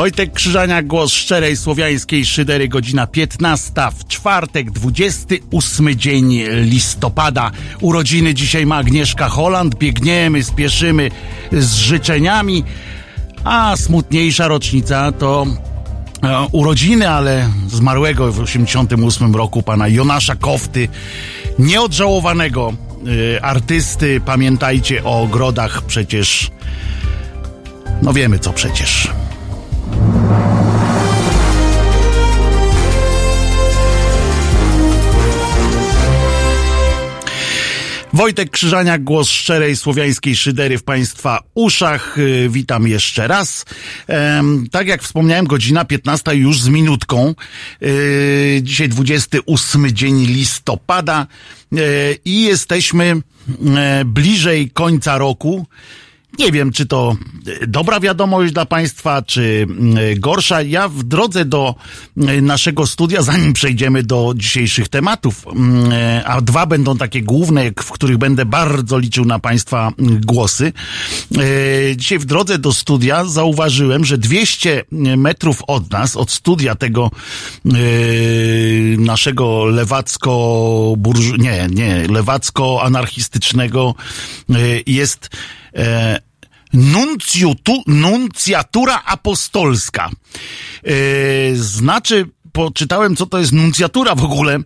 Wojtek Krzyżania, głos szczerej słowiańskiej szydery, godzina 15 w czwartek, 28 dzień listopada. Urodziny dzisiaj ma Agnieszka Holland. Biegniemy, spieszymy z życzeniami, a smutniejsza rocznica to e, urodziny, ale zmarłego w 88 roku pana Jonasza Kofty, nieodżałowanego e, artysty. Pamiętajcie o ogrodach przecież. No wiemy co przecież. Wojtek Krzyżaniak, głos szczerej słowiańskiej szydery w Państwa uszach. Y, witam jeszcze raz. Tak jak wspomniałem, godzina 15 już z minutką. Y, dzisiaj 28 dzień listopada y, i jesteśmy bliżej końca roku. Nie wiem, czy to e, dobra wiadomość dla Państwa, czy e, gorsza. Ja w drodze do e, naszego studia, zanim przejdziemy do dzisiejszych tematów, a dwa będą takie główne, w których będę bardzo liczył na Państwa głosy. Dzisiaj w drodze do studia zauważyłem, że 200 metrów od nas, od studia tego naszego lewacko nie, nie, lewacko-anarchistycznego jest nuncjutu, nuncjatura apostolska. E, znaczy, poczytałem, co to jest nuncjatura w ogóle,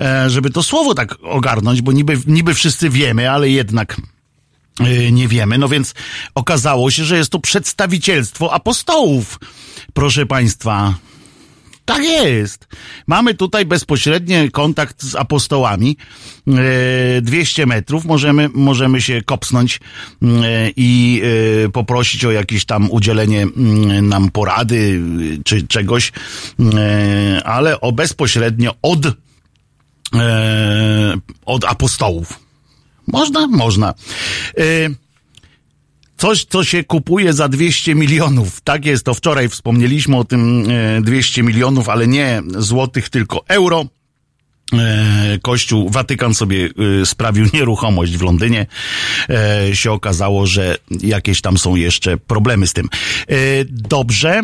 e, żeby to słowo tak ogarnąć, bo niby, niby wszyscy wiemy, ale jednak e, nie wiemy. No więc okazało się, że jest to przedstawicielstwo apostołów. Proszę Państwa, tak jest. Mamy tutaj bezpośredni kontakt z apostołami. 200 e, metrów. Możemy, możemy się kopsnąć e, i e, poprosić o jakieś tam udzielenie nam porady czy czegoś, ale o bezpośrednio od, od apostołów. Można? Można. Coś, co się kupuje za 200 milionów. Tak jest, to wczoraj wspomnieliśmy o tym 200 milionów, ale nie złotych, tylko euro. E, Kościół, Watykan sobie e, sprawił nieruchomość w Londynie. E, się okazało, że jakieś tam są jeszcze problemy z tym. Dobrze.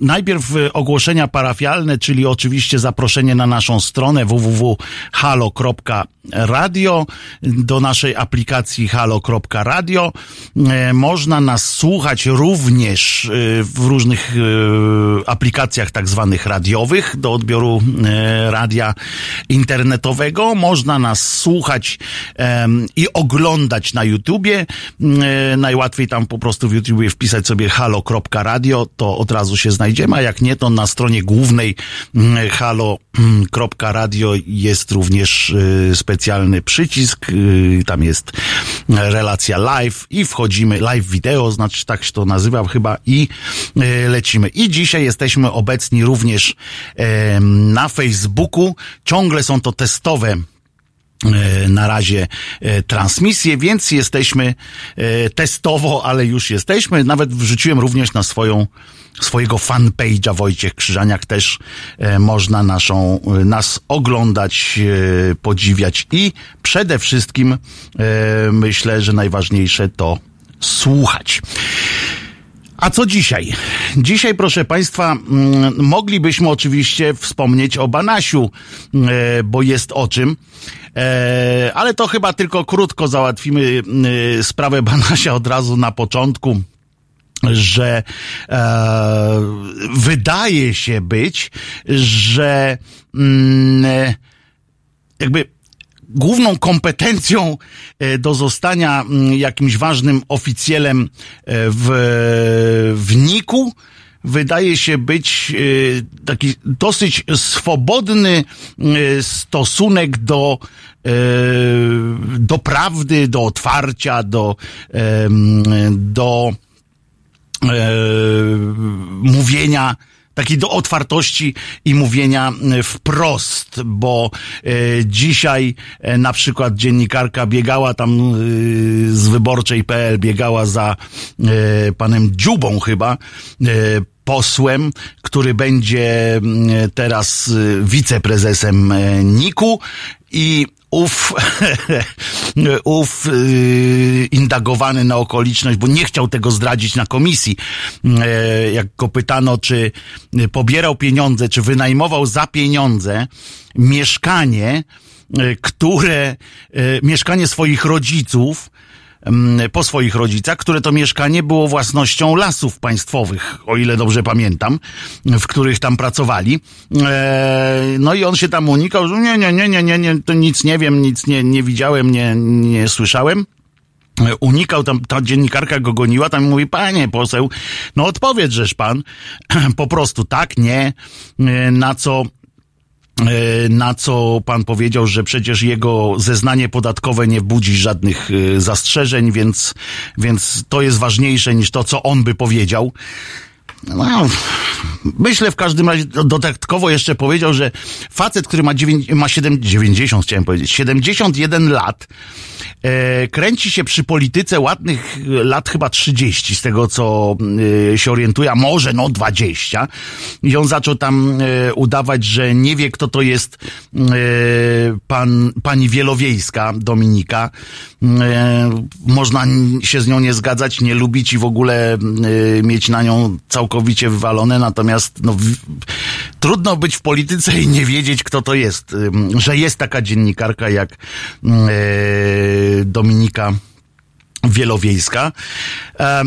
Najpierw ogłoszenia parafialne, czyli oczywiście zaproszenie na naszą stronę www.halo.radio do naszej aplikacji halo.radio. Można nas słuchać również w różnych aplikacjach tak zwanych radiowych do odbioru radia internetowego. Można nas słuchać um, i oglądać na YouTubie. E, najłatwiej tam po prostu w YouTubie wpisać sobie halo.radio, to od razu się znajdziemy, a jak nie, to na stronie głównej halo.radio jest również e, specjalny przycisk. E, tam jest relacja live i wchodzimy, live wideo, znaczy tak się to nazywa chyba i lecimy. I dzisiaj jesteśmy obecni również na Facebooku Ciągle są to testowe e, na razie e, transmisje, więc jesteśmy e, testowo, ale już jesteśmy. Nawet wrzuciłem również na swoją swojego fanpage'a Wojciech Krzyżaniak też można naszą, nas oglądać, podziwiać i przede wszystkim myślę, że najważniejsze to słuchać. A co dzisiaj? Dzisiaj, proszę Państwa, mm, moglibyśmy oczywiście wspomnieć o Banasiu, e, bo jest o czym. E, ale to chyba tylko krótko załatwimy e, sprawę Banasia od razu na początku że e, wydaje się być, że mm, jakby główną kompetencją e, do zostania mm, jakimś ważnym oficjelem e, w, w NIK-u wydaje się być e, taki dosyć swobodny stosunek do, do prawdy, do otwarcia, do, do mówienia takiej do otwartości i mówienia e, wprost, bo e, dzisiaj e, na przykład dziennikarka biegała tam e, z wyborczej.pl, biegała za panem Dziubą chyba, posłem, który będzie teraz wiceprezesem NIK-u i ów, ów yy, indagowany na okoliczność, bo nie chciał tego zdradzić na komisji. Yy, jak go pytano, czy pobierał pieniądze, czy wynajmował za pieniądze mieszkanie, yy, które, yy, mieszkanie swoich rodziców, po swoich rodzicach, które to mieszkanie było własnością lasów państwowych, o ile dobrze pamiętam, w których tam pracowali. E, no i on się tam unikał, że nie, nie, nie, nie, nie, nie to nic nie wiem, nic nie, nie widziałem, nie, nie słyszałem unikał, tam ta dziennikarka go goniła, tam mówi, panie poseł, no odpowiedz, żeż pan, po prostu tak, nie, e, na co na co pan powiedział, że przecież jego zeznanie podatkowe nie budzi żadnych e, zastrzeżeń, więc, więc to jest ważniejsze niż to, co on by powiedział. No, myślę w każdym razie, dodatkowo jeszcze powiedział, że facet, który ma, 9, ma 7, 90, chciałem powiedzieć, 71 lat, e, kręci się przy polityce ładnych lat chyba 30, z tego co e, się orientuje, a może no 20. I on zaczął tam e, udawać, że nie wie, kto to jest e, pan, pani Wielowiejska, Dominika. E, można się z nią nie zgadzać, nie lubić i w ogóle e, mieć na nią całkowicie wywalone, natomiast no, w, trudno być w polityce i nie wiedzieć, kto to jest. Że jest taka dziennikarka jak e, Dominika Wielowiejska. E,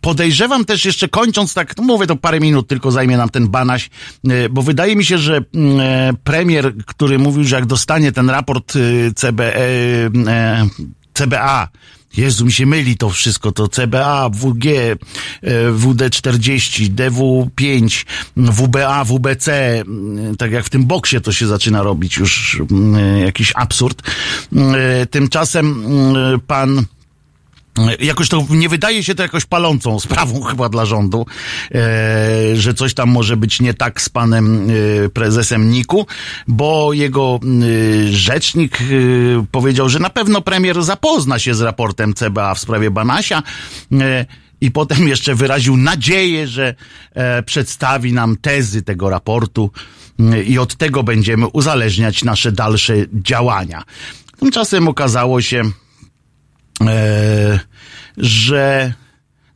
podejrzewam też jeszcze kończąc tak, no mówię to parę minut tylko zajmie nam ten banaś, e, bo wydaje mi się, że premier, który mówił, że jak dostanie ten raport CBE, CBA, Jezu, mi się myli to wszystko, to CBA, WG, WD40, DW5, WBA, WBC, tak jak w tym boksie to się zaczyna robić już mm, jakiś absurd. E, tymczasem mm, pan Jakoś to nie wydaje się to jakoś palącą sprawą chyba dla rządu, e, że coś tam może być nie tak z panem e, prezesem Niku, bo jego e, rzecznik powiedział, że na pewno premier zapozna się z raportem CBA w sprawie Banasia. I potem jeszcze wyraził nadzieję, że e, przedstawi nam tezy tego raportu e, i od tego będziemy uzależniać nasze dalsze działania. Tymczasem okazało się, że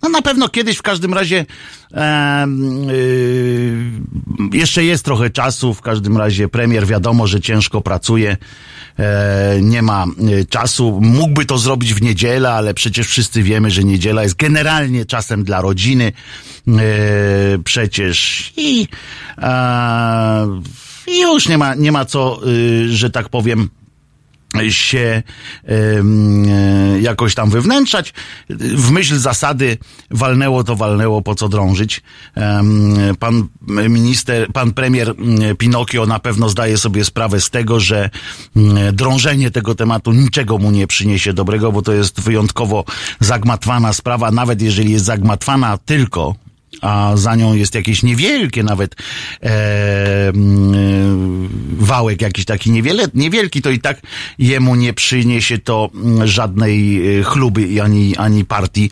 no na pewno kiedyś w każdym razie e, jeszcze jest trochę czasu, w każdym razie premier wiadomo, że ciężko pracuje, e, nie ma e, czasu, mógłby to zrobić w niedzielę, ale przecież wszyscy wiemy, że niedziela jest generalnie czasem dla rodziny, e, przecież i, e, już nie ma, nie ma co, y, że tak powiem, się e, jakoś tam wywnętrzać. W myśl zasady walnęło to walnęło, po co drążyć. Pan minister, pan premier Pinokio na pewno zdaje sobie sprawę z tego, że drążenie tego tematu niczego mu nie przyniesie dobrego, bo to jest wyjątkowo zagmatwana sprawa, nawet jeżeli jest zagmatwana tylko a za nią jest jakieś niewielkie nawet e, mm, wałek jakiś taki niewiele, niewielki, to i tak jemu nie przyniesie to mm, żadnej e, chluby ani, ani partii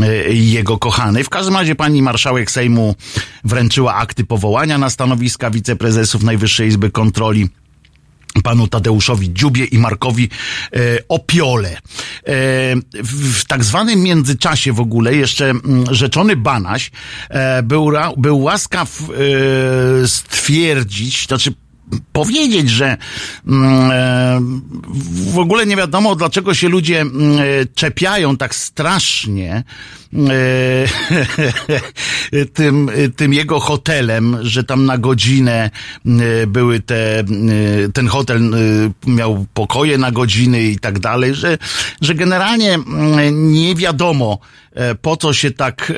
e, jego kochanej. W każdym razie pani marszałek Sejmu wręczyła akty powołania na stanowiska wiceprezesów Najwyższej Izby Kontroli panu Tadeuszowi Dziubie i Markowi e, Opiole. E, w, w tak zwanym międzyczasie w ogóle jeszcze rzeczony Banaś e, był, był łaskaw e, stwierdzić, znaczy powiedzieć, że mm, e, w ogóle nie wiadomo, dlaczego się ludzie mm, czepiają tak strasznie e, tym, tym jego hotelem, że tam na godzinę mm, były te, ten hotel miał pokoje na godziny i tak dalej, że, że generalnie nie wiadomo, e, po co się tak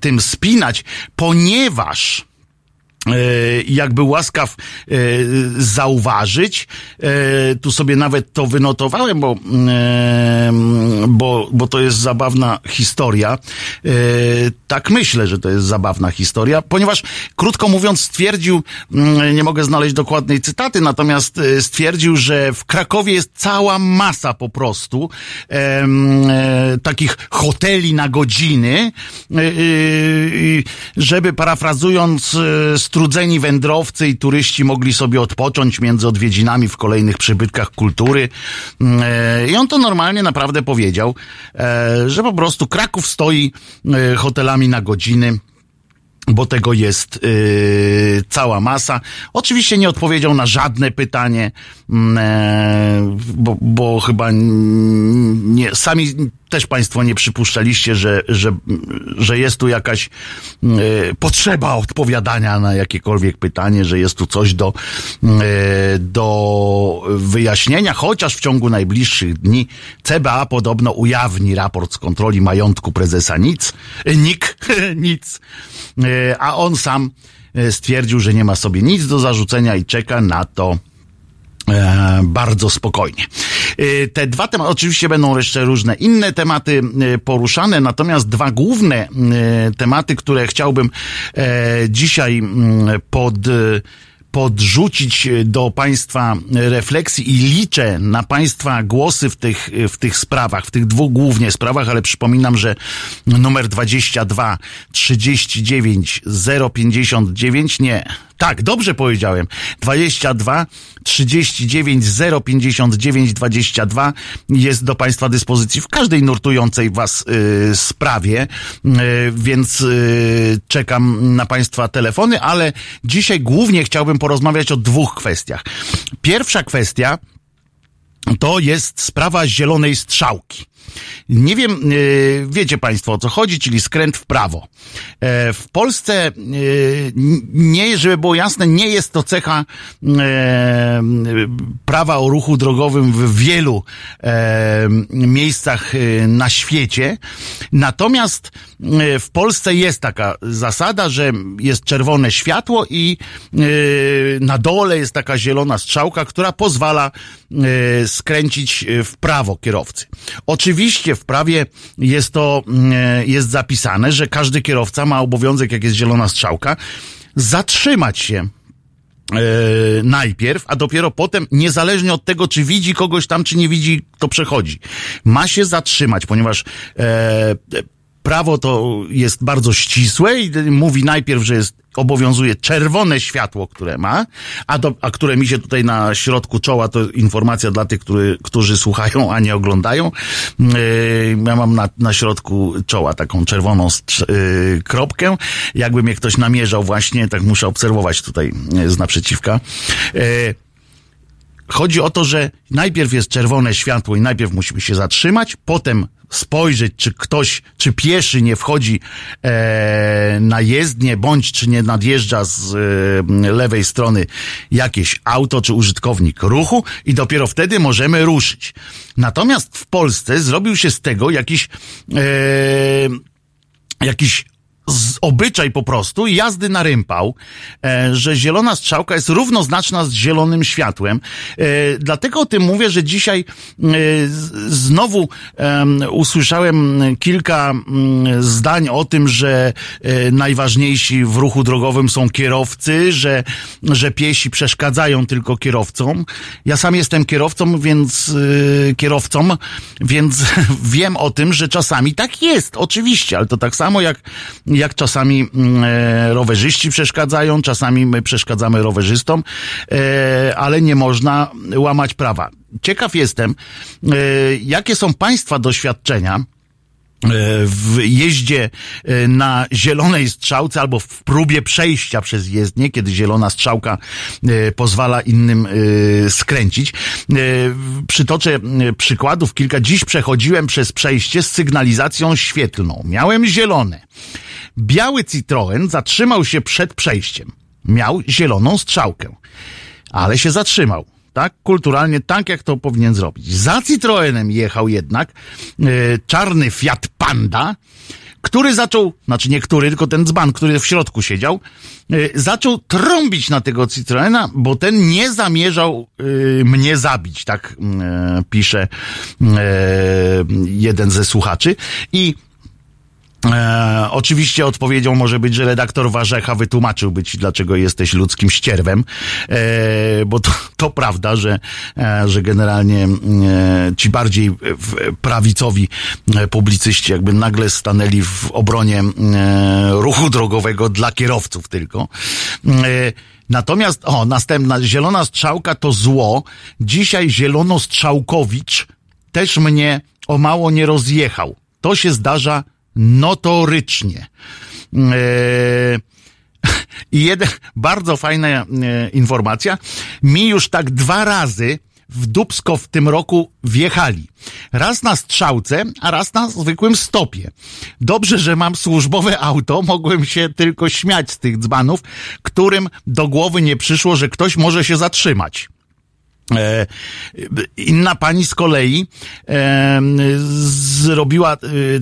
tym spinać, ponieważ jakby łaskaw e, zauważyć. E, tu sobie nawet to wynotowałem, bo, e, bo, bo to jest zabawna historia. Tak myślę, że to jest zabawna historia, ponieważ krótko mówiąc stwierdził, mm, nie mogę znaleźć dokładnej cytaty, natomiast stwierdził, że w Krakowie jest cała masa po prostu takich hoteli na godziny, żeby parafrazując strudzeni wędrowcy i turyści mogli sobie odpocząć między odwiedzinami w kolejnych przybytkach kultury. Mm, e, I on to normalnie naprawdę powiedział, e, że po prostu Kraków stoi e, hotelami na godziny bo tego jest yy, cała masa. Oczywiście nie odpowiedział na żadne pytanie, yy, bo, bo chyba nie, sami też Państwo nie przypuszczaliście, że, że, że jest tu jakaś yy, potrzeba odpowiadania na jakiekolwiek pytanie, że jest tu coś do, yy, do wyjaśnienia, chociaż w ciągu najbliższych dni CBA podobno ujawni raport z kontroli majątku prezesa nic, NIK, nic. E, a on sam e, stwierdził, że nie ma sobie nic do zarzucenia i czeka na to e, bardzo spokojnie. Te dwa tematy, oczywiście będą jeszcze różne inne tematy poruszane, natomiast dwa główne tematy, które chciałbym dzisiaj pod podrzucić e, do Państwa refleksji i liczę na Państwa głosy w tych, w tych sprawach, w tych dwóch głównie sprawach, ale przypominam, że numer 22 39 059 nie, tak, dobrze powiedziałem. 22 39 059 22 jest do Państwa dyspozycji w każdej nurtującej Was y, sprawie, y, więc y, czekam na Państwa telefony, ale dzisiaj głównie chciałbym porozmawiać o dwóch kwestiach. Pierwsza kwestia to jest sprawa zielonej strzałki. Nie wiem, e, wiecie Państwo o co chodzi, czyli skręt w prawo. E, w Polsce, e, nie, żeby było jasne, nie jest to cecha prawa o ruchu drogowym w wielu miejscach na świecie. Natomiast w Polsce jest taka zasada, że jest czerwone światło i na dole jest taka zielona strzałka, która pozwala skręcić w prawo kierowcy. Oczywiście w prawie jest to, mm, jest zapisane, że każdy kierowca ma obowiązek, jak jest zielona strzałka, zatrzymać się najpierw, a dopiero potem, niezależnie od tego, czy widzi kogoś tam, czy nie widzi, to przechodzi. Ma się zatrzymać, ponieważ e, prawo to jest bardzo ścisłe i mówi najpierw, że jest, obowiązuje czerwone światło, które ma, a, a które mi się tutaj na środku czoła, to informacja dla tych, który, którzy słuchają, a nie oglądają. Yy, ja mam na, na środku czoła taką czerwoną yy, kropkę. Jakby mnie ktoś namierzał właśnie, tak muszę obserwować tutaj yy, z naprzeciwka. Yy, chodzi o to, że najpierw jest czerwone światło i najpierw musimy się zatrzymać, potem spojrzeć, czy ktoś, czy pieszy nie wchodzi e, na jezdnię, bądź czy nie nadjeżdża z e, lewej strony jakieś auto, czy użytkownik ruchu i dopiero wtedy możemy ruszyć. Natomiast w Polsce zrobił się z tego jakiś e, jakiś z obyczaj po prostu jazdy na rympał, e, że zielona strzałka jest równoznaczna z zielonym światłem. E, dlatego o tym mówię, że dzisiaj e, znowu usłyszałem kilka mm, zdań o tym, że najważniejsi w ruchu drogowym są kierowcy, że, że piesi przeszkadzają tylko kierowcom. Ja sam jestem kierowcą, więc kierowcą, więc wiem o tym, że czasami tak jest, oczywiście, ale to tak samo jak jak czasami mm, e, rowerzyści przeszkadzają, czasami my przeszkadzamy rowerzystom, e, ale nie można łamać prawa. Ciekaw jestem, e, jakie są Państwa doświadczenia, w jeździe na zielonej strzałce albo w próbie przejścia przez jezdnię, kiedy zielona strzałka pozwala innym skręcić. Przytoczę przykładów kilka. Dziś przechodziłem przez przejście z sygnalizacją świetlną. Miałem zielone. Biały Citroen zatrzymał się przed przejściem. Miał zieloną strzałkę, ale się zatrzymał. Tak, kulturalnie, tak jak to powinien zrobić. Za Citroenem jechał jednak e, czarny Fiat Panda, który zaczął, znaczy nie który, tylko ten dzban, który w środku siedział, y, zaczął trąbić na tego Citroena, bo ten nie zamierzał y, mnie zabić, tak y, pisze jeden ze słuchaczy. I E, oczywiście odpowiedzią może być, że redaktor Warzecha wytłumaczyłby ci, dlaczego jesteś ludzkim ścierwem, e, bo to, to prawda, że, e, że generalnie e, ci bardziej prawicowi e, publicyści jakby nagle stanęli w obronie e, ruchu drogowego dla kierowców tylko. Natomiast, o, następna, zielona strzałka to zło. Dzisiaj zielono strzałkowicz też mnie o mało nie rozjechał. To się zdarza notorycznie. E, I jeden, bardzo fajna e, informacja. Mi już tak dwa razy w Dubsko w tym roku wjechali. Raz na strzałce, a raz na zwykłym stopie. Dobrze, że mam służbowe auto, mogłem się tylko śmiać z tych dzbanów, którym do głowy nie przyszło, że ktoś może się zatrzymać. E, inna pani z kolei e, zrobiła e,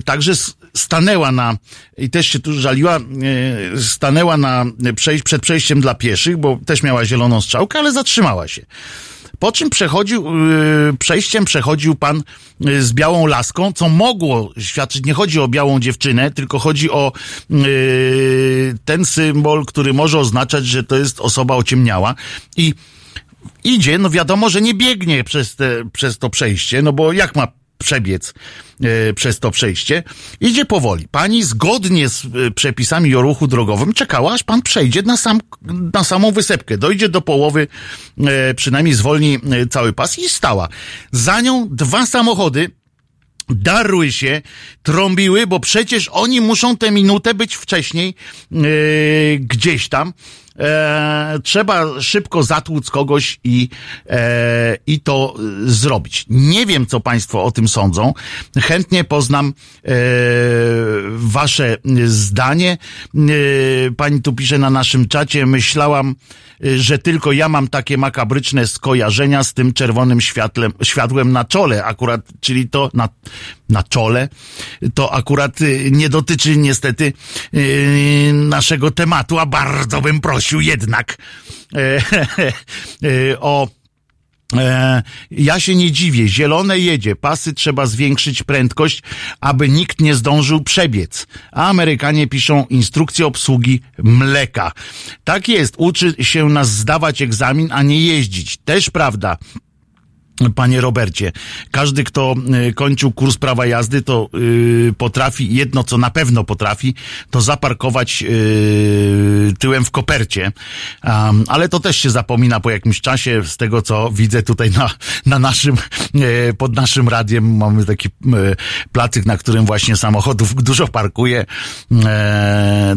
tak, że stanęła na, i też się tu żaliła, e, stanęła na przejść, przed przejściem dla pieszych, bo też miała zieloną strzałkę, ale zatrzymała się. Po czym przechodził, e, przejściem przechodził pan e, z białą laską, co mogło świadczyć, nie chodzi o białą dziewczynę, tylko chodzi o ten symbol, który może oznaczać, że to jest osoba ociemniała i idzie, no wiadomo, że nie biegnie przez, te, przez to przejście, no bo jak ma przebiec e, przez to przejście. Idzie powoli. Pani zgodnie z e, przepisami o ruchu drogowym czekała, aż pan przejdzie na, sam, na samą wysepkę. Dojdzie do połowy, e, przynajmniej zwolni cały pas i stała. Za nią dwa samochody darły się, trąbiły, bo przecież oni muszą tę minutę być wcześniej gdzieś tam e, trzeba szybko zatłuc kogoś i, e, i to zrobić. Nie wiem, co Państwo o tym sądzą. Chętnie poznam e, Wasze zdanie. E, pani tu pisze na naszym czacie, myślałam, że tylko ja mam takie makabryczne skojarzenia z tym czerwonym światlem, światłem na czole, akurat, czyli to na, na czole, to akurat nie dotyczy niestety yy, naszego tematu, a bardzo bym prosił jednak e, e, o E, ja się nie dziwię, zielone jedzie, pasy trzeba zwiększyć prędkość, aby nikt nie zdążył przebiec. A Amerykanie piszą instrukcję obsługi mleka. Tak jest, uczy się nas zdawać egzamin, a nie jeździć. Też prawda. Panie Robercie, każdy, kto y, kończył kurs prawa jazdy, to yy, potrafi, jedno co na pewno potrafi, to zaparkować yy, tyłem w kopercie. Ale to też się zapomina po jakimś czasie, z tego co widzę tutaj na, na naszym, pod naszym radiem mamy taki placyk, na którym właśnie samochodów dużo parkuje. Yy,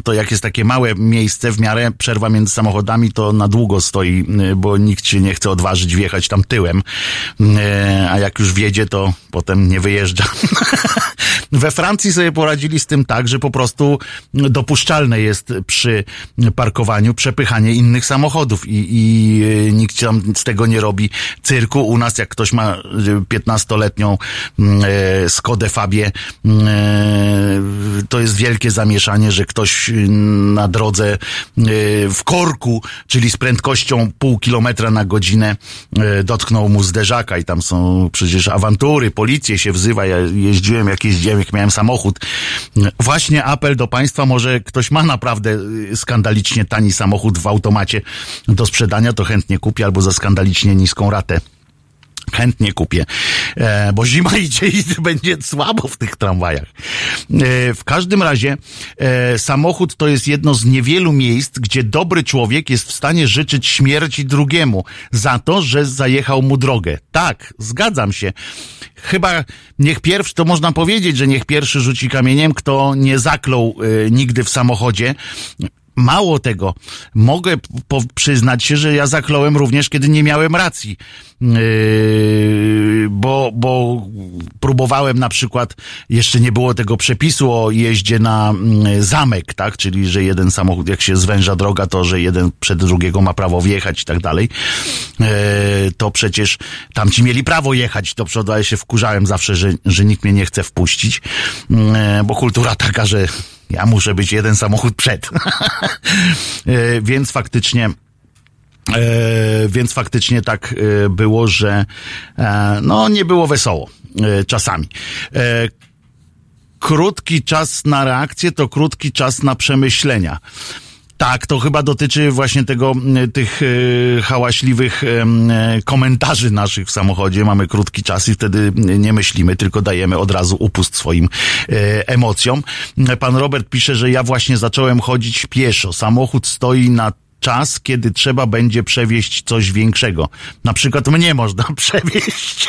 to jak jest takie małe miejsce w miarę przerwa między samochodami, to na długo stoi, bo nikt się nie chce odważyć wjechać tam tyłem. E, a jak już wiedzie, to potem nie wyjeżdża. We Francji sobie poradzili z tym tak, że po prostu dopuszczalne jest przy parkowaniu przepychanie innych samochodów i, i e, nikt tam z tego nie robi cyrku. U nas jak ktoś ma 15-letnią mm, e, Skodę Fabię, mm, to jest wielkie zamieszanie, że ktoś na drodze w korku, czyli z prędkością pół kilometra na godzinę dotknął mu zderzaka i tam są przecież awantury, policję się wzywa, ja jeździłem, jak jeździłem, jak miałem samochód. Właśnie apel do państwa, może ktoś ma naprawdę y, skandalicznie tani samochód w automacie do sprzedania, to chętnie kupi albo za skandalicznie niską ratę chętnie kupię, e, bo zima idzie i będzie słabo w tych tramwajach. E, w każdym razie e, samochód to jest jedno z niewielu miejsc, gdzie dobry człowiek jest w stanie życzyć śmierci drugiemu za to, że zajechał mu drogę. Tak, zgadzam się. Chyba niech pierwszy, to można powiedzieć, że niech pierwszy rzuci kamieniem, kto nie zaklął nigdy w samochodzie, Mało tego, mogę przyznać się, że ja zakląłem również, kiedy nie miałem racji. Yy, bo, bo próbowałem na przykład, jeszcze nie było tego przepisu o jeździe na mm, zamek, tak? Czyli, że jeden samochód, jak się zwęża droga, to, że jeden przed drugiego ma prawo wjechać i tak dalej. to przecież tam ci mieli prawo jechać do przodu, a ja się wkurzałem zawsze, że, że nikt mnie nie chce wpuścić, bo kultura taka, że ja muszę być jeden samochód przed. Więc faktycznie E, więc faktycznie tak e, było, że e, no nie było wesoło e, czasami. E, krótki czas na reakcję to krótki czas na przemyślenia. Tak, to chyba dotyczy właśnie tego, tych e, hałaśliwych komentarzy naszych w samochodzie. Mamy krótki czas i wtedy nie myślimy, tylko dajemy od razu upust swoim emocjom. Pan Robert pisze, że ja właśnie zacząłem chodzić pieszo. Samochód stoi na czas, kiedy trzeba będzie przewieźć coś większego. Na przykład mnie można przewieźć.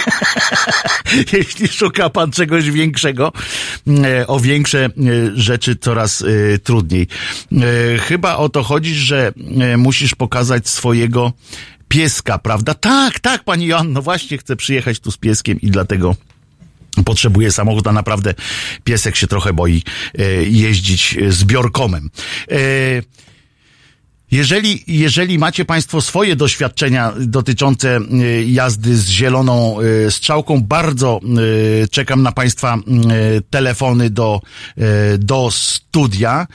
Jeśli szuka pan czegoś większego, e, o większe e, rzeczy coraz e, trudniej. Chyba o to chodzi, że musisz pokazać swojego pieska, prawda? Tak, tak, pani Joanno, właśnie chcę przyjechać tu z pieskiem i dlatego potrzebuje samochód, a naprawdę piesek się trochę boi jeździć zbiorkomem. Jeżeli, jeżeli macie Państwo swoje doświadczenia dotyczące y, jazdy z zieloną y, strzałką, bardzo y, czekam na Państwa telefony do, do studia.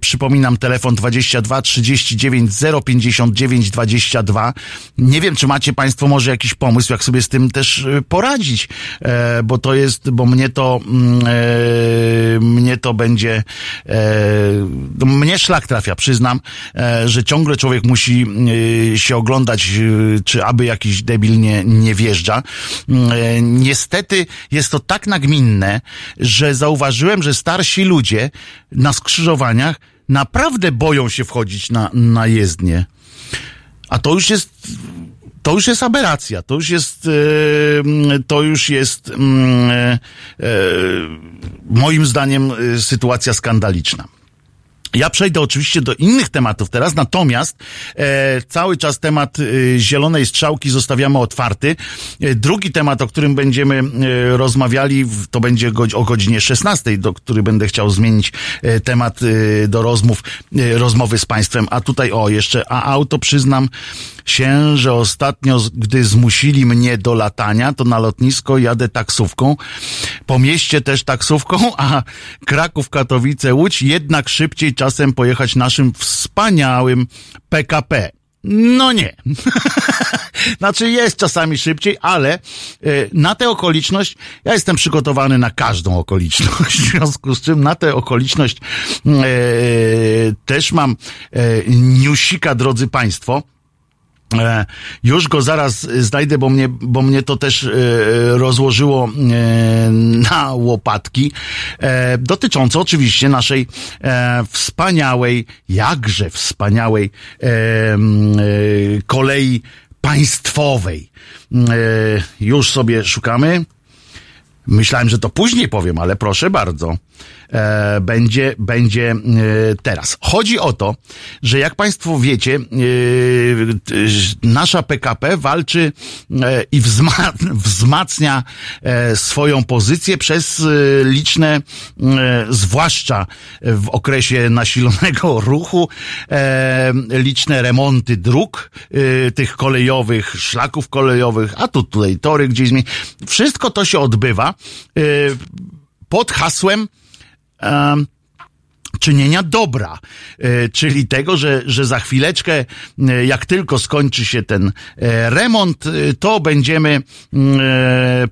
Przypominam telefon 22 39 059 22. Nie wiem, czy macie Państwo może jakiś pomysł, jak sobie z tym też poradzić, e, bo to jest, bo mnie to, mm, e, mnie to będzie, e, mnie szlak trafia, przyznam że ciągle człowiek musi e, się oglądać, e, czy aby jakiś debil nie, nie wjeżdża. Niestety jest to tak nagminne, że zauważyłem, że starsi ludzie na skrzyżowaniach naprawdę boją się wchodzić na, na jezdnię. A to już jest to już jest aberracja, to już jest, to już jest moim zdaniem sytuacja skandaliczna. Ja przejdę oczywiście do innych tematów teraz, natomiast e, cały czas temat e, zielonej strzałki zostawiamy otwarty. E, drugi temat, o którym będziemy e, rozmawiali, to będzie o godzinie 16, do który będę chciał zmienić e, temat e, do rozmów, rozmowy z Państwem. A tutaj, o, jeszcze, a auto przyznam się, że ostatnio, gdy zmusili mnie do latania, to na lotnisko jadę taksówką. Po mieście też taksówką, a Kraków, Katowice, Łódź jednak szybciej czasem pojechać naszym wspaniałym PKP. No nie. znaczy jest czasami szybciej, ale y, na tę okoliczność ja jestem przygotowany na każdą okoliczność. W związku z czym na tę okoliczność y, też mam y, newsika, drodzy Państwo. E, już go zaraz znajdę, bo mnie, bo mnie to też e, rozłożyło e, na łopatki, dotyczące oczywiście naszej wspaniałej, jakże wspaniałej kolei państwowej. Już sobie szukamy. Myślałem, że to później powiem, ale proszę bardzo. E, będzie, będzie e, teraz. Chodzi o to, że jak Państwo wiecie, e, nasza PKP walczy e, i wzma wzmacnia swoją pozycję przez liczne, zwłaszcza w okresie nasilonego ruchu, liczne remonty dróg tych kolejowych, szlaków kolejowych, a tu tutaj tory gdzieś. Wszystko to się odbywa pod hasłem um, czynienia dobra, e, czyli tego, że, że za chwileczkę, e, jak tylko skończy się ten e, remont, to będziemy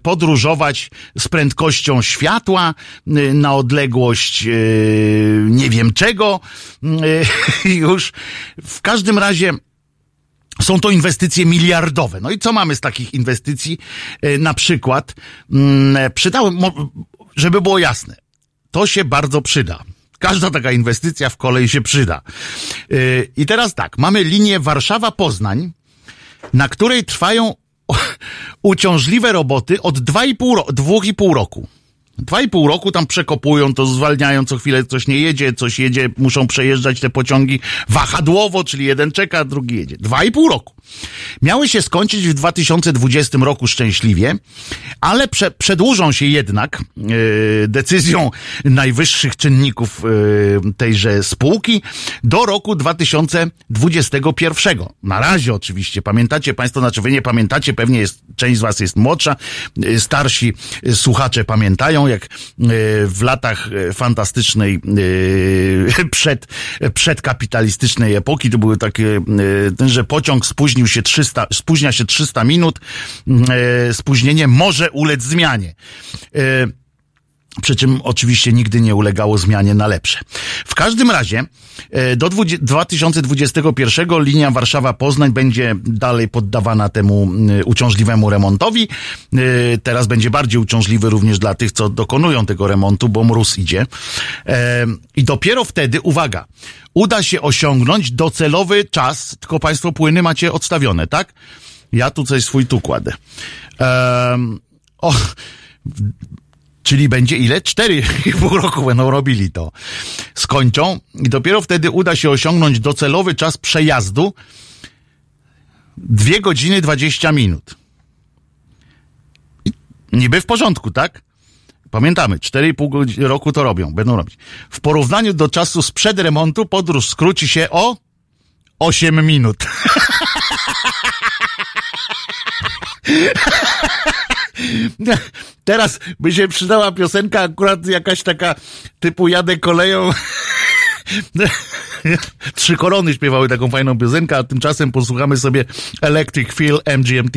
podróżować z prędkością światła na odległość nie wiem czego. Już w każdym razie są to inwestycje miliardowe. No i co mamy z takich inwestycji? Na przykład, przydałem, żeby było jasne, to się bardzo przyda. Każda taka inwestycja w kolej się przyda. Yy, I teraz tak, mamy linię Warszawa-Poznań, na której trwają uciążliwe roboty od 2,5 roku. Dwa i pół roku tam przekopują, to zwalniają co chwilę, coś nie jedzie, coś jedzie, muszą przejeżdżać te pociągi wahadłowo, czyli jeden czeka, drugi jedzie. Dwa i pół roku. Miały się skończyć w 2020 roku szczęśliwie, ale prze, przedłużą się jednak yy, decyzją najwyższych czynników yy, tejże spółki do roku 2021. Na razie oczywiście. Pamiętacie Państwo, znaczy wy nie pamiętacie, pewnie jest, część z Was jest młodsza, yy, starsi słuchacze pamiętają, jak w latach fantastycznej przed, przedkapitalistycznej epoki to były takie, że pociąg spóźnił się 300, spóźnia się 300 minut, spóźnienie może ulec zmianie. Przy czym oczywiście nigdy nie ulegało zmianie na lepsze. W każdym razie do 2021 linia Warszawa-Poznań będzie dalej poddawana temu uciążliwemu remontowi. Teraz będzie bardziej uciążliwy również dla tych, co dokonują tego remontu, bo mróz idzie. I dopiero wtedy, uwaga, uda się osiągnąć docelowy czas, tylko Państwo płyny macie odstawione, tak? Ja tu coś swój tu kładę. o, Czyli będzie ile? Cztery i pół roku będą robili to. Skończą i dopiero wtedy uda się osiągnąć docelowy czas przejazdu dwie godziny dwadzieścia minut. Niby w porządku, tak? Pamiętamy, 4,5 roku to robią, będą robić. W porównaniu do czasu sprzed remontu podróż skróci się o 8 minut. Teraz by się przydała piosenka akurat jakaś taka typu jadę koleją. Trzy korony śpiewały taką fajną piosenkę, a tymczasem posłuchamy sobie Electric Feel MGMT.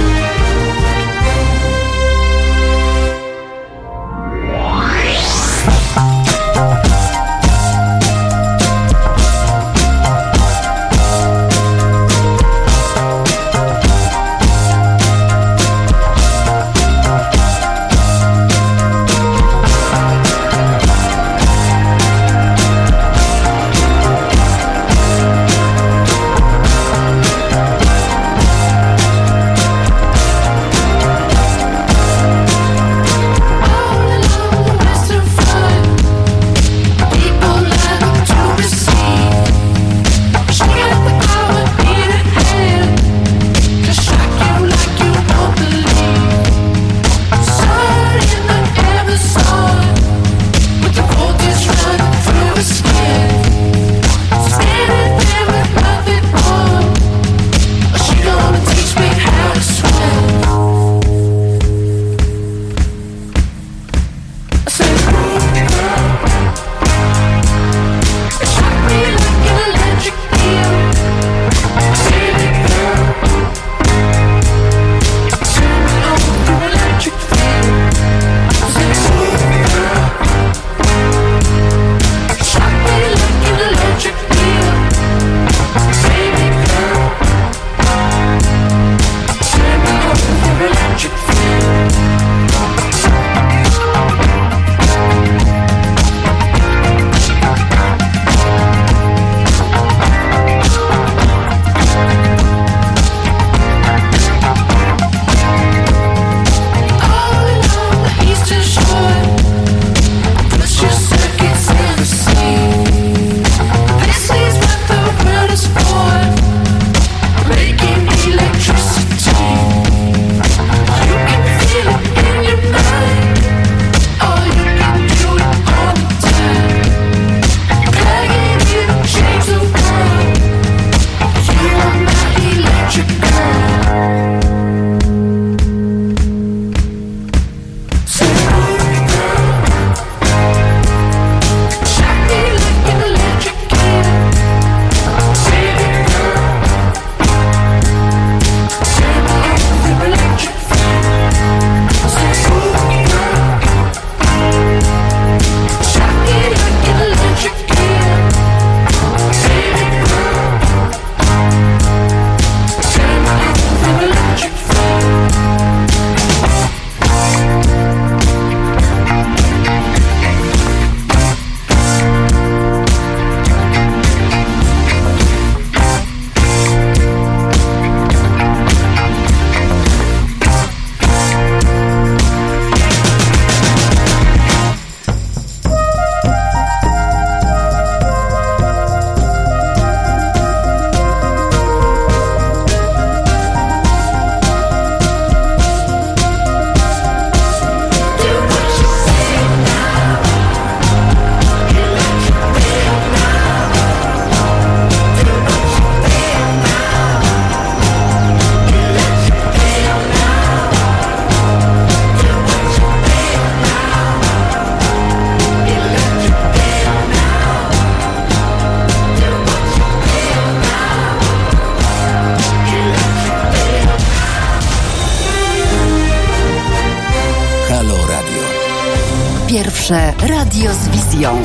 Radio z wizją.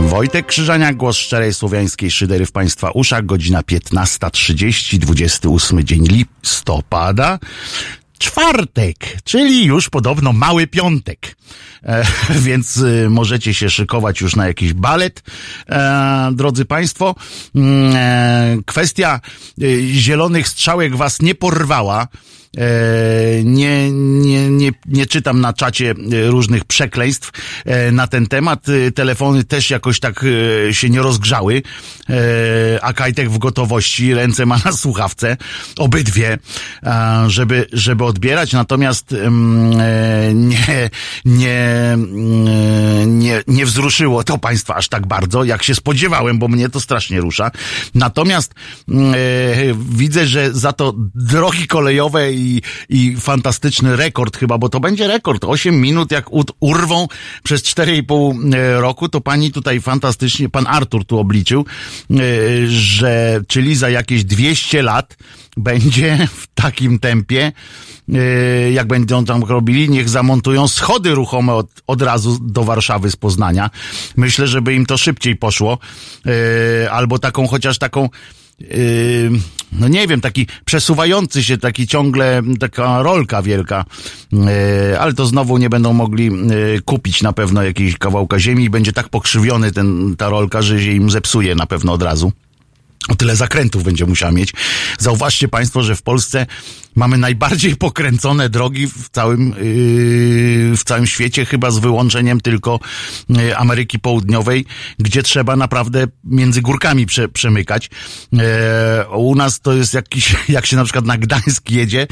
Wojtek Krzyżaniak, głos szczerej słowiańskiej szydery w Państwa uszach, godzina 15.30, 28 dzień listopada czwartek, czyli już podobno mały piątek. E, więc y, możecie się szykować już na jakiś balet, e, drodzy Państwo. Mm, e, kwestia y, zielonych strzałek Was nie porwała. E, nie, nie, nie, nie czytam na czacie e, różnych przekleństw e, na ten temat. Telefony też jakoś tak się nie rozgrzały, a Kajtek w gotowości, ręce ma na słuchawce, obydwie, żeby, żeby odbierać. Natomiast nie, nie, nie, nie wzruszyło to Państwa aż tak bardzo, jak się spodziewałem, bo mnie to strasznie rusza. Natomiast widzę, że za to drogi kolejowe i i, i fantastyczny rekord chyba, bo to będzie rekord. 8 minut jak urwą przez 4,5 e, roku, to pani tutaj fantastycznie, pan Artur tu obliczył, e, że czyli za jakieś 200 lat będzie w takim tempie, e, jak będą tam robili, niech zamontują schody ruchome od, od razu do Warszawy z Poznania. Myślę, żeby im to szybciej poszło, albo taką, chociaż taką no nie wiem, taki przesuwający się, taki ciągle, taka rolka wielka, yy, ale to znowu nie będą mogli yy, kupić na pewno jakiegoś kawałka ziemi i będzie tak pokrzywiony ten, ta rolka, że się im zepsuje na pewno od razu. O tyle zakrętów będzie musiała mieć. Zauważcie Państwo, że w Polsce mamy najbardziej pokręcone drogi w całym, yy, w całym świecie, chyba z wyłączeniem tylko yy, Ameryki Południowej, gdzie trzeba naprawdę między górkami prze, przemykać. Yy, u nas to jest jakiś, jak się na przykład na Gdańsk jedzie,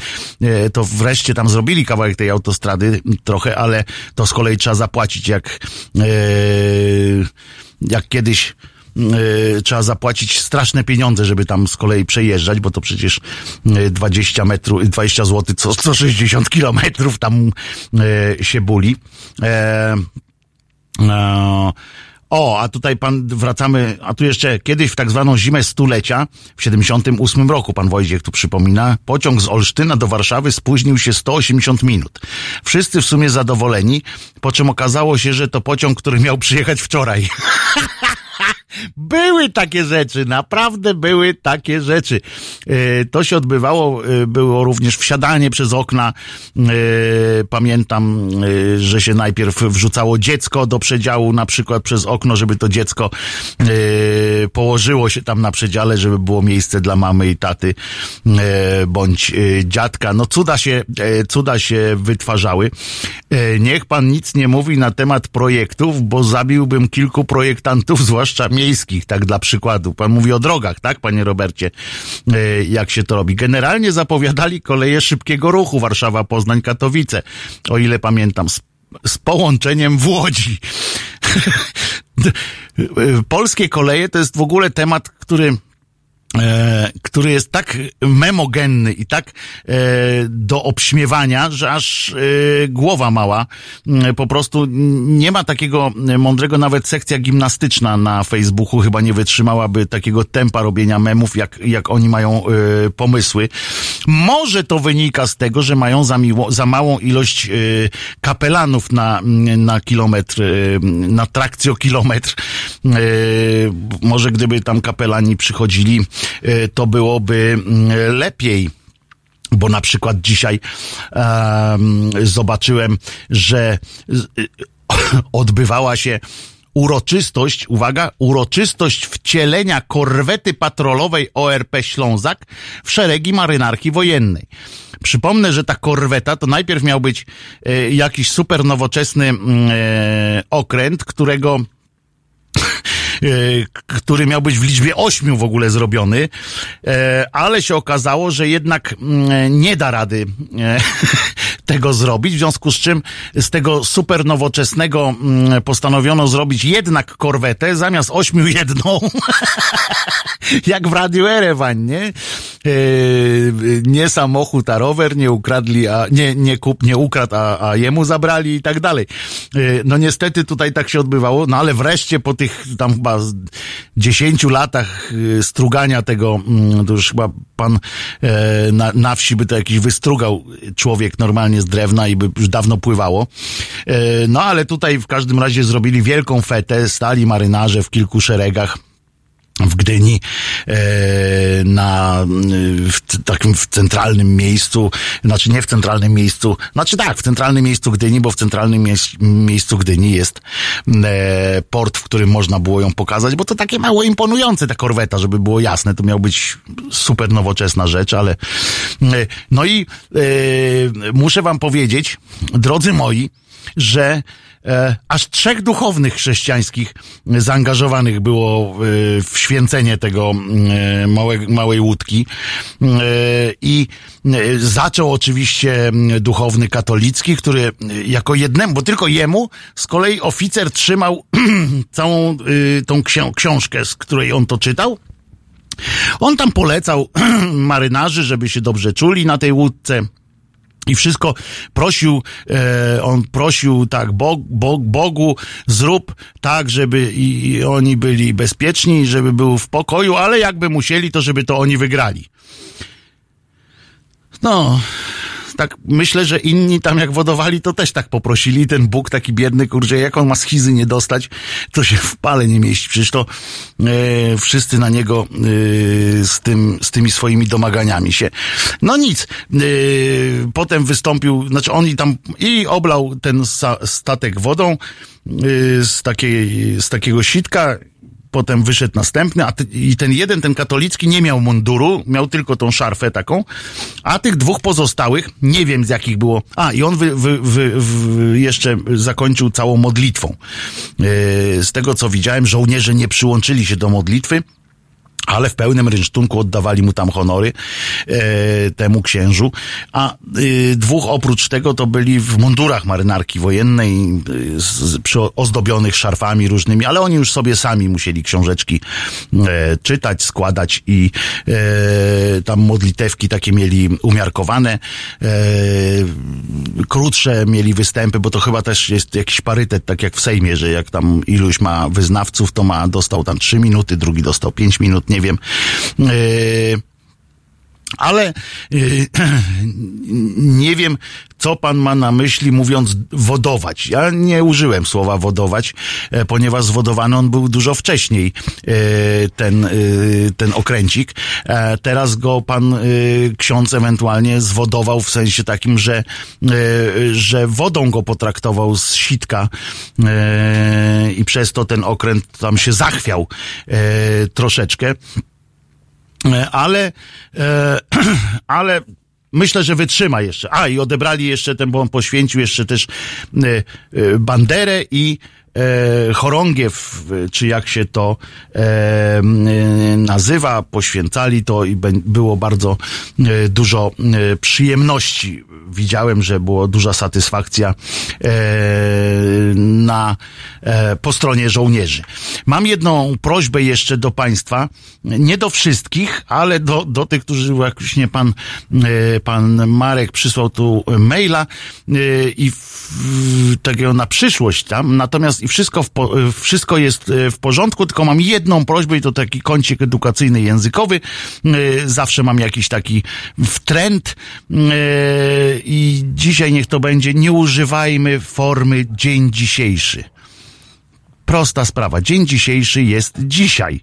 to wreszcie tam zrobili kawałek tej autostrady trochę, ale to z kolei trzeba zapłacić jak, jak kiedyś trzeba zapłacić straszne pieniądze, żeby tam z kolei przejeżdżać, bo to przecież 20 e, metrów, 20 zł co 160 kilometrów tam y, się buli. E, e, o, a tutaj pan, wracamy, a tu jeszcze kiedyś w tak zwaną zimę stulecia, w 78 roku, pan Wojciech tu przypomina, pociąg z Olsztyna do Warszawy spóźnił się 180 minut. Wszyscy w sumie zadowoleni, po czym okazało się, że to pociąg, który miał przyjechać wczoraj. Były takie rzeczy, naprawdę były takie rzeczy. E, to się odbywało, e, było również wsiadanie przez okna. E, pamiętam, że się najpierw wrzucało dziecko do przedziału, na przykład przez okno, żeby to dziecko położyło się tam na przedziale, żeby było miejsce dla mamy i taty bądź dziadka. No cuda się, cuda się wytwarzały. Niech pan nic nie mówi na temat projektów, bo zabiłbym kilku projektantów, zwłaszcza miejskich, tak dla przykładu. Pan mówi o drogach, tak, panie Robercie, e, jak się to robi. Generalnie zapowiadali koleje szybkiego ruchu Warszawa-Poznań-Katowice, o ile pamiętam, z, z połączeniem w Łodzi. Polskie koleje to jest w ogóle temat, który E, który jest tak memogenny i tak e, do obśmiewania, że aż e, głowa mała. E, po prostu nie ma takiego mądrego, nawet sekcja gimnastyczna na Facebooku chyba nie wytrzymałaby takiego tempa robienia memów, jak, jak oni mają pomysły. Może to wynika z tego, że mają za, miło, za małą ilość kapelanów na, na kilometr, na trakcjokilometr. Może gdyby tam kapelani przychodzili to byłoby mm, lepiej bo na przykład dzisiaj um, zobaczyłem, że odbywała się uroczystość, uwaga, uroczystość wcielenia korwety patrolowej ORP Ślązak w szeregi marynarki wojennej. Przypomnę, że ta korweta to najpierw miał być e, jakiś super nowoczesny mm, e, okręt, którego który miał być w liczbie ośmiu w ogóle zrobiony, e, ale się okazało, że jednak mm, nie da rady e, tego zrobić, w związku z czym z tego super nowoczesnego mm, postanowiono zrobić jednak korwetę, zamiast ośmiu jedną, jak w Radiu Erewań, nie? Nie samochód, a rower nie ukradli, a nie, nie kup, nie ukradł, a, a jemu zabrali i tak dalej. No niestety tutaj tak się odbywało, no ale wreszcie po tych tam chyba 10 latach y, strugania tego, mm, to już chyba pan e, na, na wsi by to jakiś wystrugał człowiek normalnie normalnie z drewna i by już dawno pływało. No ale tutaj w każdym razie zrobili wielką fetę, stali marynarze w kilku szeregach w Gdyni e, na w takim w centralnym miejscu, znaczy nie w centralnym miejscu, znaczy tak, w centralnym miejscu Gdyni, bo w centralnym miejscu Gdyni jest e, port, w którym można było ją pokazać, bo to takie mało imponujące ta korweta, żeby było jasne, to miał być super nowoczesna rzecz, ale e, no i e, muszę wam powiedzieć, drodzy moi, że e, aż trzech duchownych chrześcijańskich zaangażowanych było e, w święcenie tego e, małe, małej łódki. E, I e, zaczął oczywiście duchowny katolicki, który e, jako jednemu, bo tylko jemu z kolei oficer trzymał całą tą książkę, z której on to czytał. On tam polecał marynarzy, żeby się dobrze czuli na tej łódce i wszystko prosił, e, on prosił tak Bog, Bog, Bogu, zrób tak, żeby i, i oni byli bezpieczni, żeby był w pokoju, ale jakby musieli, to żeby to oni wygrali. No, tak myślę, że inni tam jak wodowali, to też tak poprosili. Ten Bóg taki biedny, kurczę, jak on ma schizy nie dostać, to się w pale nie mieści. Przecież to e, wszyscy na niego e, z, tym, z tymi swoimi domaganiami się. No nic. E, potem wystąpił, znaczy on i tam i oblał ten statek wodą e, z, takiej, z takiego sitka potem wyszedł następny, a ty, i ten jeden, ten katolicki nie miał munduru, miał tylko tą szarfę taką, a tych dwóch pozostałych, nie wiem z jakich było, a i on wy, wy, wy, jeszcze zakończył całą modlitwą. Yy, z tego co widziałem, żołnierze nie przyłączyli się do modlitwy, ale w pełnym rynsztunku oddawali mu tam honory e, temu księżu, a e, dwóch oprócz tego to byli w mundurach marynarki wojennej, e, z, przy, ozdobionych szarfami różnymi, ale oni już sobie sami musieli książeczki e, czytać, składać i e, tam modlitewki takie mieli umiarkowane, krótsze mieli występy, bo to chyba też jest jakiś parytet, tak jak w Sejmie, że jak tam iluś ma wyznawców, to ma, dostał tam trzy minuty, drugi dostał pięć minut, nie wiem. Yy, ale yy, nie wiem, co pan ma na myśli mówiąc wodować. Ja nie użyłem słowa wodować, e, ponieważ zwodowany on był dużo wcześniej, e, ten, e, ten okręcik. Teraz go pan ksiądz ewentualnie zwodował w sensie takim, że, że wodą go potraktował z sitka i przez to ten okręt tam się zachwiał troszeczkę. Ale, ale myślę, że wytrzyma jeszcze. A, i odebrali jeszcze ten, bo on poświęcił jeszcze też e, banderę i e, chorągiew, czy jak się to e, nazywa, poświęcali to i było bardzo e, dużo e, przyjemności. Widziałem, że było duża satysfakcja e, na, e, po stronie żołnierzy. Mam jedną prośbę jeszcze do Państwa, nie do wszystkich, ale do, do tych, którzy właśnie pan, e, pan Marek przysłał tu maila i w, takiego na przyszłość tam, natomiast i wszystko, w, wszystko jest e, w porządku, tylko mam jedną prośbę i to taki kącik edukacyjny, językowy. E, zawsze mam jakiś taki trend e, i dzisiaj niech to będzie, nie używajmy formy dzień dzisiejszy prosta sprawa. Dzień dzisiejszy jest dzisiaj.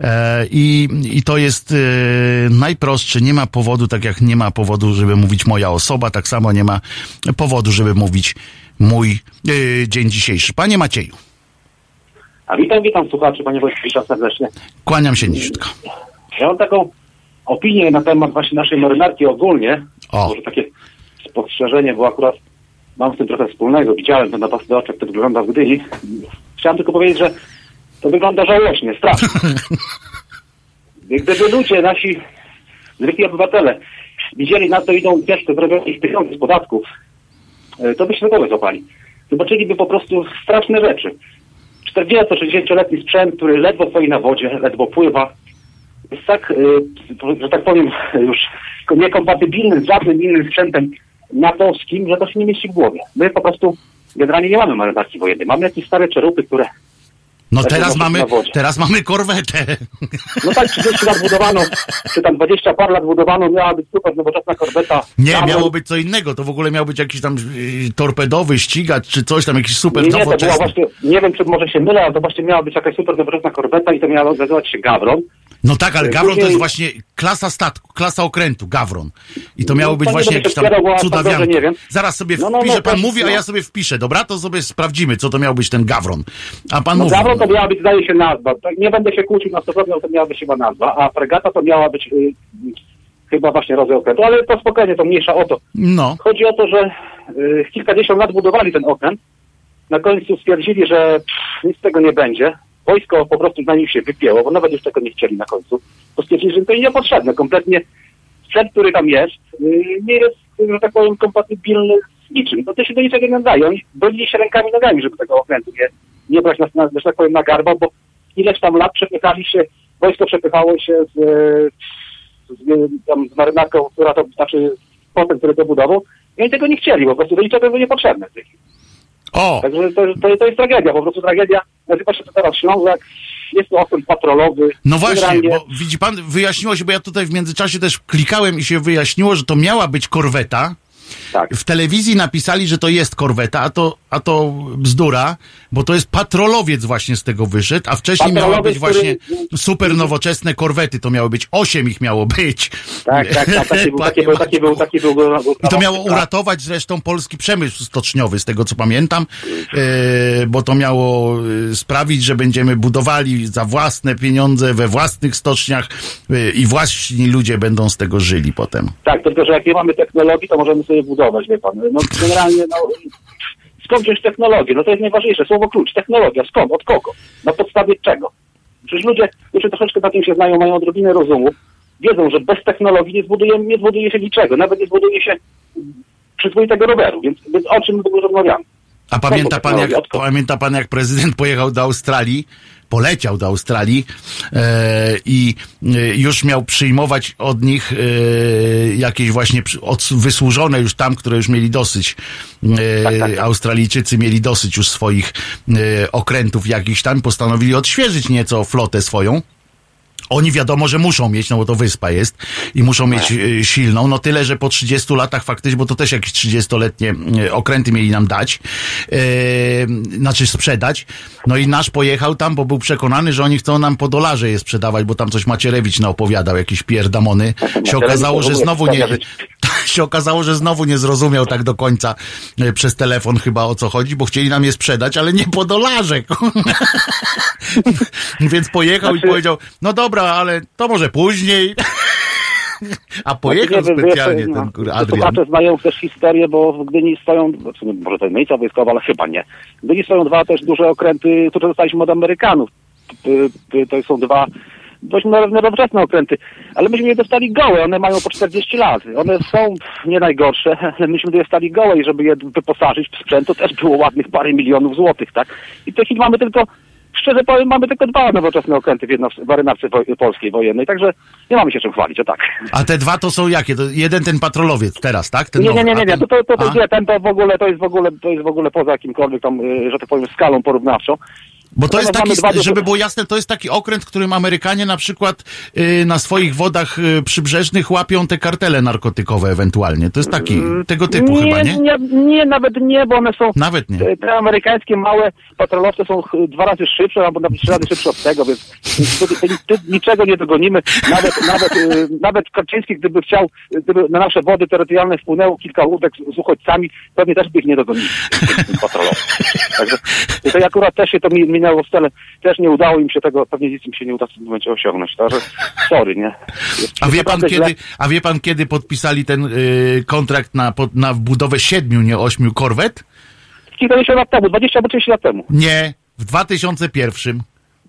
E, i, I to jest e, najprostsze. Nie ma powodu, tak jak nie ma powodu, żeby mówić moja osoba, tak samo nie ma powodu, żeby mówić mój e, dzień dzisiejszy. Panie Macieju. A witam, witam słuchaczy, panie Wojciech, serdecznie. Kłaniam się niziutko. Ja mam taką opinię na temat właśnie naszej marynarki ogólnie. O. Może takie spostrzeżenie, bo akurat mam z tym trochę wspólnego. Widziałem ten napasy do oczu, jak to wygląda w Gdyni. Chciałem tylko powiedzieć, że to wygląda żałośnie, strasznie. Gdyby ludzie, nasi zwykli obywatele widzieli na to idą gwiazdy zrobione ich tysiące z podatków, to by się głowy złapali. Zobaczyliby po prostu straszne rzeczy. 40-60-letni sprzęt, który ledwo stoi na wodzie, ledwo pływa, jest tak, e, że tak powiem, już niekompatybilny z żadnym innym sprzętem natowskim, że to się nie mieści w głowie. My po prostu generalnie nie mamy marynarki wojennej. Mamy jakieś stare czerupy, które No Tak teraz jak mamy, teraz mamy korwetę. No tak, 30 lat budowano, czy tam 20 par lat budowano, miała być super nowoczesna korbeta. Nie, Tam- miało być co innego. To w ogóle miał być jakiś tam y, torpedowy ścigacz, czy coś tam, jakiś super Nie, nie, to była właśnie, nie wiem, czy może się mylę, ale to właśnie miała być jakaś super nowoczesna korbeta i to miała nazywać się Gawron. No tak, ale Y, Gawron to jest później- właśnie klasa statku, klasa okrętu, Gawron. I to miało No, być właśnie jakieś tam tak wiem. Zaraz sobie No, no, wpiszę, no, pan też, mówi, a no. ja sobie wpiszę, dobra? To sobie sprawdzimy, co to miał być ten Gawron. A pan No mówi. Gawron to miała być, zdaje się, nazwa. Tak, Nie będę się kłócił na 100%, ale to miała być chyba nazwa, a fregata to miała być y, chyba właśnie rodzaj okrętu, ale to spokojnie, to mniejsza o to. No, Chodzi o to, że y, kilkadziesiąt lat budowali ten okręt. Na końcu stwierdzili, że pff, nic z tego nie będzie. Wojsko po prostu na nich się wypięło, bo nawet już tego nie chcieli na końcu. To stwierdzili, że to im niepotrzebne. Kompletnie sprzęt, który tam jest, y, nie jest, że tak powiem, kompatybilny z niczym. No to się do niczego nie nadaje. Oni bronili się rękami i nogami, żeby tego okrętu nie, nie brać na, na, że tak powiem, na garba, bo ileś tam lat przepychali się, wojsko przepychało się z, y, z, tam, z marynarką, która to, znaczy potem, który to budował, i oni tego nie chcieli, po prostu do niczego było niepotrzebne. w tej chwili. o, Także to, to, to jest tragedia, po prostu tragedia. Nazywa się to teraz Ślązak, jest to okręt patrolowy. no właśnie, bo widzi pan, wyjaśniło się, bo ja tutaj w międzyczasie też klikałem i się wyjaśniło, że to miała być korweta. Tak. W telewizji napisali, że to jest korweta, a to, a to bzdura, bo to jest patrolowiec właśnie z tego wyszedł, a wcześniej miały być właśnie który- super nowoczesne korwety, to miało być, osiem ich miało być. Tak, tak, tak, taki był, taki był, taki był, taki był, był, był I to miało tak. uratować zresztą polski przemysł stoczniowy, z tego co pamiętam, e, bo to miało e, sprawić, że będziemy budowali za własne pieniądze we własnych stoczniach e, i własni ludzie będą z tego żyli potem. Tak, tylko że jak nie mamy technologii, to możemy sobie budować, wie pan. No generalnie, no, skąd wziąć technologię? No to jest najważniejsze, słowo klucz, technologia, skąd, od kogo, na podstawie czego? Przecież ludzie, którzy troszeczkę na tym się znają, mają odrobinę rozumu, wiedzą, że bez technologii nie zbuduje, nie zbuduje się niczego, nawet nie zbuduje się przyzwoitego roweru, więc, więc o czym w ogóle rozmawiamy? A pamięta pan, jak, pamięta pan, jak prezydent pojechał do Australii, poleciał do Australii e, i e, już miał przyjmować od nich e, jakieś właśnie wysłużone już tam, które już mieli dosyć. Tak, tak, tak. Australijczycy mieli dosyć już swoich okrętów jakichś tam, postanowili odświeżyć nieco flotę swoją. Oni wiadomo, że muszą mieć, no bo to wyspa jest i muszą mieć e, silną. No tyle, że po 30 latach faktycznie, bo to też jakieś 30-letnie e, okręty mieli nam dać, e, znaczy sprzedać. No i nasz pojechał tam, bo był przekonany, że oni chcą nam po dolarze je sprzedawać, bo tam coś Macierewicz naopowiadał, jakieś pierdamony. Się okazało, że znowu nie, wspaniale. się okazało, że znowu nie zrozumiał tak do końca przez telefon chyba o co chodzi, bo chcieli nam je sprzedać, ale nie po dolarze. Więc pojechał i Znaczy- powiedział, no dobra, ale to może później. A pojechał Znaczy, specjalnie wiesz, ten no, kur, to Adrian. Słuchacze znają też historię, bo w Gdyni stoją, znaczy, może to jest miejsca wojskowa, ale chyba nie. W Gdyni stoją dwa też duże okręty, które dostaliśmy od Amerykanów. To są dwa dość no- nowoczesne okręty, ale myśmy je dostali gołe, one mają po 40 lat. One są nie najgorsze, ale myśmy je dostali gołe i żeby je wyposażyć w sprzęt, to też było ładnych parę milionów złotych, tak? I w tej chwili mamy tylko, szczerze powiem, mamy tylko dwa nowoczesne okręty w, jedno, w marynarce woj- polskiej wojennej, także nie mamy się czym chwalić, o tak. A te dwa to są jakie? To jeden ten patrolowiec teraz, tak? Ten Nie, nie, nie, nie, nie. To, to, to, to, ten to w ogóle, to jest w ogóle, to jest w ogóle poza jakimkolwiek tam, y, że tak powiem, skalą porównawczą. Bo to jest taki, żeby było jasne, to jest taki okręt, którym Amerykanie na przykład y, na swoich wodach y, przybrzeżnych łapią te kartele narkotykowe ewentualnie. To jest taki, tego typu nie, chyba, nie? nie? Nie, nawet nie, bo one są... Nawet nie. Te, te amerykańskie małe patrolowce są dwa razy szybsze, albo nawet trzy razy szybsze od tego, więc tu, tu, tu niczego nie dogonimy. Nawet, nawet, y, nawet Korczyński, gdyby chciał, y, gdyby na nasze wody terytorialne wpłynęło kilka łódek z, uchodźcami, pewnie też by ich nie dogonili. tych patrolowców. Także tutaj akurat też się to mi, minęło w stole, też nie udało im się tego, pewnie nic im się nie uda w tym momencie osiągnąć. Także sorry, nie? Jest A wie pan źle. kiedy, a wie pan kiedy podpisali ten y, kontrakt na, pod, na budowę siedmiu, nie ośmiu korwet? Kilkadziesiąt lat temu, 20 albo 30 lat temu. Nie, w 2001,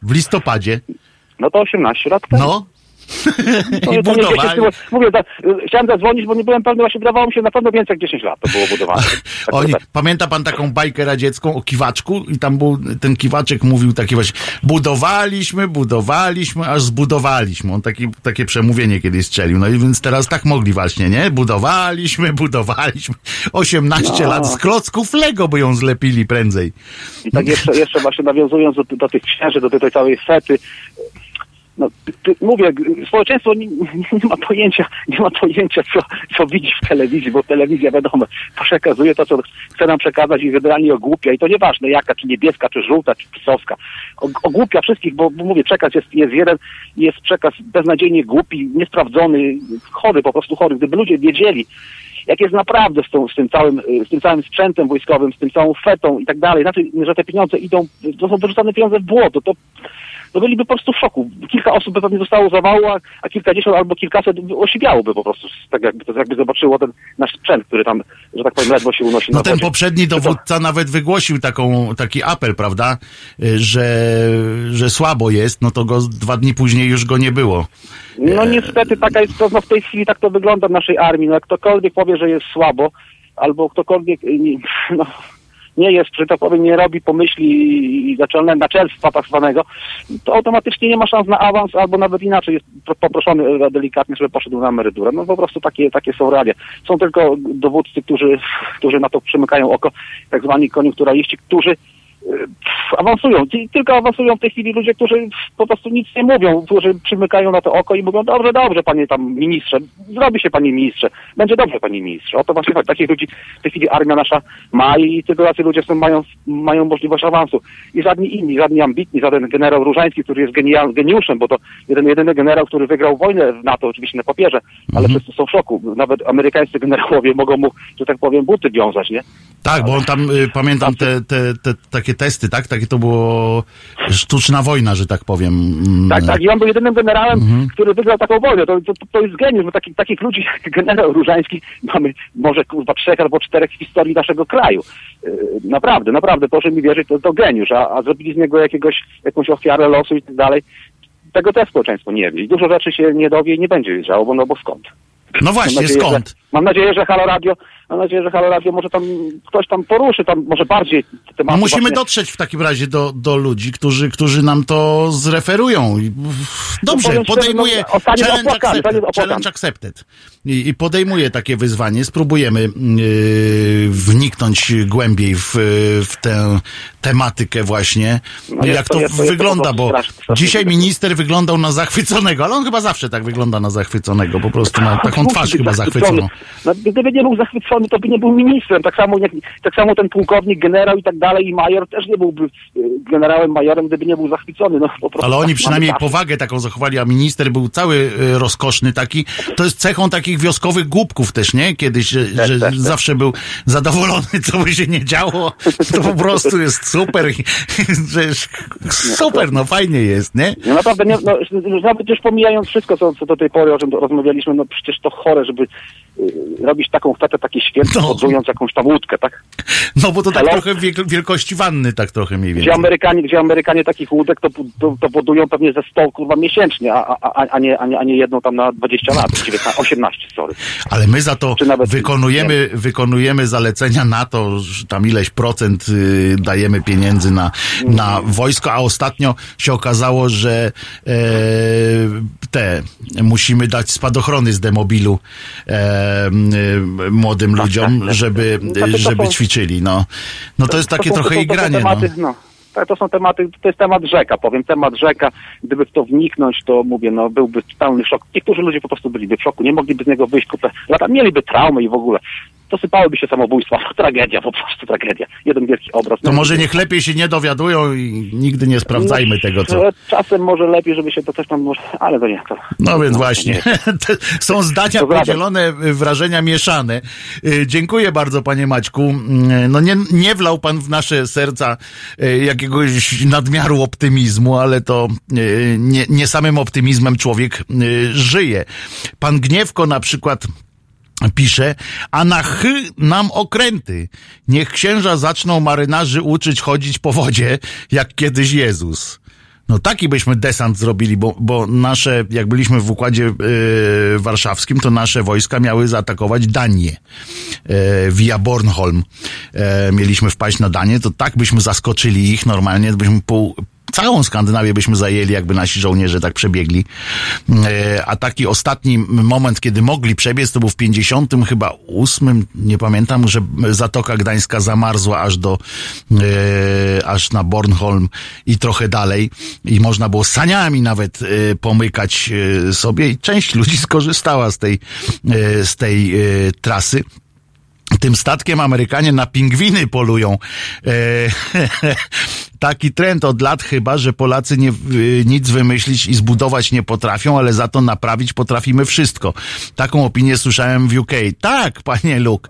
w listopadzie. No to 18 lat temu. No, I to nie 10 budowali. było- Mówię, za, chciałem zadzwonić, bo nie byłem pewny, właśnie wydawało mi się na pewno więcej jak 10 lat to było budowane. Tak, Oni, tak. pamięta pan taką bajkę radziecką o kiwaczku? I tam był, ten kiwaczek mówił takie właśnie, budowaliśmy, budowaliśmy, aż zbudowaliśmy. On taki, takie przemówienie kiedyś strzelił. No i więc teraz tak mogli właśnie, nie? Budowaliśmy, budowaliśmy. 18 No. lat z klocków Lego by ją zlepili prędzej. I tak jeszcze, jeszcze właśnie nawiązując do, do tych księży, do tej całej fety, no, mówię, społeczeństwo nie, nie ma pojęcia, nie ma pojęcia, co, co widzi w telewizji, bo telewizja, wiadomo, przekazuje to, co chce nam przekazać i generalnie ogłupia. I to nieważne jaka, czy niebieska, czy żółta, czy pisowska. Ogłupia wszystkich, bo, bo mówię, przekaz jest, jest jeden, jest przekaz beznadziejnie głupi, niesprawdzony, chory, po prostu chory. Gdyby ludzie wiedzieli, jak jest naprawdę z, tą, z, tym całym, y, z tym całym sprzętem wojskowym, z tym całą fetą i tak dalej, znaczy, że te pieniądze idą, to są wyrzucane pieniądze w błoto, to, to byliby po prostu w szoku. Kilka osób by pewnie zostało zawału, a, a kilkadziesiąt albo kilkaset osiwiałoby po prostu, tak jakby, to jakby zobaczyło ten nasz sprzęt, który tam, że tak powiem, ledwo się unosi No ten wodzie. poprzedni dowódca nawet wygłosił taką, taki apel, prawda? Y, Że, że słabo jest, no to go dwa dni później już go nie było. No niestety taka jest, to, no w tej chwili tak to wygląda w naszej armii. No ktokolwiek powie, że jest słabo, albo ktokolwiek y, no, nie jest, że tak powiem, nie robi pomyśli naczelne, naczelstwa tak zwanego, to automatycznie nie ma szans na awans, albo nawet inaczej jest pro- poproszony delikatnie, żeby poszedł na emeryturę. No po prostu takie, takie są realia. Są tylko dowódcy, którzy, którzy na to przymykają oko, tak zwani koniunkturaliści, którzy awansują. Ci- Tylko awansują w tej chwili ludzie, którzy po prostu nic nie mówią, którzy przymykają na to oko i mówią, dobrze, dobrze, panie tam ministrze, zrobi się panie ministrze, będzie dobrze, panie ministrze. O to właśnie chodzi. Takich ludzi w tej chwili armia nasza ma i tylko tacy ludzie są, mają, mają możliwość awansu. I żadni inni, żadni ambitni, żaden generał Różański, który jest genial, geniuszem, bo to jeden, jedyny generał, który wygrał wojnę w NATO, oczywiście na papierze, ale wszyscy są w szoku. Nawet amerykańscy generałowie mogą mu, że tak powiem, buty wiązać, nie? Tak, bo on tam, y, pamiętam te, te, te takie testy, tak? Takie to było sztuczna wojna, że tak powiem. Mm, Tak, tak. I on był jedynym generałem, który wygrał taką wojnę. To, to, to jest geniusz, bo taki, takich ludzi jak generał Różański mamy może kurwa trzech albo czterech w historii naszego kraju. Yy, Naprawdę, naprawdę, proszę mi wierzyć, to, to geniusz, a, a zrobili z niego jakiegoś, jakąś ofiarę losu i tak dalej. Tego też społeczeństwo nie wie. I dużo rzeczy się nie dowie i nie będzie wiedziało, bo no bo skąd? No Mam właśnie, nadzieję, skąd? Że, mam nadzieję, że Halo Radio, mam nadzieję, że Halo Radio może tam ktoś tam poruszy, tam może bardziej te No musimy właśnie- dotrzeć w takim razie do, do ludzi, którzy, którzy nam to zreferują. I- Dobrze, szczerze, podejmuję no, ostanie challenge opłakany, accepted. Challenge accepted. I, I podejmuję takie wyzwanie. Spróbujemy yy, wniknąć głębiej w, w tę tematykę właśnie. No jak to- to, jest to wygląda, bo dzisiaj minister wyglądał na zachwyconego, ale on chyba zawsze tak wygląda na zachwyconego. Po prostu ma taką Musi twarz chyba zachwyconą. No, gdyby nie był zachwycony, to by nie był ministrem. Tak samo, jak, tak samo ten pułkownik, generał i tak dalej i major też nie byłby y, generałem, majorem, gdyby nie był zachwycony. No, po prostu Ale oni tak przynajmniej powagę taką zachowali, a minister był cały y, rozkoszny taki. To jest cechą takich wioskowych głupków też, nie? Kiedyś, że, Tak, że tak, tak. zawsze był zadowolony, co by się nie działo. To po prostu jest super. super, no fajnie jest, nie? No naprawdę, nie, no, nawet już pomijając wszystko, co, co do tej pory, o czym rozmawialiśmy, no przecież to chore, żeby y, robić taką fetę, takie święto, No. jakąś tam łódkę, tak? No bo to tak Halo? trochę wiek- wielkości wanny, tak trochę mniej Gdzie więcej. Amerykanie, gdzie Amerykanie takich łódek to, to, to budują pewnie ze 100 kurwa miesięcznie, a, a, a, nie, a, nie, a nie jedną tam na 20 lat, 19, 18, sorry. Ale my za to wykonujemy, wykonujemy zalecenia na to, że tam ileś procent y, dajemy pieniędzy na, na wojsko, a ostatnio się okazało, że e, te musimy dać spadochrony z demobilu e, y, młodym ludziom, tak, tak. żeby, Znaczy, to żeby są- ćwiczyli. No, no to jest takie to są, trochę to to igranie. tematy, No. no. Tak, to są tematy, to jest temat rzeka, powiem, temat rzeka. Gdyby w to wniknąć, to mówię, no byłby pełny szok. Niektórzy ludzie po prostu byliby w szoku, nie mogliby z niego wyjść kupę lata, mieliby traumy i w ogóle. Dosypałyby się samobójstwa. Tragedia, po prostu tragedia. Jeden wielki obraz. To No, może niech lepiej się nie dowiadują i nigdy nie sprawdzajmy no, tego, co. Czasem może lepiej, żeby się to coś tam może, ale to nie. To, No więc to właśnie, są zdania podzielone, y, wrażenia mieszane. Y, Dziękuję bardzo panie Maćku. Y, No nie, nie wlał pan w nasze serca y, jakiegoś nadmiaru optymizmu, ale to nie, nie samym optymizmem człowiek żyje. Pan Gniewko na przykład pisze, a na ch nam okręty. Niech księża zaczną marynarzy uczyć chodzić po wodzie, jak kiedyś Jezus. No taki byśmy desant zrobili, bo, bo nasze, jak byliśmy w układzie yy, warszawskim, to nasze wojska miały zaatakować Danię yy, via Bornholm. Yy, mieliśmy wpaść na Danię, to tak byśmy zaskoczyli ich normalnie, byśmy pół, całą Skandynawię byśmy zajęli, jakby nasi żołnierze tak przebiegli. E, A taki ostatni moment, kiedy mogli przebiec, to był w 50 chyba ósmym, nie pamiętam, że Zatoka Gdańska zamarzła aż do, e, aż na Bornholm i trochę dalej. I można było saniami nawet e, pomykać sobie. I część ludzi skorzystała z tej, z tej trasy tym statkiem Amerykanie na pingwiny polują. E, taki trend od lat chyba, że Polacy nie, y, nic wymyślić i zbudować nie potrafią, ale za to naprawić potrafimy wszystko. Taką opinię słyszałem w UK. Tak, panie Luke,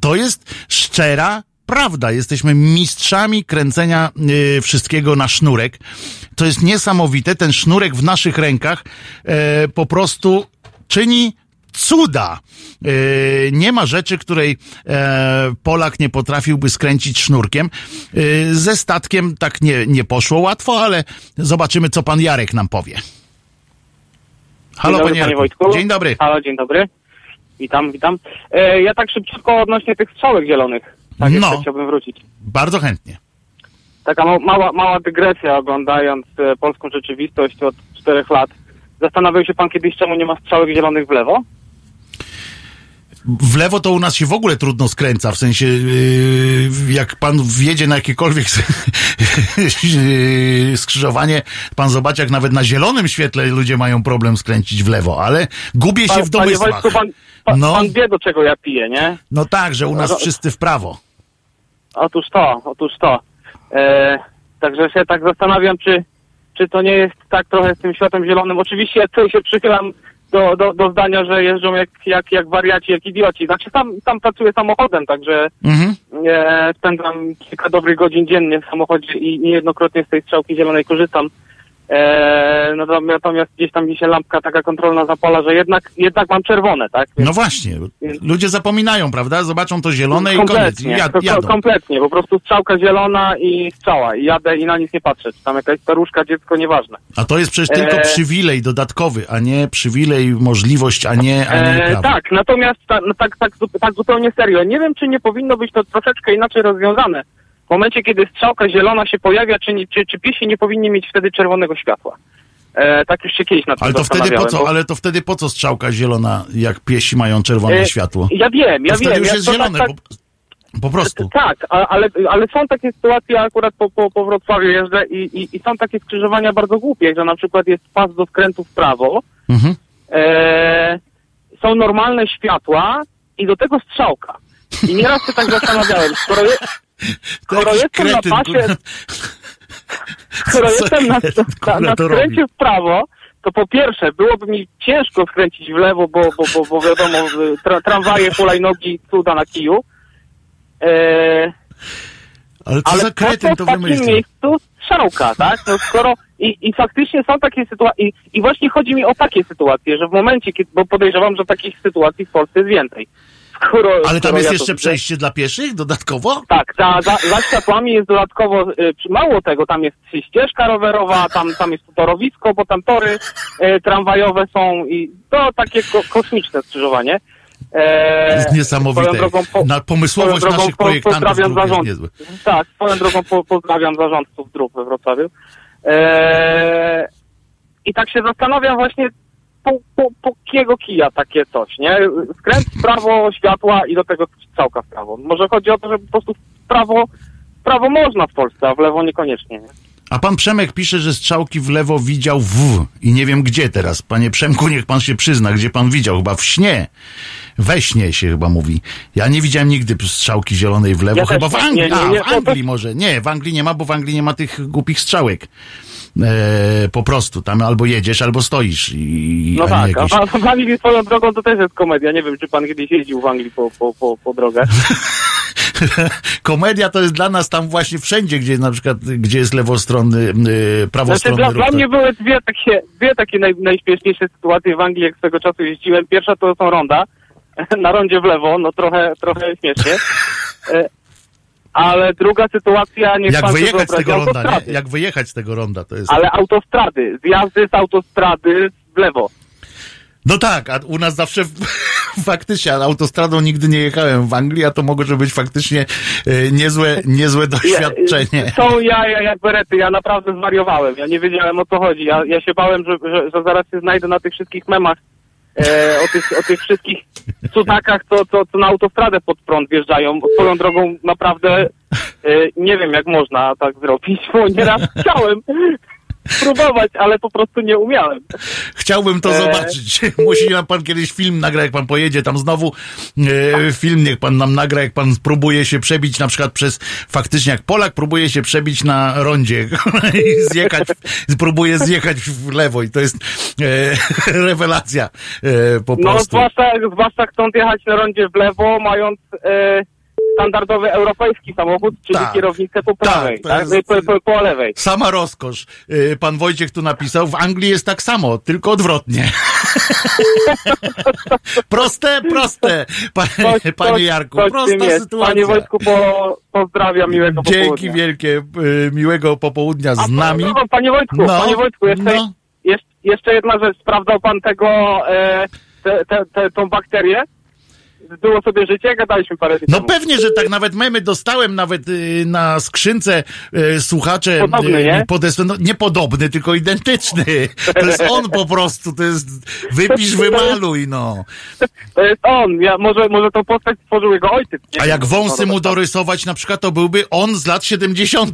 to jest szczera prawda. Jesteśmy mistrzami kręcenia y, wszystkiego na sznurek. To jest niesamowite. Ten sznurek w naszych rękach e, po czyni cuda. E, nie ma rzeczy, której e, Polak nie potrafiłby skręcić sznurkiem. E, ze statkiem tak nie, nie poszło łatwo, ale zobaczymy, co pan Jarek nam powie. Halo, dzień dobry, panie. Wojtku. Dzień dobry. Halo, dzień dobry. Witam, witam. E, ja tak szybciutko odnośnie tych strzałek zielonych. Tak, No. chciałbym wrócić. Bardzo chętnie. Taka ma- mała, mała dygresja, oglądając e, polską rzeczywistość od czterech lat. Zastanawiał się pan kiedyś, czemu nie ma strzałek zielonych w lewo? W lewo to u nas się w ogóle trudno skręca, w sensie yy, jak pan wjedzie na jakiekolwiek yy, skrzyżowanie, pan zobaczy, jak nawet na zielonym świetle ludzie mają problem skręcić w lewo, ale gubię się w domysłach. Wojtku, pan, pan, No. pan wie, do czego ja piję, nie? No tak, że u nas wszyscy w prawo. Otóż to, otóż to. E, także się tak zastanawiam, czy, czy to nie jest tak trochę z tym światem zielonym. Oczywiście ja tutaj się przychylam do, do, do zdania, że jeżdżą jak, jak, jak wariaci, jak idioci. Znaczy tam, tam pracuję samochodem, także Mhm. e, spędzam kilka dobrych godzin dziennie w samochodzie i niejednokrotnie z tej strzałki zielonej korzystam. E, to, natomiast gdzieś tam mi się lampka taka kontrolna zapala, że jednak, jednak mam czerwone, tak? No właśnie, ludzie zapominają, prawda? Zobaczą to zielone i koniec. Jad, jadą. kompletnie, po prostu strzałka zielona i strzała. I jadę i na nic nie patrzę. Czy tam jakaś staruszka, dziecko, nieważne. A to jest przecież tylko E, przywilej dodatkowy, a nie przywilej, możliwość, a nie, a nie E, tak, natomiast ta, no, tak, tak, tak zupełnie serio. Nie wiem, czy nie powinno być to troszeczkę inaczej rozwiązane. W momencie, kiedy strzałka zielona się pojawia, czy, czy, czy piesi nie powinni mieć wtedy czerwonego światła? E, tak już się kiedyś nad tym Ale to wtedy po co? bo- Ale to wtedy po co strzałka zielona, jak piesi mają czerwone E, światło? Ja wiem, ja to wtedy wiem. już ja jest to zielone, tak, po, po prostu. Tak, a- ale, ale są takie sytuacje, akurat po, po, po Wrocławiu jeżdżę i, i, i są takie skrzyżowania bardzo głupie, że na przykład jest pas do skrętu w prawo, Mhm. e, są normalne światła i do tego strzałka. I nieraz się tak zastanawiałem, skoro, je, skoro jestem na kretyn, pasie, kurwa. skoro jestem na, na, na skręcie w prawo, to po pierwsze byłoby mi ciężko skręcić w lewo, bo, bo, bo, bo wiadomo, tra, tramwaje, hulajnogi, cuda na kiju. E, Ale co ale za kretyn w to takim wymyślił? miejscu strzałka, tak? No skoro i, i faktycznie są takie sytuacje i, i właśnie chodzi mi o takie sytuacje, że w momencie, kiedy, bo podejrzewam, że takich sytuacji w Polsce jest więcej. Skoro, Ale tam jest ja jeszcze przejście dla pieszych dodatkowo? Tak, za, za, za światłami jest dodatkowo, y, mało tego, tam jest ścieżka rowerowa, tam, tam jest torowisko, bo tam tory y, tramwajowe są i to takie ko, kosmiczne skrzyżowanie. E, jest niesamowite. drogą po- Na pomysłowość drogą naszych po- projektantów jest zarząd- niezły. Tak, swoją drogą po, pozdrawiam zarządców dróg we Wrocławiu. Eee, I tak się zastanawiam właśnie, po, po, po kiego kija takie coś, nie? Skręt w prawo, światła i do tego strzałka w prawo. Może chodzi o to, że po prostu w prawo, w prawo można w Polsce, a w lewo niekoniecznie, nie? A pan Przemek pisze, że strzałki w lewo widział w i nie wiem gdzie teraz. Panie Przemku, niech pan się przyzna, gdzie pan widział. Chyba w śnie. We śnie się chyba mówi. Ja nie widziałem nigdy strzałki zielonej w lewo. Ja chyba w nie, Anglii. nie, nie, A, w Anglii może. Nie, w Anglii nie ma, bo w Anglii nie ma tych głupich strzałek. E, po prostu. Tam albo jedziesz, albo stoisz. I, No tak, nie a jakieś... w- Anglii swoją drogą to też jest komedia. Nie wiem, czy pan kiedyś jeździł w Anglii po, po, po, po drogę. Komedia to jest dla nas tam właśnie wszędzie, gdzie na przykład, gdzie jest lewostronny, yy, Znaczy, prawostronny dla, ruch. dla to- mnie były dwie takie, dwie takie naj, najśmieszniejsze sytuacje w Anglii, jak swego czasu jeździłem. Pierwsza to są ronda. Na rondzie w lewo, no trochę, trochę śmiesznie. Ale druga sytuacja, niech Jak wyjechać z tego ronda, autostrady. nie? Jak wyjechać z tego ronda, to jest... Ale autostrady, zjazdy z autostrady w lewo. No tak, a u nas zawsze faktycznie, ale autostradą nigdy nie jechałem w Anglii, a to może być faktycznie e, niezłe, niezłe doświadczenie. Są jaja jak berety, ja naprawdę zwariowałem, ja nie wiedziałem o co chodzi, ja, ja się bałem, że, że, że zaraz się znajdę na tych wszystkich memach, e, o, tych, o tych wszystkich cudakach, co, co, co na autostradę pod prąd wjeżdżają. Swoją drogą naprawdę e, nie wiem jak można tak zrobić, bo nieraz chciałem spróbować, ale po prostu nie umiałem. Chciałbym to E. zobaczyć. Musi nam pan kiedyś film nagrać, jak pan pojedzie tam znowu. E, film niech pan nam nagra, jak pan próbuje się przebić na przykład przez, faktycznie jak Polak próbuje się przebić na rondzie i zjechać, próbuje zjechać w lewo i to jest e, rewelacja e, po No prostu. zwłaszcza, zwłaszcza chcąc jechać na rondzie w lewo, mając e, standardowy europejski samochód, czyli Tak. kierownicę po Tak, prawej, tak, jest- po, po, po lewej. Sama rozkosz. E, Pan Wojciech tu napisał, w Anglii jest tak samo, tylko odwrotnie. proste, proste, panie, Coś- panie Jarku, coś prosta jest. sytuacja. Panie Wojtku, po, pozdrawiam, miłego Dzięki popołudnia. wielkie, y, miłego popołudnia z A, nami. no, Panie Wojtku, No, panie Wojtku, jeszcze, no. jeszcze, jeszcze jedna rzecz. Sprawdzał pan tego, e, te, te, te, tą bakterię? Było sobie życie? Gadaliśmy parę dni No temu. pewnie, że tak nawet memy dostałem nawet y, na skrzynce y, słuchacze Podobny, nie? podesłane, no, nie podobny, tylko identyczny. To jest on po prostu, to jest wypisz, wymaluj, no. To jest on. Ja, może, może tą postać stworzył jego ojciec. Nie A jak wąsy mu tak. dorysować na przykład, to byłby on z lat 70.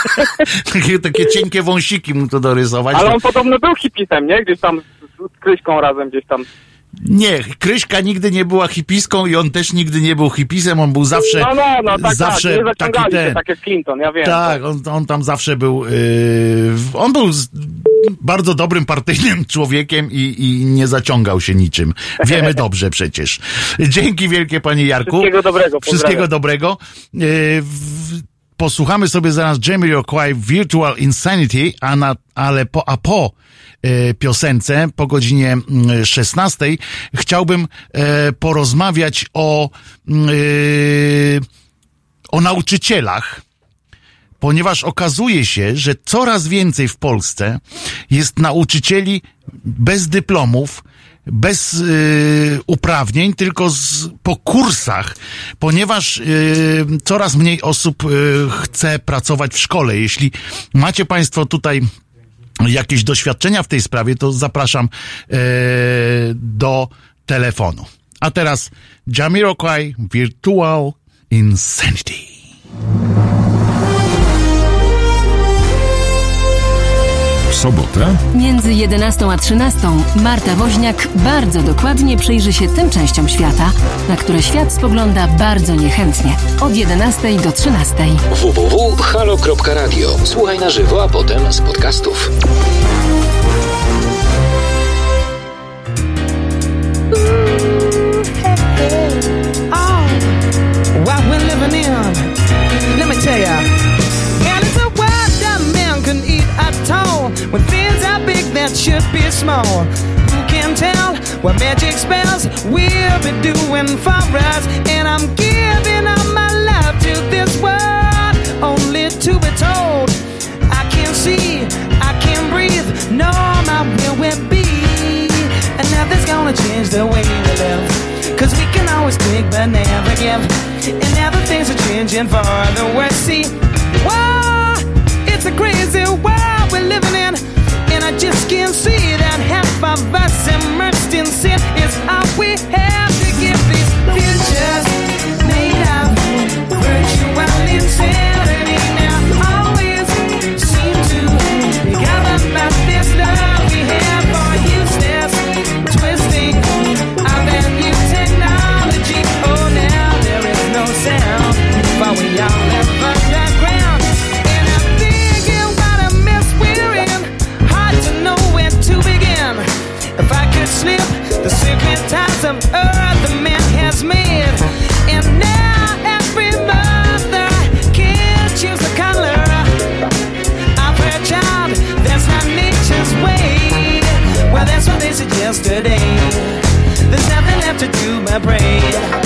takie, takie cienkie wąsiki mu to dorysować. Ale on podobno był hipisem, nie? Gdzieś tam z, z Kryśką razem gdzieś tam. Nie, Kryśka nigdy nie była hipiską i on też nigdy nie był hipisem, on był zawsze, No, no, no, tak, zawsze tak. Nie taki ten. się, tak jak Clinton, ja wiem. Tak, on, on tam zawsze był. Yy, on był z, bardzo dobrym partyjnym człowiekiem i, i nie zaciągał się niczym. Wiemy dobrze przecież. Dzięki wielkie, panie Jarku. Wszystkiego dobrego, Wszystkiego dobrego. Yy, posłuchamy sobie zaraz Jamiroquai Virtual Insanity, a na, ale po, a po e, piosence po godzinie mm, 16 chciałbym e, porozmawiać o, mm, e, o nauczycielach ponieważ okazuje się, że coraz więcej w Polsce jest nauczycieli bez dyplomów, bez y, uprawnień, tylko z, po kursach, ponieważ y, coraz mniej osób y, chce pracować w szkole. Jeśli macie Państwo tutaj jakieś doświadczenia w tej sprawie, to zapraszam e, do telefonu. A teraz Jamiroquai Virtual Insanity. Sobotę Między 11 a 13 Marta Woźniak bardzo dokładnie przyjrzy się tym częściom świata, na które świat spogląda bardzo niechętnie. Od 11 do 13. www.halo.radio. Słuchaj na żywo, a potem z podcastów. Oh, what we're living in. Let me tell ya. That should be small. Who can tell what magic spells we'll be doing for us? And I'm giving up my love to this world, only to be told. I can't see, I can't breathe, no, my will will be. And nothing's gonna change the way we live. Cause we can always take but never give. And now the things are changing for the worse. See, just can't see that half of us immersed in sin. Is all we have some the man has made. And now every mother can choose the color of her child. That's not nature's way. Well, that's what they said yesterday. There's nothing left to do but pray.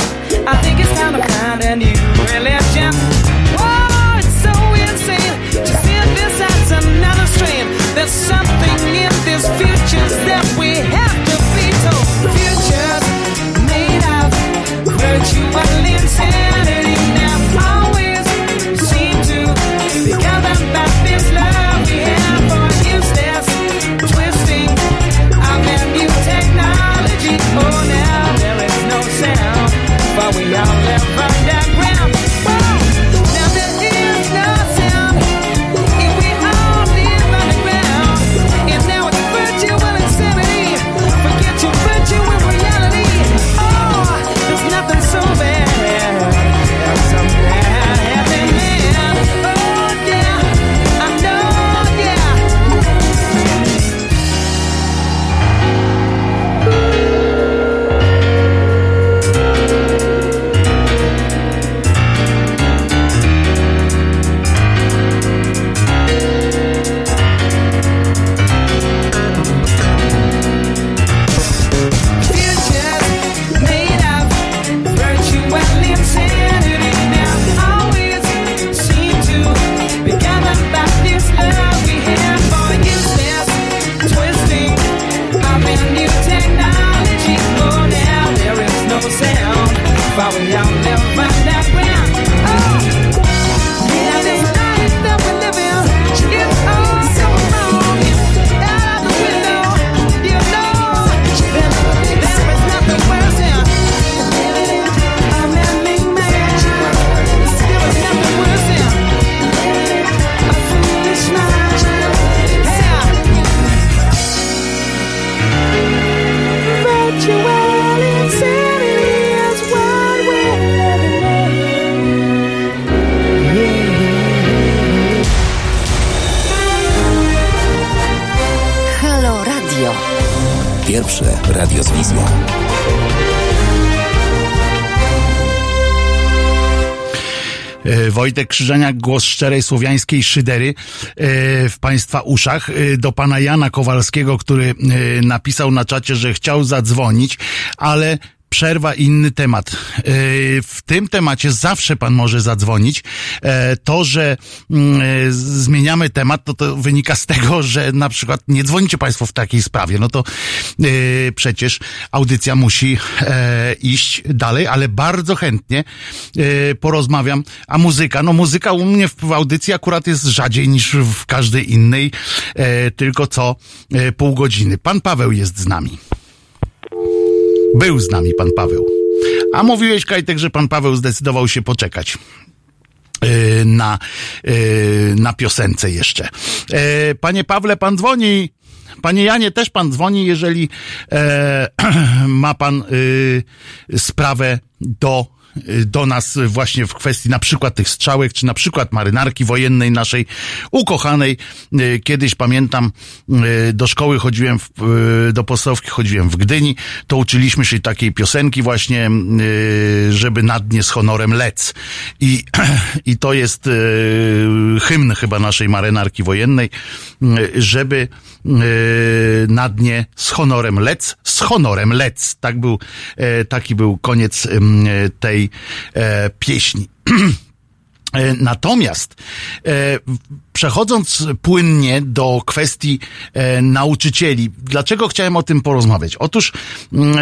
Wojtek Krzyżaniak, głos szczerej słowiańskiej szydery e, w Państwa uszach. E, Do pana Jana Kowalskiego, który napisał na czacie, że chciał zadzwonić, ale przerwa inny temat. E, W tym temacie zawsze pan może zadzwonić. E, To, że mm, e, zmieniamy temat, to to wynika z tego, że na przykład nie dzwonicie państwo w takiej sprawie. No to przecież audycja musi iść dalej, ale bardzo chętnie porozmawiam. A muzyka, no muzyka u mnie w audycji akurat jest rzadziej niż w każdej innej, tylko co pół godziny. Pan Paweł jest z nami. Był z nami pan Paweł. A mówiłeś, Kajtek, że pan Paweł zdecydował się poczekać yy, na, yy, na piosence jeszcze. Yy, Panie Pawle, pan dzwoni. Panie Janie, też pan dzwoni, jeżeli e, ma pan y, sprawę do, do nas właśnie w kwestii na przykład tych strzałek, czy na przykład marynarki wojennej naszej ukochanej. Y, Kiedyś pamiętam, y, do szkoły chodziłem, w, y, do podstawówki chodziłem w Gdyni, to uczyliśmy się takiej piosenki właśnie, y, żeby na dnie z honorem lec. I, i to jest y, hymn chyba naszej marynarki wojennej, y, żeby y, na dnie z honorem lec, z honorem lec. Tak był, e, taki był koniec tej e, pieśni. E, Natomiast przechodząc płynnie do kwestii nauczycieli, dlaczego chciałem o tym porozmawiać? Otóż mm,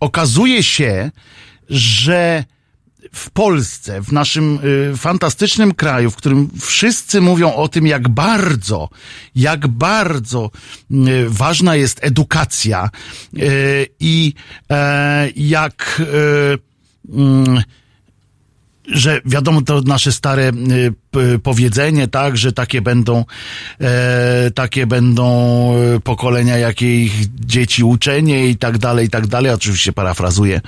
okazuje się, że w Polsce, w naszym y, fantastycznym kraju, w którym wszyscy mówią o tym, jak bardzo, jak bardzo y, ważna jest edukacja y, i e, jak y, mm, że wiadomo to nasze stare y, powiedzenie, tak, że takie będą e, takie będą e, pokolenia, jakie ich dzieci uczenie i tak dalej, i tak dalej. Oczywiście parafrazuję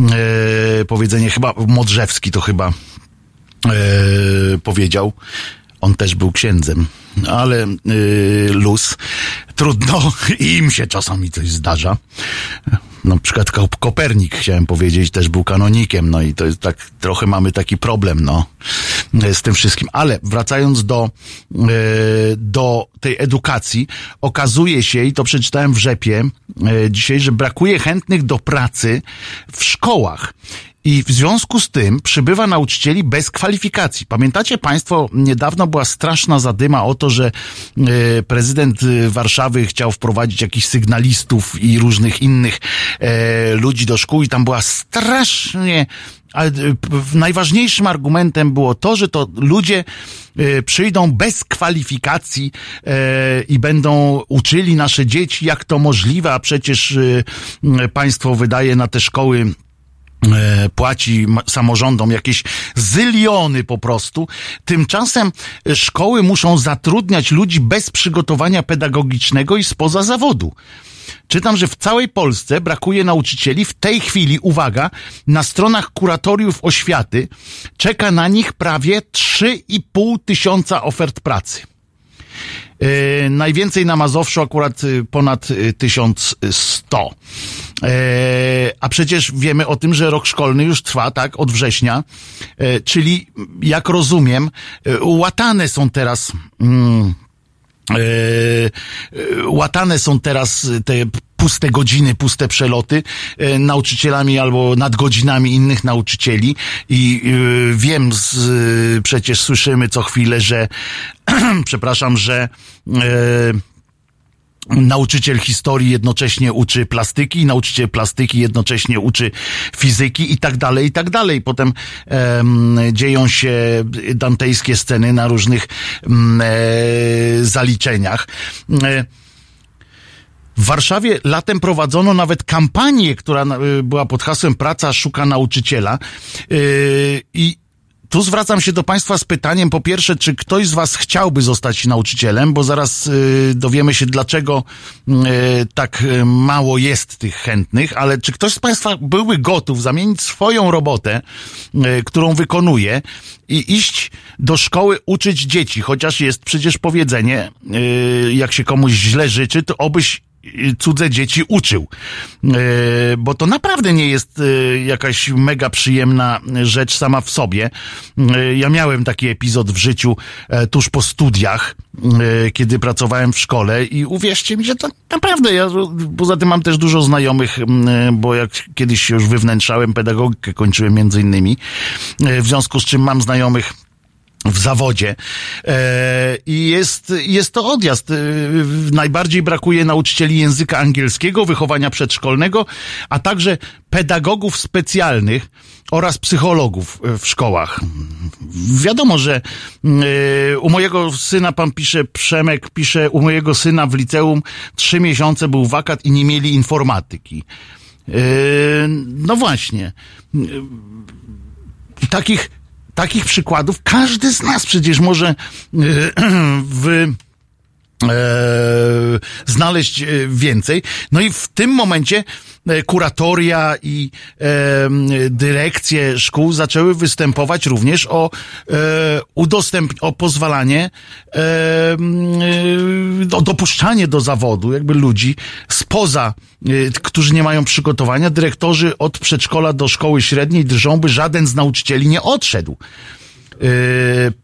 e, powiedzenie, chyba Modrzewski to chyba e, powiedział. On też był księdzem, ale y, luz. Trudno, im się czasami coś zdarza. Na przykład Ko- Kopernik, chciałem powiedzieć, też był kanonikiem, no i to jest tak, trochę mamy taki problem, no, z tym wszystkim. Ale wracając do, y, do tej edukacji, okazuje się, i to przeczytałem w Rzepie y, dzisiaj, że brakuje chętnych do pracy w szkołach. I w związku z tym przybywa nauczycieli bez kwalifikacji. Pamiętacie Państwo, niedawno była straszna zadyma o to, że e, prezydent e, Warszawy chciał wprowadzić jakichś sygnalistów i różnych innych e, ludzi do szkół i tam była strasznie ale najważniejszym argumentem było to, że to ludzie przyjdą bez kwalifikacji i będą uczyli nasze dzieci, jak to możliwe, a przecież państwo wydaje na te szkoły płaci ma- samorządom jakieś zyliony po prostu. Tymczasem e, szkoły muszą zatrudniać ludzi bez przygotowania pedagogicznego i spoza zawodu. Czytam, że w całej Polsce brakuje nauczycieli. W tej chwili, uwaga, na stronach kuratoriów oświaty czeka na nich prawie 3,5 tysiąca ofert pracy. E, najwięcej na Mazowszu akurat e, ponad e, 1100. E, a przecież wiemy o tym, że rok szkolny już trwa, tak, od września, e, czyli jak rozumiem, łatane są teraz. Mm, łatane są teraz te puste godziny, puste przeloty e, nauczycielami albo nadgodzinami innych nauczycieli i e, wiem, z, przecież słyszymy co chwilę, że przepraszam, że e, Nauczyciel historii jednocześnie uczy plastyki, nauczyciel plastyki jednocześnie uczy fizyki i tak dalej, i tak dalej. Potem em, dzieją się dantejskie sceny na różnych e, zaliczeniach. W Warszawie latem prowadzono nawet kampanię, która y, była pod hasłem Praca szuka nauczyciela. Y, I tu zwracam się do Państwa z pytaniem, po pierwsze, czy ktoś z Was chciałby zostać nauczycielem, bo zaraz y, dowiemy się, dlaczego tak mało jest tych chętnych, ale czy ktoś z Państwa byłby gotów zamienić swoją robotę, którą wykonuje, i iść do szkoły uczyć dzieci, chociaż jest przecież powiedzenie, jak się komuś źle życzy, to obyś cudze dzieci uczył. E, Bo to naprawdę nie jest e, jakaś mega przyjemna rzecz sama w sobie. E, Ja miałem taki epizod w życiu tuż po studiach, kiedy pracowałem w szkole i uwierzcie mi, że to naprawdę, ja poza tym mam też dużo znajomych, bo jak kiedyś się już wywnętrzałem pedagogikę, kończyłem między innymi, w związku z czym mam znajomych w zawodzie e, i jest, jest to odjazd. E, najbardziej brakuje nauczycieli języka angielskiego, wychowania przedszkolnego, a także pedagogów specjalnych oraz psychologów e, w szkołach. Wiadomo, że u mojego syna, pan pisze, Przemek pisze, u mojego syna w liceum trzy miesiące był wakat i nie mieli informatyki. No właśnie. Takich, takich przykładów każdy z nas przecież może e, w znaleźć e, więcej. No i w tym momencie e, kuratoria i e, dyrekcje szkół zaczęły występować również o e, udostęp, o pozwalanie, e, e, o dopuszczanie do zawodu jakby ludzi spoza, e, którzy nie mają przygotowania. Dyrektorzy od przedszkola do szkoły średniej drżą, by żaden z nauczycieli nie odszedł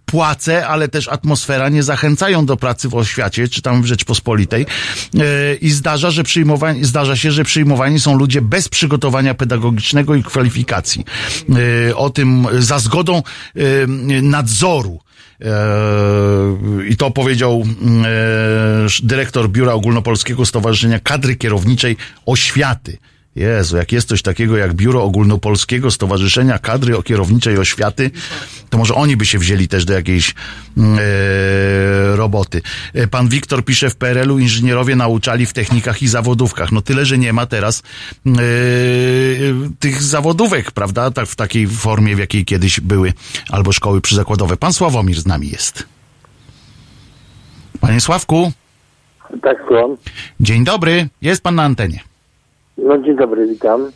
płace, ale też atmosfera nie zachęcają do pracy w oświacie, czy tam w Rzeczpospolitej. Yy, I zdarza, że przyjmowani, zdarza się, że przyjmowani są ludzie bez przygotowania pedagogicznego i kwalifikacji. Yy, o tym za zgodą nadzoru. I to powiedział dyrektor Biura Ogólnopolskiego Stowarzyszenia Kadry Kierowniczej Oświaty. Jezu, jak jest coś takiego jak Biuro Ogólnopolskiego Stowarzyszenia Kadry Kierowniczej Oświaty, to może oni by się wzięli też do jakiejś mm, e, roboty. E, Pan Wiktor pisze, w PRL-u inżynierowie nauczali w technikach i zawodówkach. No tyle, że nie ma teraz e, tych zawodówek, prawda? Tak, w takiej formie, w jakiej kiedyś były, albo szkoły przyzakładowe. Pan Sławomir z nami jest. Panie Sławku, Tak, słucham. dzień dobry. Jest pan na antenie. No dzień dobry, witam.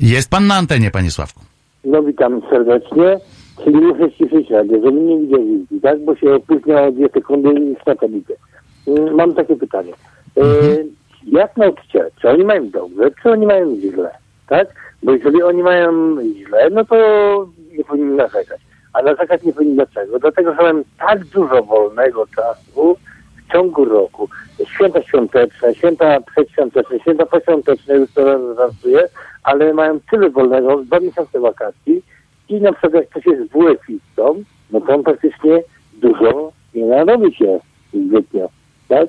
Jest pan na antenie, panie Sławku. No witam serdecznie. Czyli muszę ściszyć radio, żeby nie widział wizji, tak? Bo się opóźnia o dwie sekundy i satelitę. Mm, Mam takie pytanie. E, jak nauczyciele? Czy oni mają dobrze, czy oni mają źle? Tak? Bo jeżeli oni mają źle, no to nie powinni narzekać. A narzekać nie powinni dlaczego? Dlatego, że mają tak dużo wolnego czasu w ciągu roku. Święta świąteczne, święta przedświąteczne, święta poświąteczne, już to żartuję, ale mają tyle wolnego, dwa miesiące wakacji i na przykład jak ktoś jest WF-istą, no to on praktycznie dużo nie narobi się zbytnio, tak?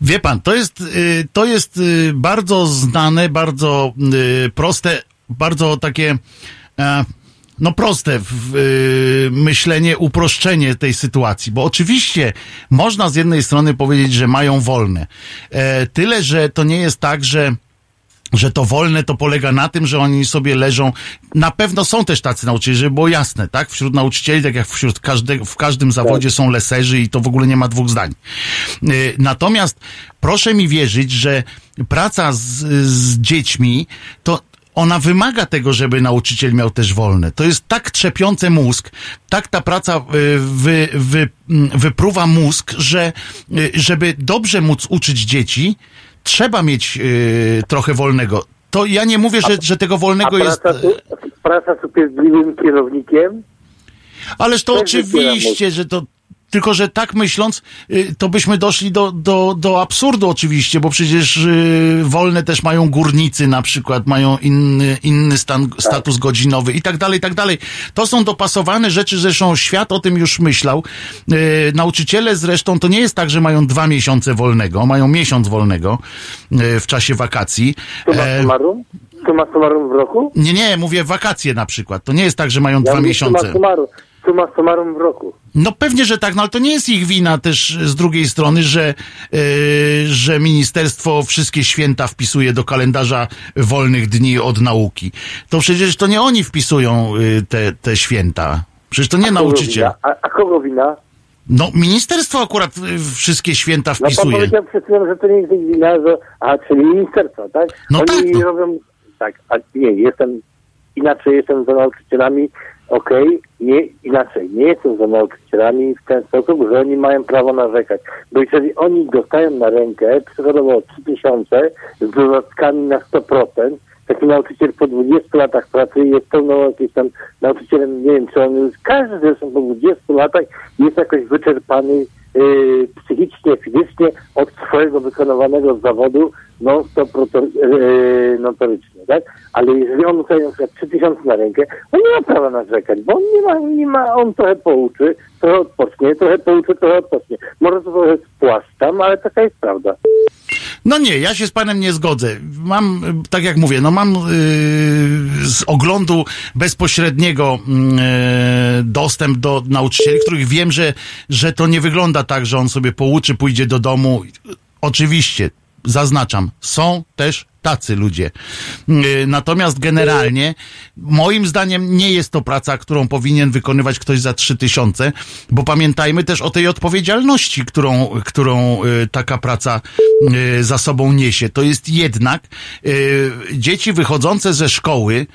Wie pan, to jest, y, to jest y, bardzo znane, bardzo y, proste, bardzo takie, e, no proste w, y, myślenie, uproszczenie tej sytuacji, bo oczywiście można z jednej strony powiedzieć, że mają wolne. E, Tyle, że to nie jest tak, że że to wolne to polega na tym, że oni sobie leżą. Na pewno są też tacy nauczyciele, żeby było jasne, tak? Wśród nauczycieli, tak jak wśród każdego, w każdym zawodzie są leserzy i to w ogóle nie ma dwóch zdań. Y, Natomiast proszę mi wierzyć, że praca z, z dziećmi to ona wymaga tego, żeby nauczyciel miał też wolne. To jest tak trzepiące mózg, tak ta praca y, wy, wy, mm, wypruwa mózg, że y, żeby dobrze móc uczyć dzieci, trzeba mieć y, trochę wolnego. To ja nie mówię, że, że tego A wolnego jest. praca, su- praca z upierdliwym kierownikiem? Ależ to też oczywiście, że to. Tylko, że tak myśląc, y, to byśmy doszli do, do, do absurdu oczywiście, bo przecież y, wolne też mają górnicy na przykład, mają inny, inny stan, status godzinowy i tak dalej, i tak dalej. To są dopasowane rzeczy, zresztą świat o tym już myślał. Y, Nauczyciele zresztą, to nie jest tak, że mają dwa miesiące wolnego, mają miesiąc wolnego w czasie wakacji. Summarum? Suma summarum w roku? Nie, nie, mówię wakacje na przykład. To nie jest tak, że mają Ja dwa miesiące. Suma summarum, suma summarum w roku. No pewnie, że tak, no ale to nie jest ich wina też z drugiej strony, że, yy, że ministerstwo wszystkie święta wpisuje do kalendarza wolnych dni od nauki. To przecież to nie oni wpisują yy, te, te święta. Przecież to nie Kogo nauczyciel. A, a kogo wina? No ministerstwo akurat yy, wszystkie święta No pan wpisuje. powiedział przed chwilą, że to nie jest ich wina, że... A, czyli ministerstwo, tak? No Oni tak, no. robią... Tak, a nie, jestem... Inaczej jestem za nauczycielami okej, nie, inaczej, nie jestem za nauczycielami w ten sposób, że oni mają prawo narzekać. Bo jeżeli oni dostają na rękę przykładowo 3000 z dodatkami na 100%, taki nauczyciel po 20 latach pracy jest pełną jakimś tam nauczycielem, nie wiem, czy on już, każdy zresztą po 20 latach jest jakoś wyczerpany yy, psychicznie, fizycznie od swojego wykonywanego zawodu non-stop yy, notorycznie, tak? Ale jeżeli on dostaje na przykład 3000 na rękę, on nie ma prawa narzekać, bo on nie ma, nie ma, on trochę pouczy, trochę odpocznie, trochę pouczy, trochę odpocznie. Może to trochę spłaszczam, ale taka jest prawda. No nie, ja się z panem nie zgodzę. Mam, tak jak mówię, no mam yy, z oglądu bezpośredniego yy, dostęp do nauczycieli, których wiem, że, że to nie wygląda tak, że on sobie pouczy, pójdzie do domu. Oczywiście, zaznaczam, są też tacy ludzie. Yy, Natomiast generalnie, moim zdaniem, nie jest to praca, którą powinien wykonywać ktoś za trzy tysiące, bo pamiętajmy też o tej odpowiedzialności, którą, którą y, taka praca y, za sobą niesie. To jest jednak y, dzieci wychodzące ze szkoły,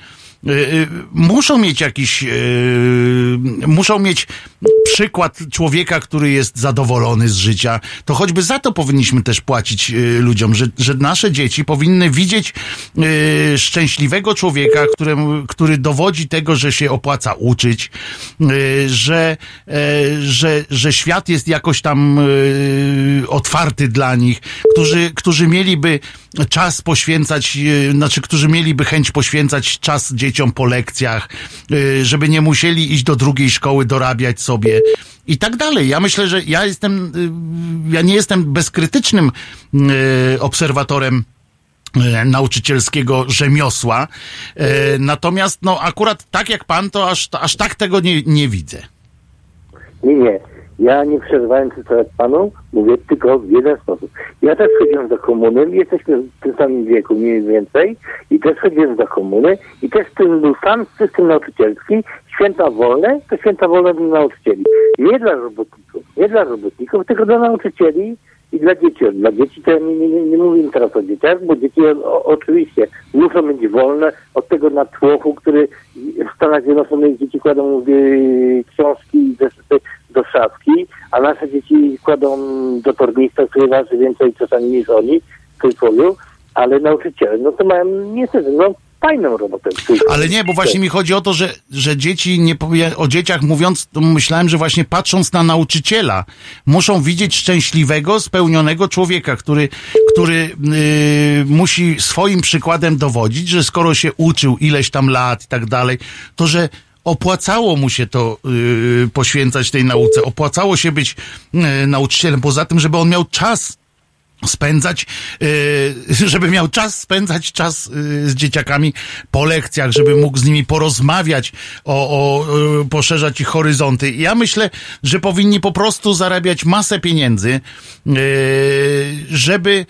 y, y, muszą mieć jakiś, y, muszą mieć przykład człowieka, który jest zadowolony z życia. To choćby za to powinniśmy też płacić y, ludziom, że, że nasze dzieci powinny widzieć y, szczęśliwego człowieka, któremu, który dowodzi tego, że się opłaca uczyć, y, że, e, że, że świat jest jakoś tam y, otwarty dla nich, którzy, którzy mieliby czas poświęcać, y, znaczy, którzy mieliby chęć poświęcać czas dzieciom po lekcjach, y, żeby nie musieli iść do drugiej szkoły, dorabiać sobie i tak dalej. Ja myślę, że ja jestem, y, ja nie jestem bezkrytycznym y, obserwatorem y, nauczycielskiego rzemiosła. Natomiast, no, akurat tak jak pan, to aż, aż tak tego nie, nie widzę. Nie, nie. Ja nie przerywając teraz panu, mówię tylko w jeden sposób. Ja też chodziłem do komuny, jesteśmy w tym samym wieku mniej więcej i też chodziłem do komuny i też ten był sam system nauczycielski. Święta wolne to święta wolne dla nauczycieli. Nie dla robotników, nie dla robotników, tylko dla nauczycieli i dla dzieci. Dla dzieci to ja nie, nie, nie mówię teraz o dzieciach, bo dzieci o, oczywiście muszą być wolne od tego natłoku, który w Stanach Zjednoczonych dzieci kładą yy, książki do szafki, a nasze dzieci kładą do tornistrza, który waży więcej czasami niż oni, w cudzysłowie, ale nauczyciele, no to mają niestety, no fajną robotę. Ale nie, bo właśnie mi chodzi o to, że, że dzieci, nie powie, o dzieciach mówiąc, to myślałem, że właśnie patrząc na nauczyciela, muszą widzieć szczęśliwego, spełnionego człowieka, który, który yy, musi swoim przykładem dowodzić, że skoro się uczył ileś tam lat i tak dalej, to że opłacało mu się to yy, poświęcać tej nauce, opłacało się być yy, nauczycielem, poza tym, żeby on miał czas spędzać, yy, żeby miał czas spędzać czas yy, z dzieciakami po lekcjach, żeby mógł z nimi porozmawiać, o, o yy, poszerzać ich horyzonty. Ja myślę, że powinni po prostu zarabiać masę pieniędzy, żeby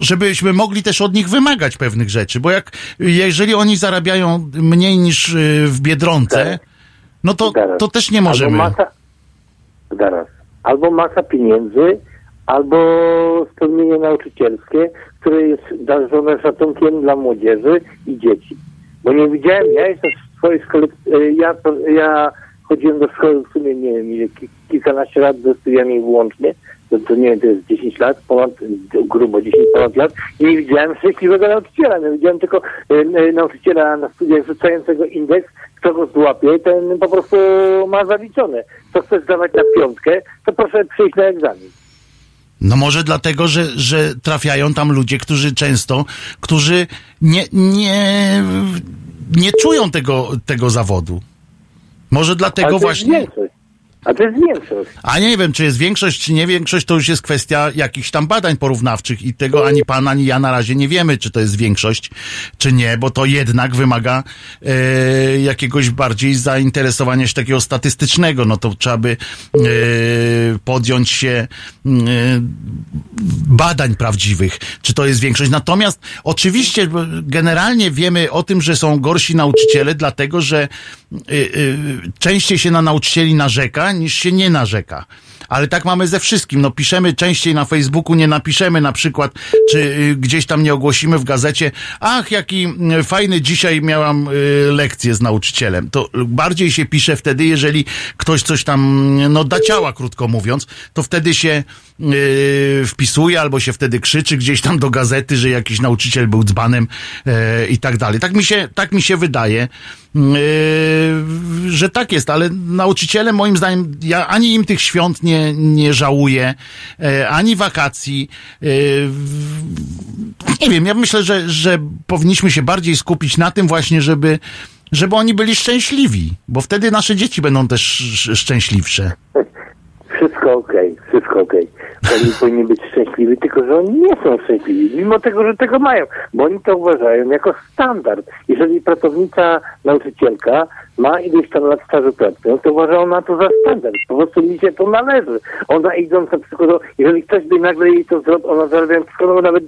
żebyśmy mogli też od nich wymagać pewnych rzeczy, bo jak jeżeli oni zarabiają mniej niż w Biedronce, no to, to też nie możemy. Albo masa. Albo masa pieniędzy, albo spełnienie nauczycielskie, które jest darzone szacunkiem dla młodzieży i dzieci. Bo nie widziałem, ja jestem w swojej szkole, e, ja, ja chodziłem do szkoły w sumie, nie wiem, ile, ki- kilkanaście lat ze studiami włącznie, to, to nie wiem, to jest 10 lat, ponad, grubo 10 ponad lat i nie widziałem szczęśliwego nauczyciela, no, widziałem tylko e, nauczyciela na studiach rzucającego indeks, kto go złapie, ten po prostu ma zaliczone. Co chcesz zdawać na piątkę, to proszę przyjść na egzamin. No może dlatego, że, że trafiają tam ludzie, którzy często, którzy nie, nie, nie czują tego, tego zawodu. Może dlatego właśnie. większość. A to jest większość. A nie wiem, czy jest większość, czy nie większość, to już jest kwestia jakichś tam badań porównawczych i tego ani pan, ani ja na razie nie wiemy, czy to jest większość, czy nie, bo to jednak wymaga e, jakiegoś bardziej zainteresowania się takiego statystycznego. No to trzeba by e, podjąć się e, badań prawdziwych, czy to jest większość. Natomiast oczywiście generalnie wiemy o tym, że są gorsi nauczyciele, dlatego że częściej się na nauczycieli narzeka niż się nie narzeka. Ale tak mamy ze wszystkim. No piszemy częściej na Facebooku, nie napiszemy na przykład, czy y, gdzieś tam nie ogłosimy w gazecie, ach, jaki y, fajny dzisiaj miałam y, lekcję z nauczycielem. To bardziej się pisze wtedy, jeżeli ktoś coś tam, no da ciała, krótko mówiąc, to wtedy się y, wpisuje albo się wtedy krzyczy gdzieś tam do gazety, że jakiś nauczyciel był dzbanem y, i tak dalej. Tak mi się, tak mi się wydaje. Yy, że tak jest, ale nauczyciele moim zdaniem, ja ani im tych świąt nie, nie żałuję, yy, ani wakacji. Yy, nie wiem, ja myślę, że, że powinniśmy się bardziej skupić na tym właśnie, żeby, żeby oni byli szczęśliwi, bo wtedy nasze dzieci będą też sz- szczęśliwsze. Wszystko okej, wszystko okej. Oni powinni być szczęśliwi, tylko że oni nie są szczęśliwi, mimo tego, że tego mają, bo oni to uważają jako standard. Jeżeli pracownica, nauczycielka ma ileś tam lat stażu pracy, no to uważa ona to za standard. Po prostu mi się to należy. Ona idąc na przykład, jeżeli ktoś by nagle jej to zrobił, ona zarabiając przykładowo nawet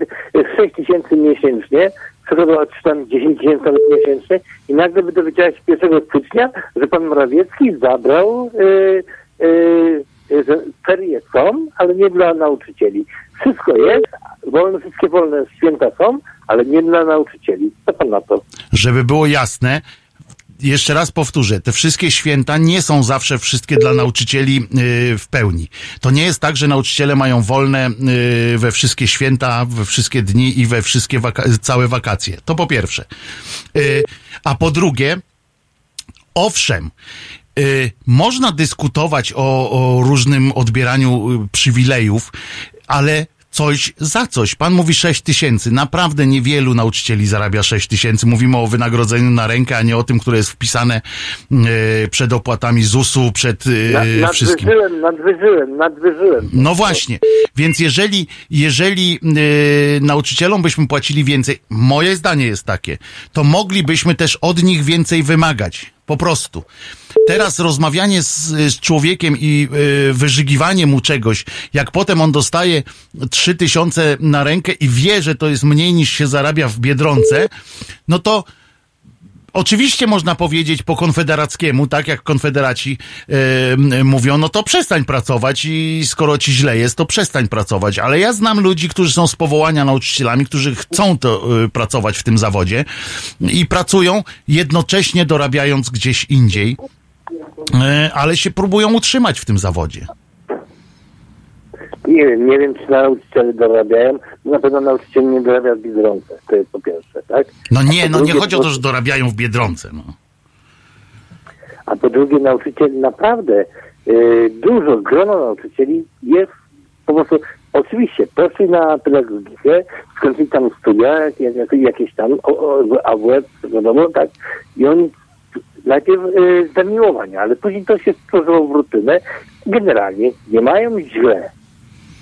6 tysięcy miesięcznie, przykładowo czy tam 10 tysięcy nawet miesięcznie i nagle by dowiedziała się 1 stycznia, że pan Morawiecki zabrał yy, yy, że ferie są, ale nie dla nauczycieli. Wszystko jest, wolne, wszystkie wolne święta są, ale nie dla nauczycieli. Co pan na to? Żeby było jasne, jeszcze raz powtórzę, te wszystkie święta nie są zawsze wszystkie dla nauczycieli yy, w pełni. To nie jest tak, że nauczyciele mają wolne yy, we wszystkie święta, we wszystkie dni i we wszystkie waka- całe wakacje. To po pierwsze. A po drugie, owszem, y, można dyskutować o, o różnym odbieraniu y, przywilejów, ale coś za coś. Pan mówi 6 tysięcy. Naprawdę niewielu nauczycieli zarabia 6 tysięcy. Mówimy o wynagrodzeniu na rękę, a nie o tym, które jest wpisane y, przed opłatami ZUS-u, przed y, Na, wszystkim. nadwyżyłem, nadwyżyłem, nadwyżyłem. No właśnie, więc jeżeli, jeżeli nauczycielom byśmy płacili więcej, moje zdanie jest takie, to moglibyśmy też od nich więcej wymagać. Po prostu. Teraz rozmawianie z, z człowiekiem i yy, wyżygiwanie mu czegoś, jak potem on dostaje trzy tysiące na rękę i wie, że to jest mniej niż się zarabia w Biedronce, no to Oczywiście można powiedzieć po konfederackiemu, tak jak konfederaci m, mówią, no to przestań pracować i skoro ci źle jest, to przestań pracować. Ale ja znam ludzi, którzy są z powołania nauczycielami, którzy chcą to e, pracować w tym zawodzie i pracują jednocześnie dorabiając gdzieś indziej, ale się próbują utrzymać w tym zawodzie. Nie wiem, nie wiem, czy nauczyciele dorabiają. Na pewno nauczyciel nie dorabia w Biedronce. To jest po pierwsze, tak? No nie, no nie chodzi o to, że dorabiają w Biedronce. No. A po drugie, nauczyciel naprawdę y, dużo, grono nauczycieli jest po prostu, oczywiście, poszli na pedagogikę, skończyli tam studia, jak, jak, jakieś tam, o, o, AWF, wiadomo, tak, i oni najpierw y, zamiłowania, ale później to się stworzyło w rutynę. Generalnie nie mają źle,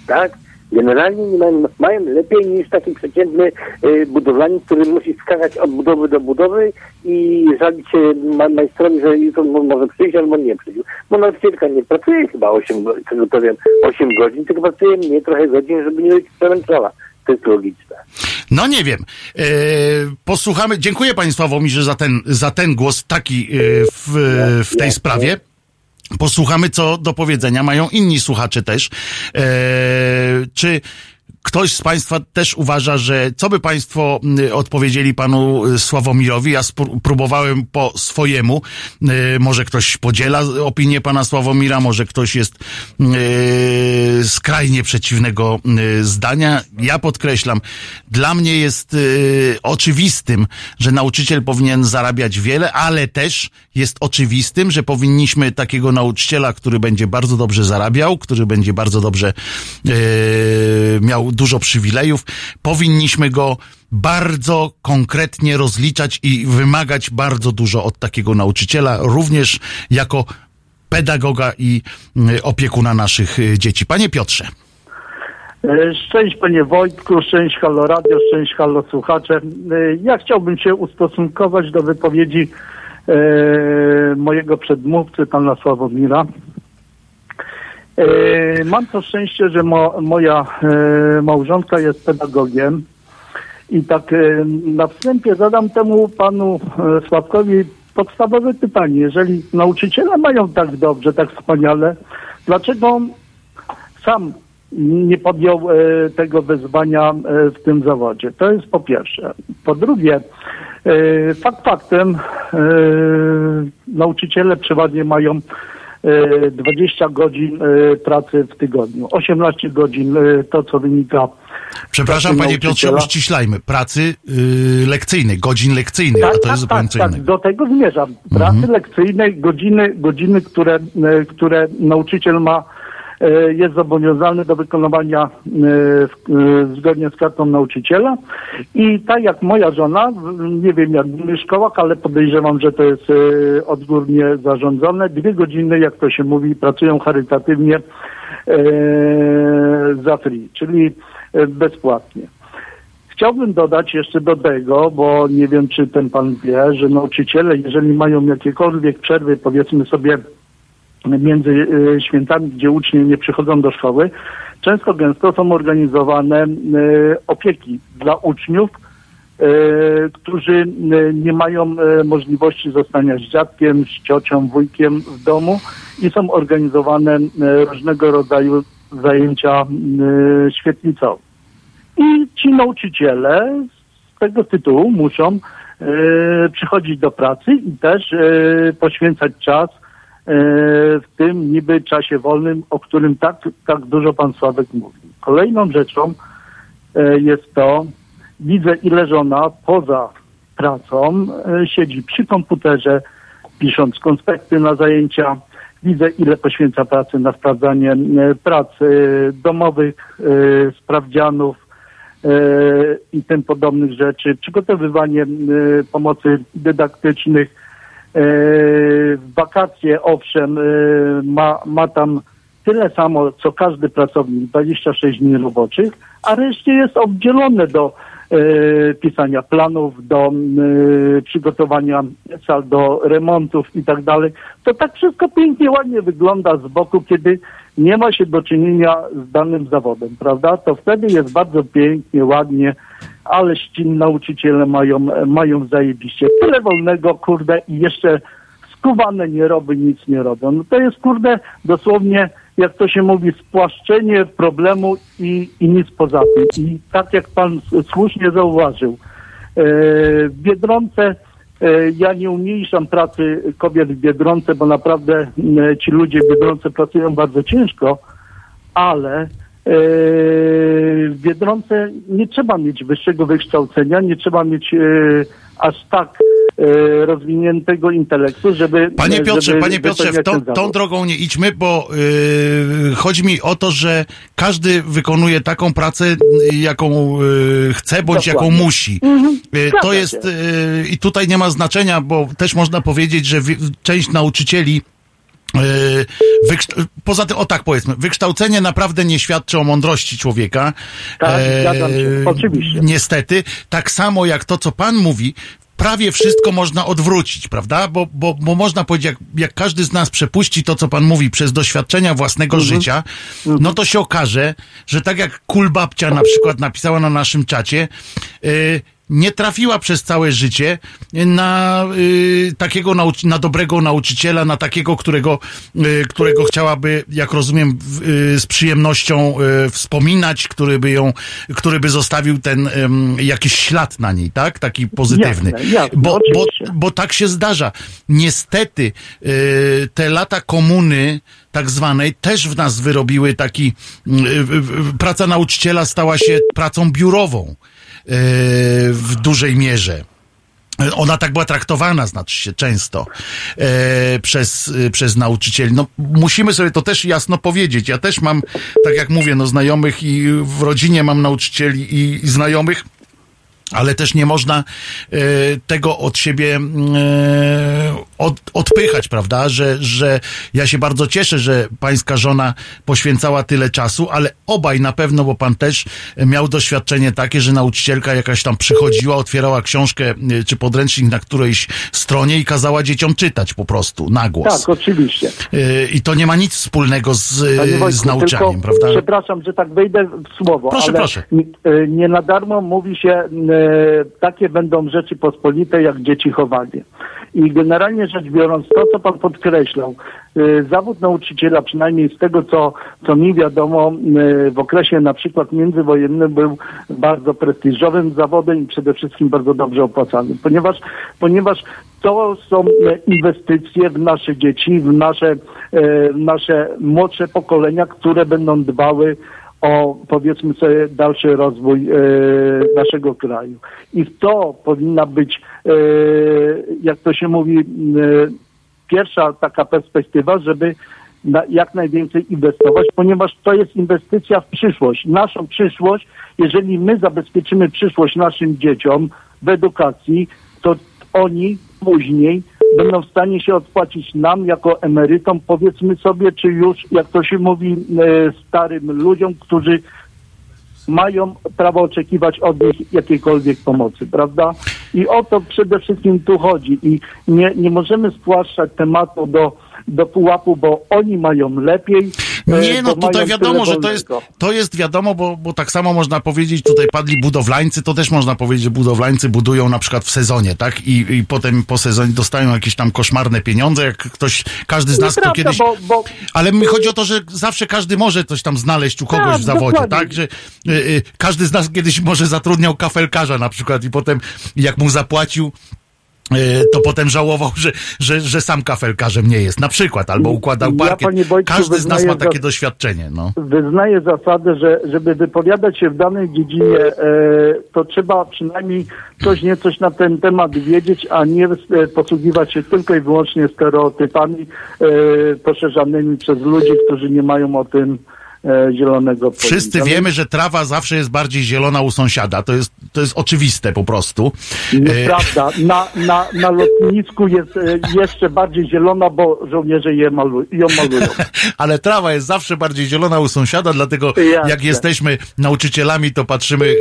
tak? Generalnie nie mają, mają lepiej niż taki przeciętny y, budowlanik, który musi skakać od budowy do budowy i żalić się ma, majstrowi, że jutro mo- może przyjść albo nie przyjść. Bo nauczycielka nie pracuje chyba 8, go- tego to wiem, 8 godzin, tylko pracuje mniej trochę godzin, żeby nie być przemęczona. Logiczne. No nie wiem. E, posłuchamy. Dziękuję Panie Sławomirze za ten, za ten głos taki e, w, w tej sprawie. Posłuchamy, co do powiedzenia mają inni słuchacze też. E, czy ktoś z Państwa też uważa, że co by Państwo mm, odpowiedzieli Panu y, Sławomirowi? Ja próbowałem po swojemu. Y, Może ktoś podziela opinię Pana Sławomira, może ktoś jest y, skrajnie przeciwnego zdania. Ja podkreślam, dla mnie jest oczywistym, że nauczyciel powinien zarabiać wiele, ale też jest oczywistym, że powinniśmy takiego nauczyciela, który będzie bardzo dobrze zarabiał, który będzie bardzo dobrze miał dużo przywilejów, powinniśmy go bardzo konkretnie rozliczać i wymagać bardzo dużo od takiego nauczyciela, również jako pedagoga i y, opiekuna naszych y, dzieci. Panie Piotrze. E, Szczęść panie Wojtku, szczęść halo radio, szczęść halo słuchacze. E, Ja chciałbym się ustosunkować do wypowiedzi e, mojego przedmówcy, pana Sławomira. E, mam to szczęście, że mo, moja e, małżonka jest pedagogiem i tak e, na wstępie zadam temu panu e, Sławkowi podstawowe pytanie, jeżeli nauczyciele mają tak dobrze, tak wspaniale, dlaczego sam nie podjął e, tego wyzwania e, w tym zawodzie? To jest po pierwsze. Po drugie, fakt faktem, nauczyciele przeważnie mają 20 godzin e, pracy w tygodniu, 18 godzin e, to, co wynika Przepraszam, panie Piotrze, uściślajmy. Pracy yy, lekcyjnej, godzin lekcyjnych, a to jest zupełnie co tak, innego. do tego zmierzam. Pracy Mhm. lekcyjnej, godziny, godziny które, e, które nauczyciel ma, e, jest zobowiązany do wykonywania e, e, zgodnie z kartą nauczyciela. I tak jak moja żona, nie wiem jak w szkołach, ale podejrzewam, że to jest e, odgórnie zarządzone. Dwie godziny, jak to się mówi, pracują charytatywnie e, za free, czyli e, bezpłatnie. Chciałbym dodać jeszcze do tego, bo nie wiem, czy ten pan wie, że nauczyciele, jeżeli mają jakiekolwiek przerwy, powiedzmy sobie, między y, świętami, gdzie uczniowie nie przychodzą do szkoły, często gęsto są organizowane y, opieki dla uczniów, y, którzy nie mają możliwości zostania z dziadkiem, z ciocią, wujkiem w domu i są organizowane różnego rodzaju zajęcia świetlicowe. I ci nauczyciele z tego tytułu muszą e, przychodzić do pracy i też e, poświęcać czas e, w tym niby czasie wolnym, o którym tak, tak dużo pan Sławek mówi. Kolejną rzeczą e, jest to, widzę ile żona poza pracą e, siedzi przy komputerze, pisząc konspekty na zajęcia. Widzę, ile poświęca pracy na sprawdzanie e, prac e, domowych, e, sprawdzianów e, i tym podobnych rzeczy, przygotowywanie e, pomocy dydaktycznych. E, wakacje, owszem, e, ma, ma tam tyle samo, co każdy pracownik, 26 dni roboczych, a reszcie jest oddzielone do pisania planów, do e, przygotowania sal, do remontów i tak dalej. To tak wszystko pięknie, ładnie wygląda z boku, kiedy nie ma się do czynienia z danym zawodem, prawda? To wtedy jest bardzo pięknie, ładnie, ale ci nauczyciele mają, mają zajebiście. Tyle wolnego, kurde, i jeszcze skuwane nie robi, nic nie robią. No to jest, kurde, dosłownie, jak to się mówi, spłaszczenie problemu i, i nic poza tym. I tak jak pan słusznie zauważył, e, w Biedronce e, ja nie umniejszam pracy kobiet w Biedronce, bo naprawdę ci ludzie w Biedronce pracują bardzo ciężko, ale e, w Biedronce nie trzeba mieć wyższego wykształcenia, nie trzeba mieć aż tak rozwiniętego intelektu, żeby... Panie Piotrze, żeby panie Piotrze, w tą, tą drogą nie idźmy, bo yy, chodzi mi o to, że każdy wykonuje taką pracę, y, jaką yy, chce, bądź jaką Dokładnie. musi. Mhm. Yy, to jest, yy, i tutaj nie ma znaczenia, bo też można powiedzieć, że wi- część nauczycieli wykszta- poza tym, o tak powiedzmy, wykształcenie naprawdę nie świadczy o mądrości człowieka. Tak, się, oczywiście. Niestety, tak samo jak to, co pan mówi, prawie wszystko można odwrócić, prawda? Bo, bo, bo można powiedzieć, jak, jak każdy z nas przepuści to, co pan mówi, przez doświadczenia własnego Mhm. życia, no to się okaże, że tak jak kulbabcia na przykład napisała na naszym czacie, yy, nie trafiła przez całe życie na y, takiego nauczy- na dobrego nauczyciela, na takiego, którego, y, którego chciałaby, jak rozumiem, y, z przyjemnością y, wspominać, który by ją, który by zostawił ten jakiś ślad na niej, tak? Taki pozytywny. Jasne, jasne, bo, bo, bo tak się zdarza. Niestety y, te lata komuny tak zwanej też w nas wyrobiły taki y, praca nauczyciela stała się pracą biurową w dużej mierze. Ona tak była traktowana, znaczy się często e, przez, e, przez nauczycieli. No, musimy sobie to też jasno powiedzieć. Ja też mam, tak jak mówię, no, znajomych i w rodzinie mam nauczycieli i, i znajomych, ale też nie można e, tego od siebie e, od, odpychać, prawda? Że, że ja się bardzo cieszę, że pańska żona poświęcała tyle czasu, ale obaj na pewno, bo pan też miał doświadczenie takie, że nauczycielka jakaś tam przychodziła, otwierała książkę y, czy podręcznik na którejś stronie i kazała dzieciom czytać po prostu na głos. Tak, oczywiście. Y, I to nie ma nic wspólnego z, y, Wojtku, z nauczaniem, prawda? Przepraszam, że tak wejdę w słowo. Proszę, proszę. Nie na darmo mówi się, takie będą rzeczy pospolite jak dzieci chowanie. I generalnie rzecz biorąc, to co pan podkreślał, e, zawód nauczyciela, przynajmniej z tego co, co mi wiadomo, e, w okresie na przykład międzywojennym był bardzo prestiżowym zawodem i przede wszystkim bardzo dobrze opłacanym, ponieważ, ponieważ to są e, inwestycje w nasze dzieci, w nasze, e, w nasze młodsze pokolenia, które będą dbały o powiedzmy sobie dalszy rozwój e, naszego kraju. I to powinna być, e, jak to się mówi, e, pierwsza taka perspektywa, żeby na, jak najwięcej inwestować, ponieważ to jest inwestycja w przyszłość. Naszą przyszłość, jeżeli my zabezpieczymy przyszłość naszym dzieciom w edukacji, to oni później będą w stanie się odpłacić nam jako emerytom, powiedzmy sobie, czy już, jak to się mówi, e, starym ludziom, którzy mają prawo oczekiwać od nich jakiejkolwiek pomocy, prawda? I o to przede wszystkim tu chodzi. I nie, nie możemy spłaszczać tematu do, do pułapu, bo oni mają lepiej. E, Nie, no tutaj wiadomo, że to jest, to jest wiadomo, bo, bo tak samo można powiedzieć, tutaj padli budowlańcy, to też można powiedzieć, że budowlańcy budują na przykład w sezonie, tak? I, i potem po sezonie dostają jakieś tam koszmarne pieniądze, jak ktoś, każdy z nas, kto kiedyś... bo, bo Ale mi chodzi o to, że zawsze każdy może coś tam znaleźć u kogoś Tak, w zawodzie, dokładnie. tak? Że y, y, każdy z nas kiedyś może zatrudniał kafelkarza na przykład i potem jak mu zapłacił to potem żałował, że, że, że sam kafelkarzem nie jest, na przykład, albo układał Ja, parkiet. Wojtku, Każdy z nas ma takie za- doświadczenie, no. wyznaję zasadę, że żeby wypowiadać się w danej dziedzinie, e, to trzeba przynajmniej coś niecoś na ten temat wiedzieć, a nie e, posługiwać się tylko i wyłącznie stereotypami e, poszerzanymi przez ludzi, którzy nie mają o tym e, zielonego pojęcia. Wszyscy wiemy, że trawa zawsze jest bardziej zielona u sąsiada. To jest, to jest oczywiste po prostu. E, Nieprawda. Na, na, na lotnisku jest e, jeszcze bardziej zielona, bo żołnierze je malu, ją malują. Ale trawa jest zawsze bardziej zielona u sąsiada, dlatego Jasne. jak jesteśmy nauczycielami, to patrzymy,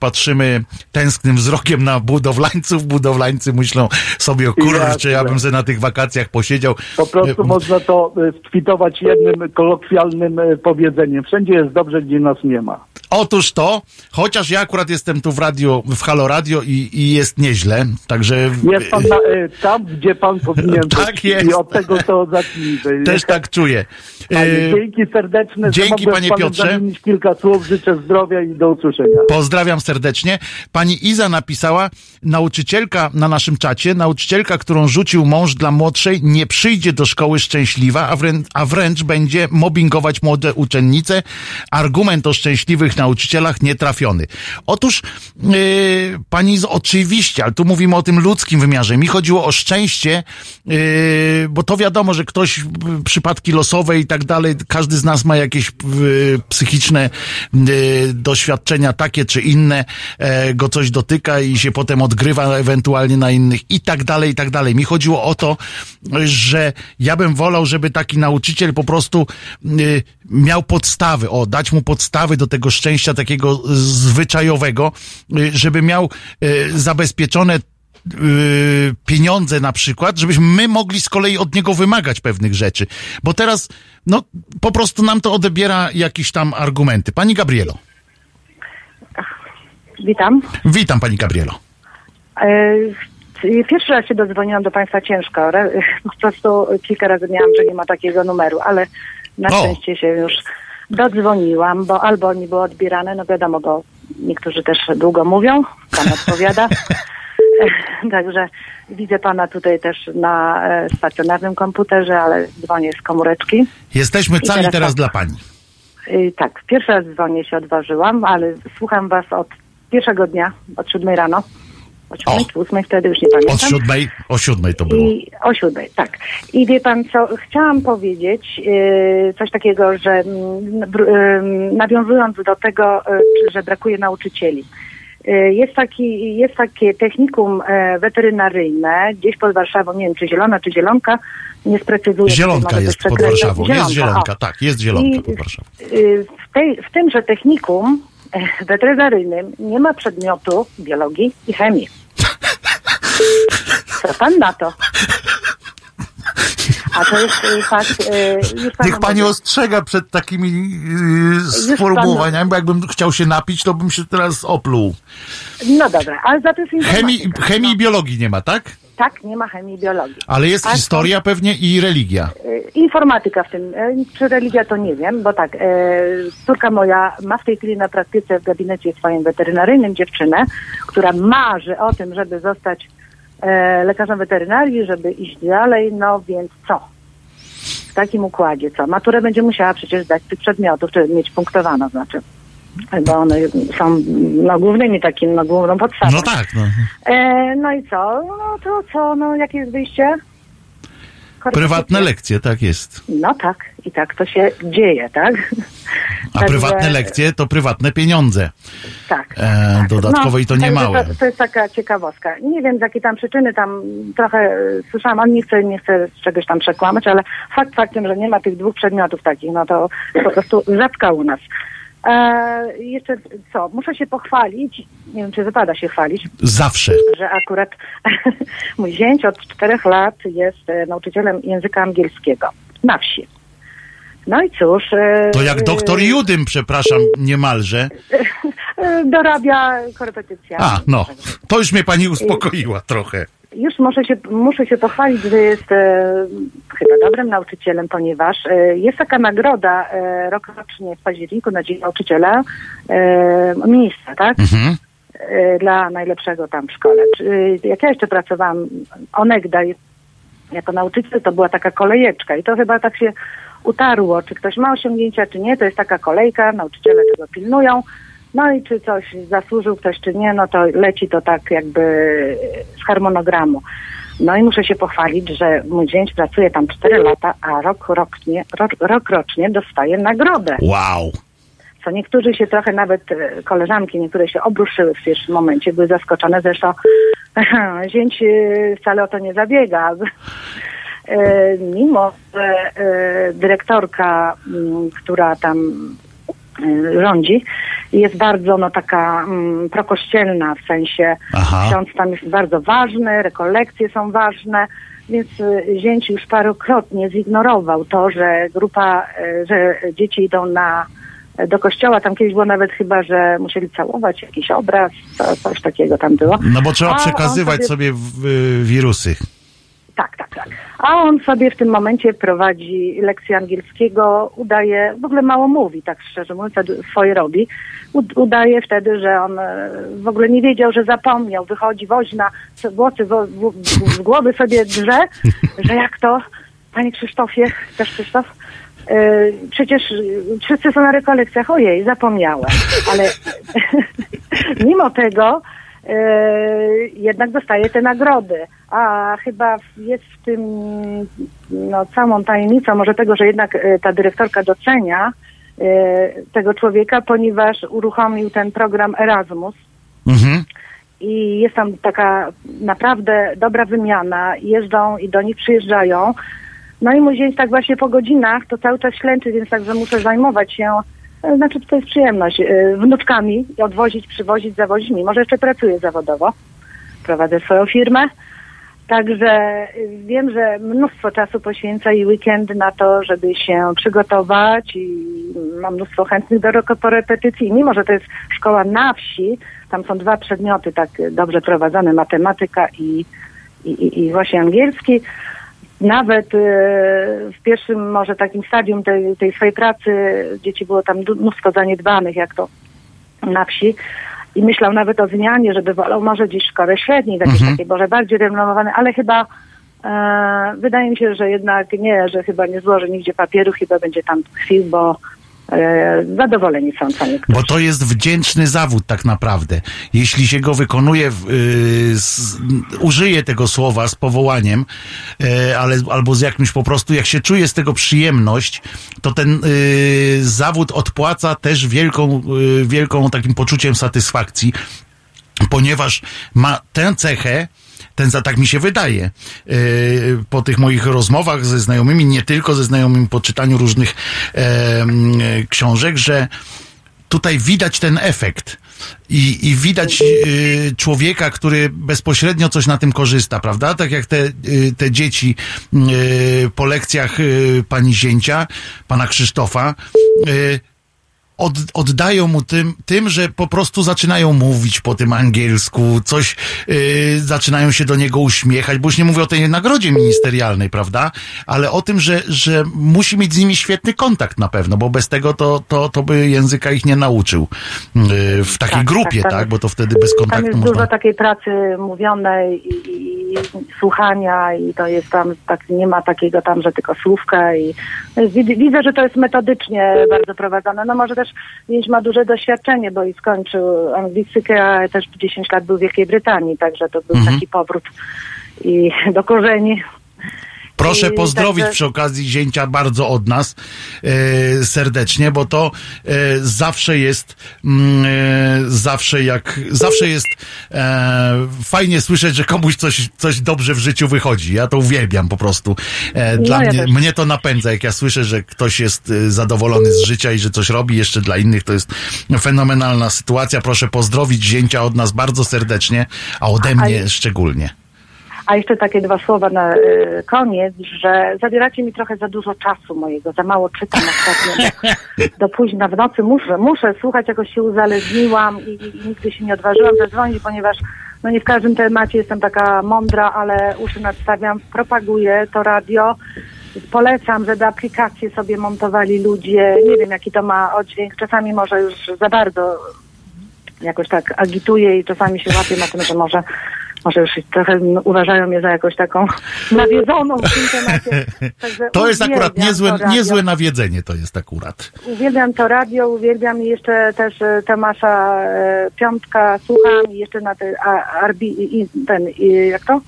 patrzymy tęsknym wzrokiem na budowlańców. Budowlańcy myślą sobie, o kurczę, ja bym sobie na tych wakacjach posiedział. Po prostu można to e, skwitować jednym kolokwialnym e, powiedzeniem. Wszędzie jest dobrze, gdzie nas nie ma. Otóż to, chociaż ja akurat jestem tu w radio, w Halo Radio i, i jest nieźle, także... Jest pan na, e, tam, gdzie pan powinien Tak być. jest. I od tego to zacznijmy. Też tak czuję. Panie, E, dzięki serdeczne. dzięki, panie Piotrze. kilka słów. Życzę zdrowia i do usłyszenia. Pozdrawiam serdecznie. Pani Iza napisała, nauczycielka na naszym czacie, nauczycielka, którą rzucił mąż dla młodszej, nie przyjdzie do szkoły szczęśliwa, a wręcz, a wręcz będzie mobbingować młode uczennice. Argument o szczęśliwych nauczycielach nietrafiony. Otóż, yy, pani Izo, oczywiście, ale tu mówimy o tym ludzkim wymiarze. Mi chodziło o szczęście, yy, bo to wiadomo, że ktoś, y, przypadki losowe i tak dalej, każdy z nas ma jakieś y, psychiczne y, doświadczenia takie czy inne, e, go coś dotyka i się potem odgrywa ewentualnie na innych i tak dalej, i tak dalej. Mi chodziło o to, że ja bym wolał, żeby taki nauczyciel po prostu y, miał podstawy, o, dać mu podstawy do tego szczęścia takiego zwyczajowego, y, żeby miał y, zabezpieczone y, pieniądze na przykład, żebyśmy my mogli z kolei od niego wymagać pewnych rzeczy. Bo teraz, no, po prostu nam to odebiera jakieś tam argumenty. Pani Gabrielo. Witam. Witam Pani Gabrielo. Pierwszy raz się dodzwoniłam do Państwa ciężko. Po prostu kilka razy miałam, że nie ma takiego numeru, ale na O. szczęście się już dodzwoniłam, bo albo nie było odbierane, no wiadomo, bo niektórzy też długo mówią, Pan odpowiada. Także widzę Pana tutaj też na e, stacjonarnym komputerze, ale dzwonię z komóreczki. Jesteśmy cali teraz teraz tak. dla Pani. Y, Tak, pierwszy raz dzwonię się odważyłam, ale słucham Was od pierwszego dnia, od siódmej rano. O siódmej czy ósmej, wtedy już nie pamiętam. Od siódmej, o siódmej to było. I o siódmej, tak. I wie pan co, chciałam powiedzieć yy, coś takiego, że mm, ym, nawiązując do tego, y, że brakuje nauczycieli. Y, Jest, taki, jest takie technikum e, weterynaryjne gdzieś pod Warszawą, nie wiem czy Zielona, czy Zielonka, nie sprecyzuję. Zielonka jest pod. Warszawą. Jest zielonka, o. tak, jest zielonka I- pod Warszawą. Y, W, tej, w tymże technikum weterynaryjnym nie ma przedmiotu biologii i chemii. Co pan na to? A to jest y, fakt. y, Już panu Niech pani mówię. ostrzega przed takimi yy, sformułowaniami, bo jakbym chciał się napić, to bym się teraz opluł. No dobra, ale za to jest. Chemii, chemii i biologii nie ma, tak? Tak, nie ma chemii i biologii. Ale jest A historia pewnie i religia. Y, Informatyka w tym, y, czy religia to nie wiem, bo tak, y, córka moja ma w tej chwili na praktyce w gabinecie swoim weterynaryjnym dziewczynę, która marzy o tym, żeby zostać e, lekarzem weterynarii, żeby iść dalej, no więc co? W takim układzie co? Maturę będzie musiała przecież zdać tych przedmiotów, czy mieć punktowaną, znaczy, bo one są no, głównymi takim, no, główną podstawą. No tak, no. E, no i co? No to co? No jakie jest wyjście? Prywatne lekcje, tak jest. No tak, i tak to się dzieje, tak? A prywatne lekcje to prywatne pieniądze. Tak. E, dodatkowo i to nie także małe. To, to jest taka ciekawostka. Nie wiem z jakiej tam przyczyny, tam trochę e, słyszałam, ale nie chcę, nie chcę czegoś tam przekłamać, ale fakt faktem, że nie ma tych dwóch przedmiotów takich, no to po prostu rzadka u nas. E, jeszcze co, muszę się pochwalić, nie wiem czy wypada się chwalić, Zawsze. że akurat mój zięć od czterech lat jest e, nauczycielem języka angielskiego na wsi. No i cóż. e, To jak doktor e, Judym, przepraszam, niemalże. Dorabia korepetycja. A, no. To już mnie pani uspokoiła trochę. Już muszę się, muszę się pochwalić, że jest e, chyba dobrym nauczycielem, ponieważ e, jest taka nagroda e, rokrocznie w październiku na Dzień Nauczyciela e, ministra, tak? Mhm. E, dla najlepszego tam w szkole. Czy- Jak ja jeszcze pracowałam onegdaj jako nauczyciel, to była taka kolejeczka i to chyba tak się utarło, czy ktoś ma osiągnięcia, czy nie, to jest taka kolejka, nauczyciele tego pilnują, no i czy coś zasłużył ktoś, czy nie, no to leci to tak jakby z harmonogramu. No i muszę się pochwalić, że mój zięć pracuje tam 4 lata, a rok, rocznie, rok, rok rocznie dostaje nagrodę Wow. co niektórzy się trochę, nawet e, koleżanki, niektóre się obruszyły w pierwszym momencie, były zaskoczone, zresztą zięć e, wcale o to nie zabiega. E, Mimo, że dyrektorka, m, która tam rządzi, jest bardzo no, taka mm, prokościelna, w sensie Aha. ksiądz tam jest bardzo ważny, rekolekcje są ważne, więc y, zięć już parokrotnie zignorował to, że grupa, y, że dzieci idą na do kościoła, tam kiedyś było nawet chyba, że musieli całować jakiś obraz, co, coś takiego tam było. No bo trzeba A przekazywać sobie y, wirusy. Tak, tak, tak. A on sobie w tym momencie prowadzi lekcję angielskiego, udaje, w ogóle mało mówi, tak szczerze mówiąc, swoje robi. Udaje wtedy, że on e, w ogóle nie wiedział, że zapomniał, wychodzi woźna, włosy wo- w, z głowy sobie drze, że jak to, panie Krzysztofie, też Krzysztof, e, przecież wszyscy są na rekolekcjach, ojej, zapomniałem, ale mimo tego jednak dostaje te nagrody. A chyba jest w tym no, całą tajemnicą może tego, że jednak e, ta dyrektorka docenia e, tego człowieka, ponieważ uruchomił ten program Erasmus Mhm. i jest tam taka naprawdę dobra wymiana. Jeżdżą i do nich przyjeżdżają. No i mój dzień tak właśnie po godzinach to cały czas ślęczy, więc także muszę zajmować się, znaczy to jest przyjemność, e, wnuczkami, odwozić, przywozić, zawozić, mimo że jeszcze pracuję zawodowo. Prowadzę swoją firmę. Także y, wiem, że mnóstwo czasu poświęca i weekend na to, żeby się przygotować i mam mnóstwo chętnych do repetycji. Mimo, że to jest szkoła na wsi, tam są dwa przedmioty tak dobrze prowadzone, matematyka i, i, i właśnie angielski. Nawet y, w pierwszym może takim stadium tej, tej swojej pracy dzieci było tam mnóstwo zaniedbanych, jak to na wsi. I myślał nawet o zmianie, żeby wolał może gdzieś szkołę średniej, w jakiejś Mhm. takiej może bardziej renomowane, ale chyba e, wydaje mi się, że jednak nie, że chyba nie złoży nigdzie papieru, chyba będzie tam tkwił, bo e, zadowoleni są co niektórzy. Bo to jest wdzięczny zawód tak naprawdę. Jeśli się go wykonuje, w, y, z, użyje tego słowa z powołaniem, y, ale, albo z jakimś po prostu, jak się czuje z tego przyjemność, to ten y, zawód odpłaca też wielką, y, wielką takim poczuciem satysfakcji. ponieważ ma tę cechę, ten za tak mi się wydaje, yy, po tych moich rozmowach ze znajomymi, nie tylko ze znajomymi, po czytaniu różnych e, książek, że tutaj widać ten efekt. I, i widać y, człowieka, który bezpośrednio coś na tym korzysta, prawda? Tak jak te, y, te dzieci y, po lekcjach pani zięcia, pana Krzysztofa, od, oddają mu tym, tym, że po prostu zaczynają mówić po tym angielsku, coś yy, zaczynają się do niego uśmiechać, bo już nie mówię o tej nagrodzie ministerialnej, prawda? Ale o tym, że, że musi mieć z nimi świetny kontakt na pewno, bo bez tego to, to, to by języka ich nie nauczył yy, w takiej Tak, grupie, tak, tak, tam- Bo to wtedy bez Tam kontaktu jest można... dużo takiej pracy mówionej i, i, słuchania i to jest tam, tak, nie ma takiego tam, że tylko słówka i widzę, widzę, że to jest metodycznie bardzo prowadzone. No może też Mięć ma duże doświadczenie, bo i skończył anglistykę, a też 10 lat był w Wielkiej Brytanii, także to był Mhm. taki powrót i do korzeni. Proszę pozdrowić także- przy okazji zięcia bardzo od nas e, serdecznie, bo to e, zawsze jest mm, e, zawsze jak zawsze jest e, fajnie słyszeć, że komuś coś, coś dobrze w życiu wychodzi. Ja to uwielbiam po prostu. E, dla No, ja mnie, też. mnie to napędza, jak ja słyszę, że ktoś jest e, zadowolony z życia i że coś robi jeszcze dla innych, to jest fenomenalna sytuacja. Proszę pozdrowić zięcia od nas bardzo serdecznie, a ode mnie szczególnie. A jeszcze takie dwa słowa na y, koniec, że zabieracie mi trochę za dużo czasu mojego, za mało czytam ostatnio. Do, późna w nocy muszę, muszę słuchać, jakoś się uzależniłam i, i, i nigdy się nie odważyłam zadzwonić, ponieważ no nie w każdym temacie jestem taka mądra, ale uszy nadstawiam, propaguję to radio. Polecam, żeby aplikacje sobie montowali ludzie. Nie wiem, jaki to ma oddźwięk. Czasami może już za bardzo jakoś tak agituje i czasami się łapię na tym, że może, może już trochę uważają mnie za jakąś taką nawiedzoną w tym temacie. Także To jest akurat niezłe, to niezłe nawiedzenie, to jest akurat. Uwielbiam to radio, uwielbiam jeszcze też e, Tomasza e, Piątka słucham i jeszcze na ten, a, arbi, i, ten i, jak to?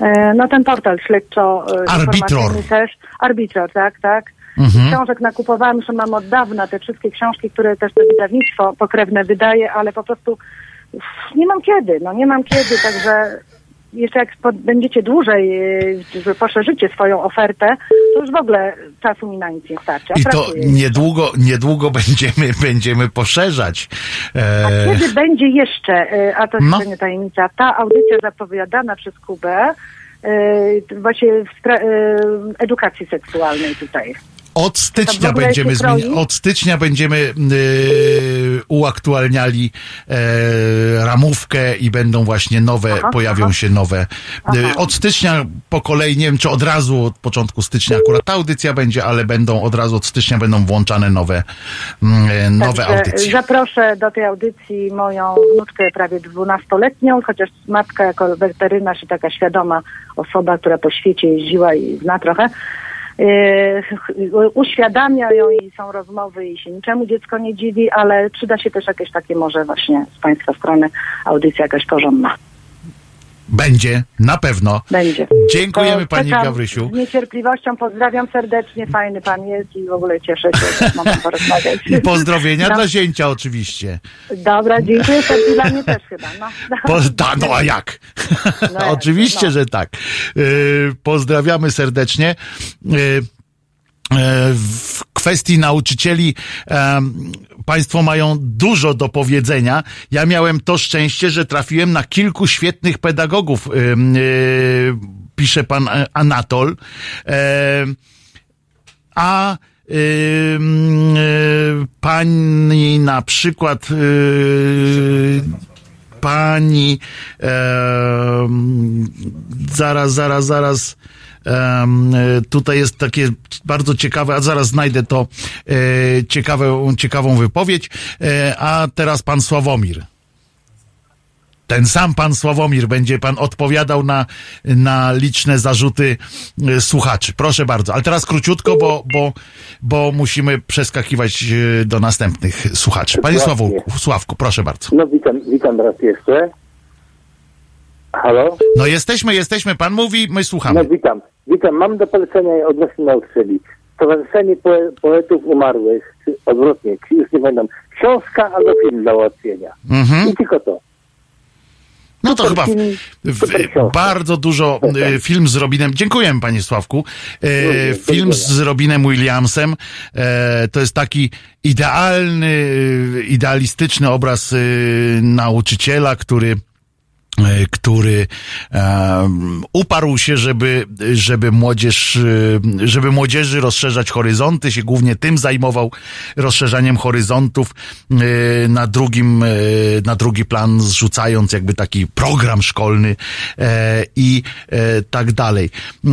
E, no ten portal śledczo Arbitror. też. Arbitror, tak, tak. Mhm. Książek nakupowałam, już mam od dawna te wszystkie książki, które też to wydawnictwo pokrewne wydaje, ale po prostu nie mam kiedy, no nie mam kiedy, także jeszcze jak będziecie dłużej, że poszerzycie swoją ofertę, to już w ogóle czasu mi na nic nie starczy. a I to niedługo, niedługo będziemy, będziemy poszerzać. A E, kiedy będzie jeszcze, e, a to No. nie tajemnica, ta audycja zapowiadana przez Kubę, e, właśnie w e, edukacji seksualnej tutaj. Od stycznia będziemy zmieni- od stycznia będziemy e, uaktualniali e, ramówkę i będą właśnie nowe, Aha, pojawią aha. się nowe. E, od stycznia po kolei, nie wiem czy od razu, od początku stycznia akurat ta audycja będzie, ale będą od razu od stycznia będą włączane nowe, mm, e, nowe Także audycje. Zaproszę do tej audycji moją wnuczkę prawie dwunastoletnią, chociaż matka jako weterynarz i taka świadoma osoba, która po świecie jeździła i zna trochę. Yy, uświadamia ją i są rozmowy i się niczemu dziecko nie dziwi, ale przyda się też jakieś takie może właśnie z Państwa strony audycja jakaś porządna. Będzie, na pewno. Będzie. Dziękujemy To pani czekam Gawrysiu. Z niecierpliwością pozdrawiam serdecznie, fajny pan jest i w ogóle cieszę się, że mogę porozmawiać. I pozdrowienia No. dla zięcia oczywiście. Dobra, dziękuję, to dla mnie też chyba. No, Po, no a jak? No Oczywiście, no. że tak. Yy, pozdrawiamy serdecznie. Yy, w kwestii nauczycieli Państwo mają dużo do powiedzenia. Ja miałem to szczęście, że trafiłem na kilku świetnych pedagogów, ym, yy, pisze pan e, Anatol. Em, a ym, y, pani na przykład y, pani zaraz, zaraz, zaraz tutaj jest takie bardzo ciekawe, a zaraz znajdę to e, ciekawe, ciekawą wypowiedź, e, a teraz pan Sławomir. Ten sam pan Sławomir będzie pan odpowiadał na, na liczne zarzuty e, słuchaczy. Proszę bardzo. Ale teraz króciutko, bo, bo, bo musimy przeskakiwać e, do następnych słuchaczy. Panie. Sławku, Sławku, proszę bardzo. No witam, witam raz jeszcze. Halo? No jesteśmy, jesteśmy. Pan mówi, my No słuchamy. witam. Witam. Mam do polecenia odnośnie nauczycieli. Stowarzyszenie poe- Poetów Umarłych, czy odwrotnie, czy już nie pamiętam. Książka albo film dla ułatwienia. Mhm. I tylko to. No to chyba w, w, bardzo dużo e, film z Robinem. Dziękuję panie Sławku. E, film z Robinem Williamsem. E, to jest taki idealny, idealistyczny obraz nauczyciela, który który um, uparł się, żeby, żeby młodzież, e, żeby młodzieży rozszerzać horyzonty, się głównie tym zajmował, rozszerzaniem horyzontów e, na drugim, e, na drugi plan zrzucając jakby taki program szkolny e, i e, tak dalej. E,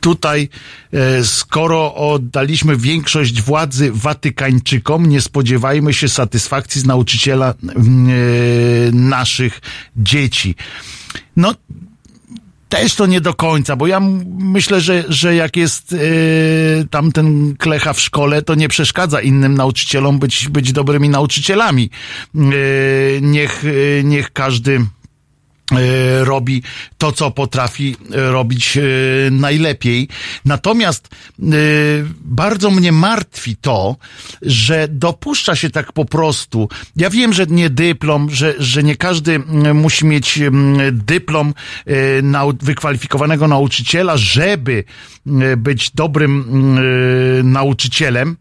tutaj, e, skoro oddaliśmy większość władzy Watykańczykom, nie spodziewajmy się satysfakcji z nauczyciela e, naszych dzieci. No, też to nie do końca, bo ja myślę, że, że jak jest e, tamten klecha w szkole, to nie przeszkadza innym nauczycielom być, być dobrymi nauczycielami. E, niech, e, niech każdy robi to, co potrafi e, robić e, najlepiej. Natomiast e, bardzo mnie martwi to, że dopuszcza się tak po prostu. Ja wiem, że nie dyplom, że, że nie każdy mm, musi mieć mm, dyplom e, wykwalifikowanego nauczyciela, żeby mm, być dobrym e, nauczycielem.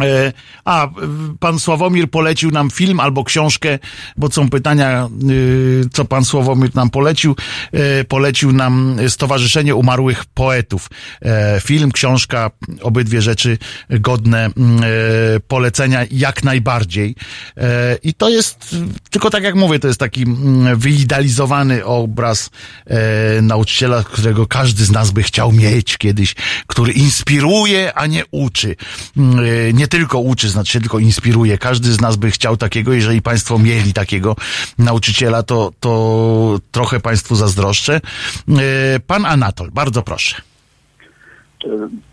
E, A, pan Sławomir polecił nam film albo książkę, bo są pytania, y, co pan Sławomir nam polecił. E, Polecił nam Stowarzyszenie Umarłych Poetów. E, Film, książka, obydwie rzeczy godne mm, polecenia jak najbardziej. I to jest, tylko tak jak mówię, to jest taki mm, wyidealizowany obraz nauczyciela, którego każdy z nas by chciał mieć kiedyś, który inspiruje, a nie uczy. Mm, e, Nie tylko uczy, znaczy się tylko inspiruje. Każdy z nas by chciał takiego, jeżeli Państwo mieli takiego nauczyciela, to, to trochę Państwu zazdroszczę. E, Pan Anatol, bardzo proszę.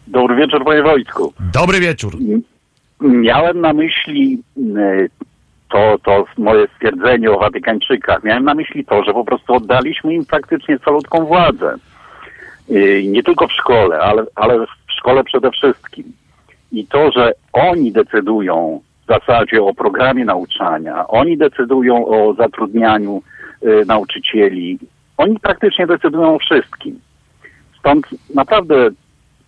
Dobry wieczór, panie Wojtku. Dobry wieczór. Miałem na myśli e, to, to moje stwierdzenie o Watykańczykach. Miałem na myśli to, że po prostu oddaliśmy im praktycznie calutką władzę. E, Nie tylko w szkole, ale, ale w szkole przede wszystkim. I to, że oni decydują w zasadzie o programie nauczania, oni decydują o zatrudnianiu e, nauczycieli, oni praktycznie decydują o wszystkim. Stąd naprawdę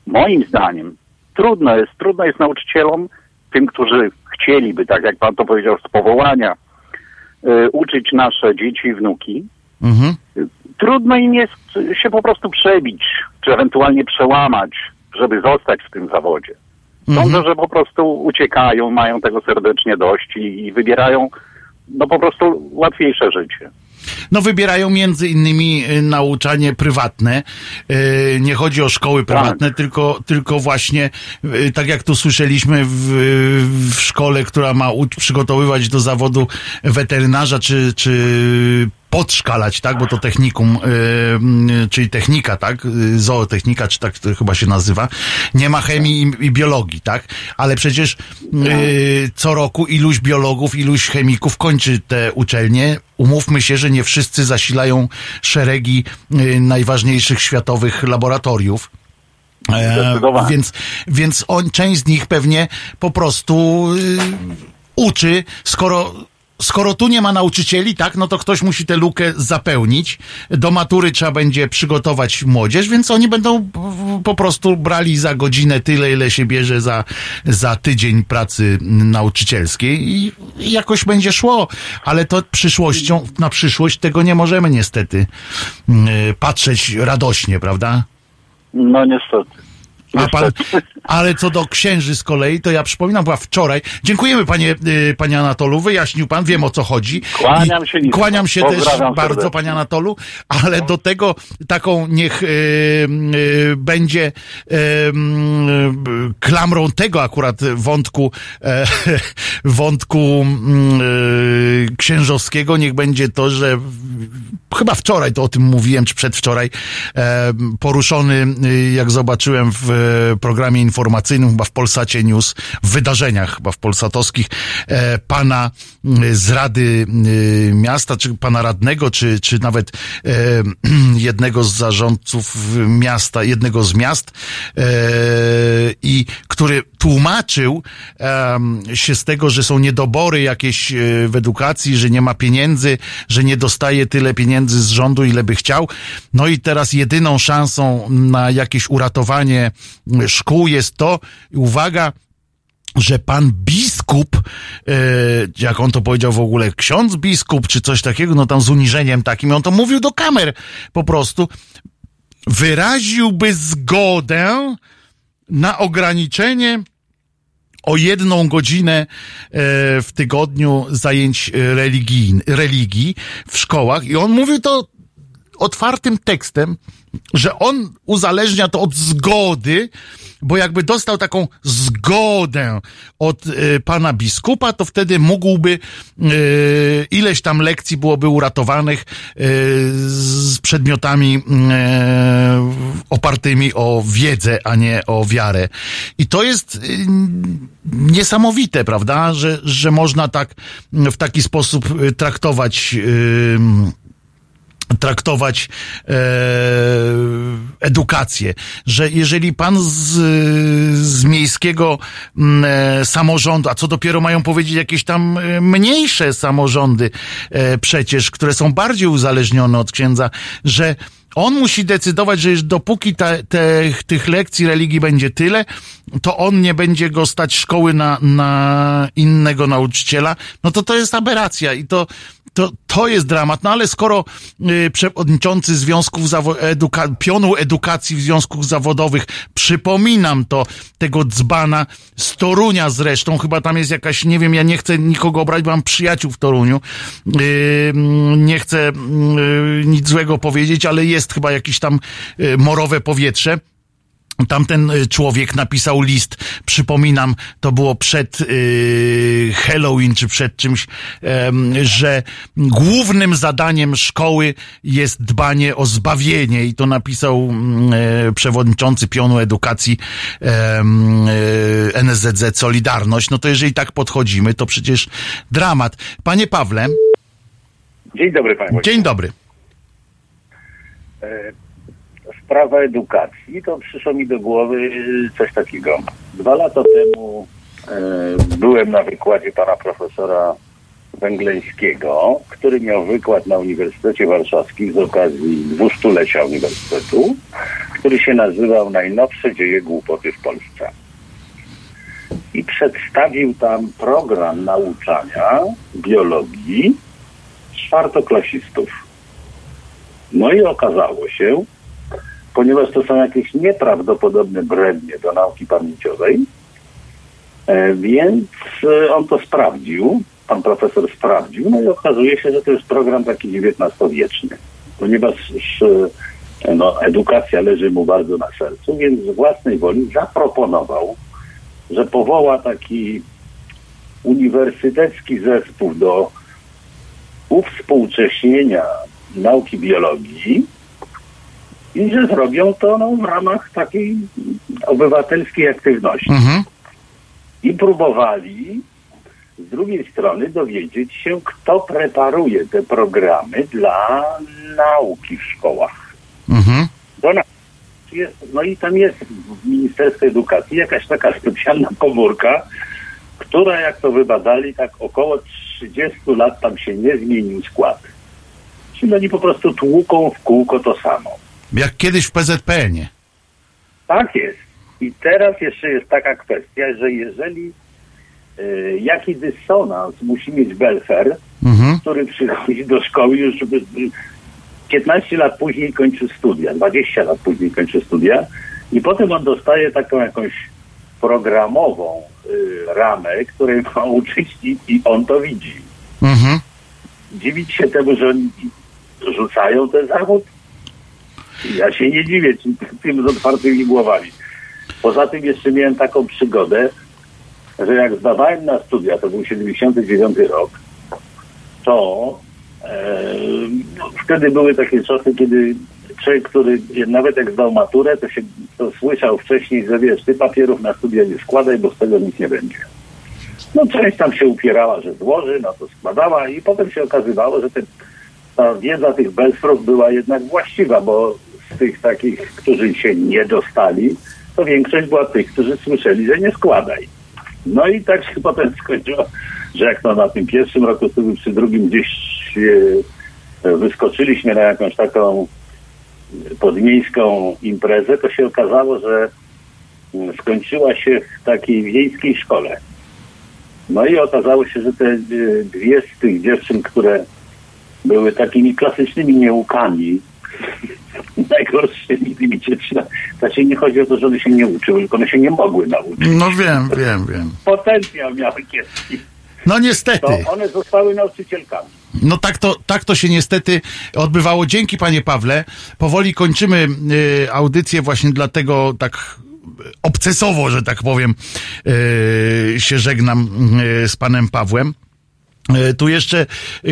moim zdaniem trudno jest, trudno jest nauczycielom, tym, którzy chcieliby, tak jak pan to powiedział, z powołania, y, uczyć nasze dzieci i wnuki. Mhm. Trudno im jest się po prostu przebić, czy ewentualnie przełamać, żeby zostać w tym zawodzie. Sądzę, że po prostu uciekają, mają tego serdecznie dość i, i wybierają no po prostu łatwiejsze życie. No wybierają między innymi y, nauczanie prywatne. Y, Nie chodzi o szkoły prywatne, tylko, tylko właśnie, y, tak jak tu słyszeliśmy, w, w szkole, która ma przygotowywać do zawodu weterynarza, czy, czy podszkalać, tak, bo to technikum, y, y, czyli technika, tak, y, zootechnika, czy tak to chyba się nazywa, nie ma chemii i, i biologii, tak, ale przecież y, co roku iluś biologów, iluś chemików kończy te uczelnie. Umówmy się, że nie wszyscy zasilają szeregi y, najważniejszych światowych laboratoriów. E, więc, więc on, część z nich pewnie po prostu y, uczy, skoro skoro tu nie ma nauczycieli, tak, no to ktoś musi tę lukę zapełnić. Do matury trzeba będzie przygotować młodzież, więc oni będą po prostu brali za godzinę tyle, ile się bierze za, za tydzień pracy nauczycielskiej i jakoś będzie szło. Ale to przyszłością, na przyszłość tego nie możemy niestety y, patrzeć radośnie, prawda? No niestety. A pan, ale co do księży z kolei, to ja przypominam, była wczoraj. Dziękujemy panie, y, panie Anatolu, wyjaśnił pan, wiem o co chodzi. Kłaniam się nisko. Kłaniam się też bardzo, serdecznie. panie Anatolu, ale do tego taką niech y, y, będzie y, y, klamrą tego akurat wątku, e, wątku y, księżowskiego, niech będzie to, że chyba wczoraj to o tym mówiłem, czy przedwczoraj, e, poruszony, jak zobaczyłem w programie informacyjnym, chyba w Polsacie News, w wydarzeniach chyba w polsatowskich, e, pana y, z Rady Miasta, czy pana radnego, czy, czy nawet e, jednego z zarządców miasta, jednego z miast, e, i który tłumaczył się z tego, że są niedobory jakieś e, w edukacji, że nie ma pieniędzy, że nie dostaje tyle pieniędzy z rządu, ile by chciał. No i teraz jedyną szansą na jakieś uratowanie szkół jest to, uwaga, że pan biskup, e, jak on to powiedział w ogóle, ksiądz biskup, czy coś takiego, no tam z uniżeniem takim, on to mówił do kamer po prostu, wyraziłby zgodę na ograniczenie o jedną godzinę e, w tygodniu zajęć e, religii, religii w szkołach. I on mówił to otwartym tekstem, że on uzależnia to od zgody, bo jakby dostał taką zgodę od e, pana biskupa, to wtedy mógłby e, ileś tam lekcji byłoby uratowanych e, z przedmiotami opartymi o wiedzę, a nie o wiarę. I to jest niesamowite, prawda, że, że można tak w taki sposób traktować traktować e, edukację, że jeżeli pan z, z miejskiego e, samorządu, a co dopiero mają powiedzieć jakieś tam e, mniejsze samorządy e, przecież, które są bardziej uzależnione od księdza, że on musi decydować, że już dopóki te, te, tych lekcji religii będzie tyle, to on nie będzie go stać szkoły na, na innego nauczyciela, no to to jest aberracja i to, to, to jest dramat. No ale skoro y, przewodniczący związków zawo- eduka- pionu edukacji w związków zawodowych, przypominam to, tego dzbana z Torunia zresztą, chyba tam jest jakaś, nie wiem, ja nie chcę nikogo obrać, mam przyjaciół w Toruniu, y, nie chcę y, nic złego powiedzieć, ale jest chyba jakieś tam y, morowe powietrze. Tamten y, człowiek napisał list, przypominam, to było przed yy, Halloween czy przed czymś, em, że głównym zadaniem szkoły jest dbanie o zbawienie i to napisał e, przewodniczący pionu edukacji e, NSZZ Solidarność. No to jeżeli tak podchodzimy, to przecież dramat. Panie Pawle, Dzień dobry Panie dzień dobry. Sprawa edukacji, to przyszło mi do głowy coś takiego. Dwa lata temu e, byłem na wykładzie pana profesora Węgleńskiego, który miał wykład na Uniwersytecie Warszawskim z okazji dwustulecia Uniwersytetu, który się nazywał Najnowsze dzieje głupoty w Polsce. I przedstawił tam program nauczania biologii czwartoklasistów. No i okazało się, ponieważ to są jakieś nieprawdopodobne brednie do nauki pamięciowej, e, więc e, on to sprawdził, pan profesor sprawdził, no i okazuje się, że to jest program taki XIX-wieczny, ponieważ e, no, edukacja leży mu bardzo na sercu, więc z własnej woli zaproponował, że powoła taki uniwersytecki zespół do uwspółcześnienia nauki biologii i że zrobią to no, w ramach takiej obywatelskiej aktywności. Mhm. I próbowali z drugiej strony dowiedzieć się, kto preparuje te programy dla nauki w szkołach. Mhm. Do no i tam jest w Ministerstwie Edukacji jakaś taka specjalna komórka, która jak to wybadali, tak około 30 lat tam się nie zmienił skład. Czyli oni po prostu tłuką w kółko to samo. Jak kiedyś w PZPN-ie. Tak jest. I teraz jeszcze jest taka kwestia, że jeżeli y, jaki dysonans musi mieć Belfer, Mhm. który przychodzi do szkoły już żeby, y, 15 lat później kończy studia, 20 lat później kończy studia i potem on dostaje taką jakąś programową y, ramę, której ma uczyć i, i on to widzi. Mhm. Dziwić się temu, że oni rzucają ten zawód? Ja się nie dziwię tym, z otwartymi głowami. Poza tym jeszcze miałem taką przygodę, że jak zdawałem na studia, to był 79 rok, to e, no, wtedy były takie czasy, kiedy człowiek, który nawet jak zdał maturę, to się to słyszał wcześniej, że wiesz, ty papierów na studia nie składaj, bo z tego nic nie będzie. No część tam się upierała, że złoży, no to składała i potem się okazywało, że te, ta wiedza tych Belfrów była jednak właściwa, bo z tych takich, którzy się nie dostali, to większość była tych, którzy słyszeli, że nie składaj. No i tak się potem skończyło, że jak to na tym pierwszym roku studiów, przy drugim gdzieś e, wyskoczyliśmy na jakąś taką podmiejską imprezę, to się okazało, że mm, skończyła się w takiej wiejskiej szkole. No i okazało się, że te y, dwie z tych dziewczyn, które były takimi klasycznymi nieukami, najgorszymi dziewczynami, znaczy nie chodzi o to, że one się nie uczyły, tylko one się nie mogły nauczyć. No wiem, wiem, wiem. Potencjał miały kiepski. No niestety. To one zostały nauczycielkami. No tak to, tak to się niestety odbywało. Dzięki panie Pawle. Powoli kończymy y, audycję właśnie dlatego tak obcesowo, że tak powiem, y, się żegnam y, z panem Pawłem. E, Tu jeszcze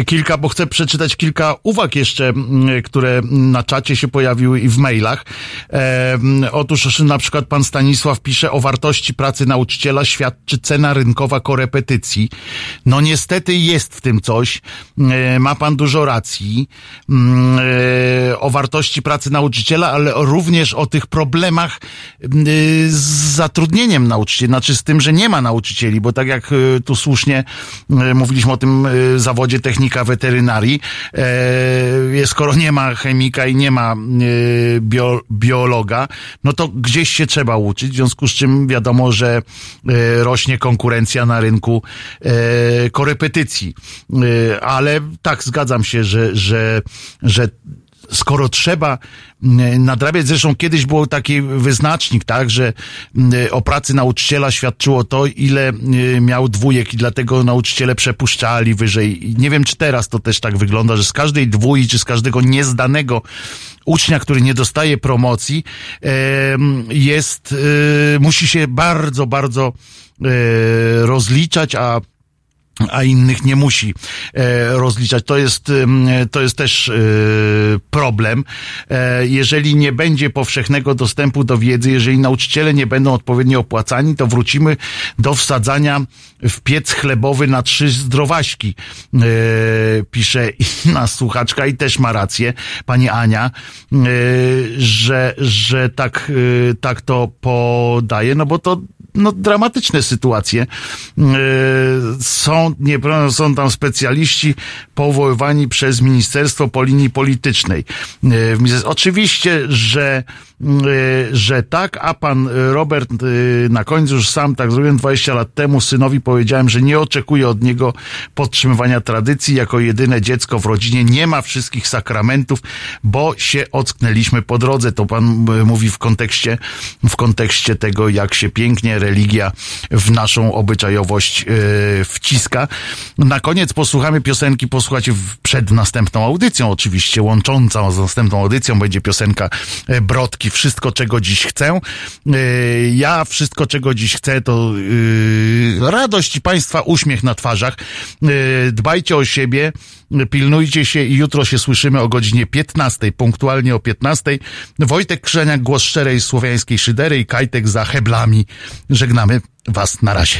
kilka, bo chcę przeczytać kilka uwag jeszcze, które na czacie się pojawiły i w mailach. E, otóż na przykład pan Stanisław pisze o wartości pracy nauczyciela świadczy cena rynkowa korepetycji. No niestety jest w tym coś. E, ma pan dużo racji. E, o wartości pracy nauczyciela, ale również o tych problemach y, z zatrudnieniem nauczycieli, znaczy z tym, że nie ma nauczycieli, bo tak jak y, tu słusznie mówiliśmy o tym y, zawodzie technika weterynarii, e, skoro nie ma chemika i nie ma bio, biologa, no to gdzieś się trzeba uczyć, w związku z czym wiadomo, że rośnie konkurencja na rynku e, korepetycji. Ale tak, zgadzam się, że, że, że skoro trzeba nadrabiać, zresztą kiedyś był taki wyznacznik, tak, że o pracy nauczyciela świadczyło to, ile miał dwójek i dlatego nauczyciele przepuszczali wyżej. Nie wiem, czy teraz to też tak wygląda, że z każdej dwójki, czy z każdego niezdanego ucznia, który nie dostaje promocji, jest, y, musi się bardzo, bardzo y, rozliczać, a a innych nie musi e, rozliczać. To jest, to jest też e, problem. E, jeżeli nie będzie powszechnego dostępu do wiedzy, jeżeli nauczyciele nie będą odpowiednio opłacani, to wrócimy do wsadzania w piec chlebowy na trzy zdrowaśki, pisze inna słuchaczka i też ma rację, pani Ania, że, że tak, tak to podaje, no bo to no, dramatyczne sytuacje. Yy, Są, nie, są tam specjaliści powoływani przez ministerstwo po linii politycznej. Ministerstwie- Oczywiście, że, yy, że tak, a pan Robert yy, na końcu już sam tak zrobiłem 20 lat temu synowi powiedziałem, że nie oczekuję od niego podtrzymywania tradycji. Jako jedyne dziecko w rodzinie nie ma wszystkich sakramentów, bo się ocknęliśmy po drodze. To pan mówi w kontekście, w kontekście tego, jak się pięknie religia w naszą obyczajowość wciska. Na koniec posłuchamy piosenki, posłuchajcie w- przed następną audycją, oczywiście łączącą z następną audycją będzie piosenka e, Brodki, Wszystko czego dziś chcę. Yy, Ja wszystko czego dziś chcę to yy, radość i Państwa uśmiech na twarzach. Dbajcie o siebie, pilnujcie się i jutro się słyszymy o godzinie 15, punktualnie o 15. Wojtek Krzeniak, głos szczerej słowiańskiej szydery i Kajtek za heblami. Żegnamy Was na razie.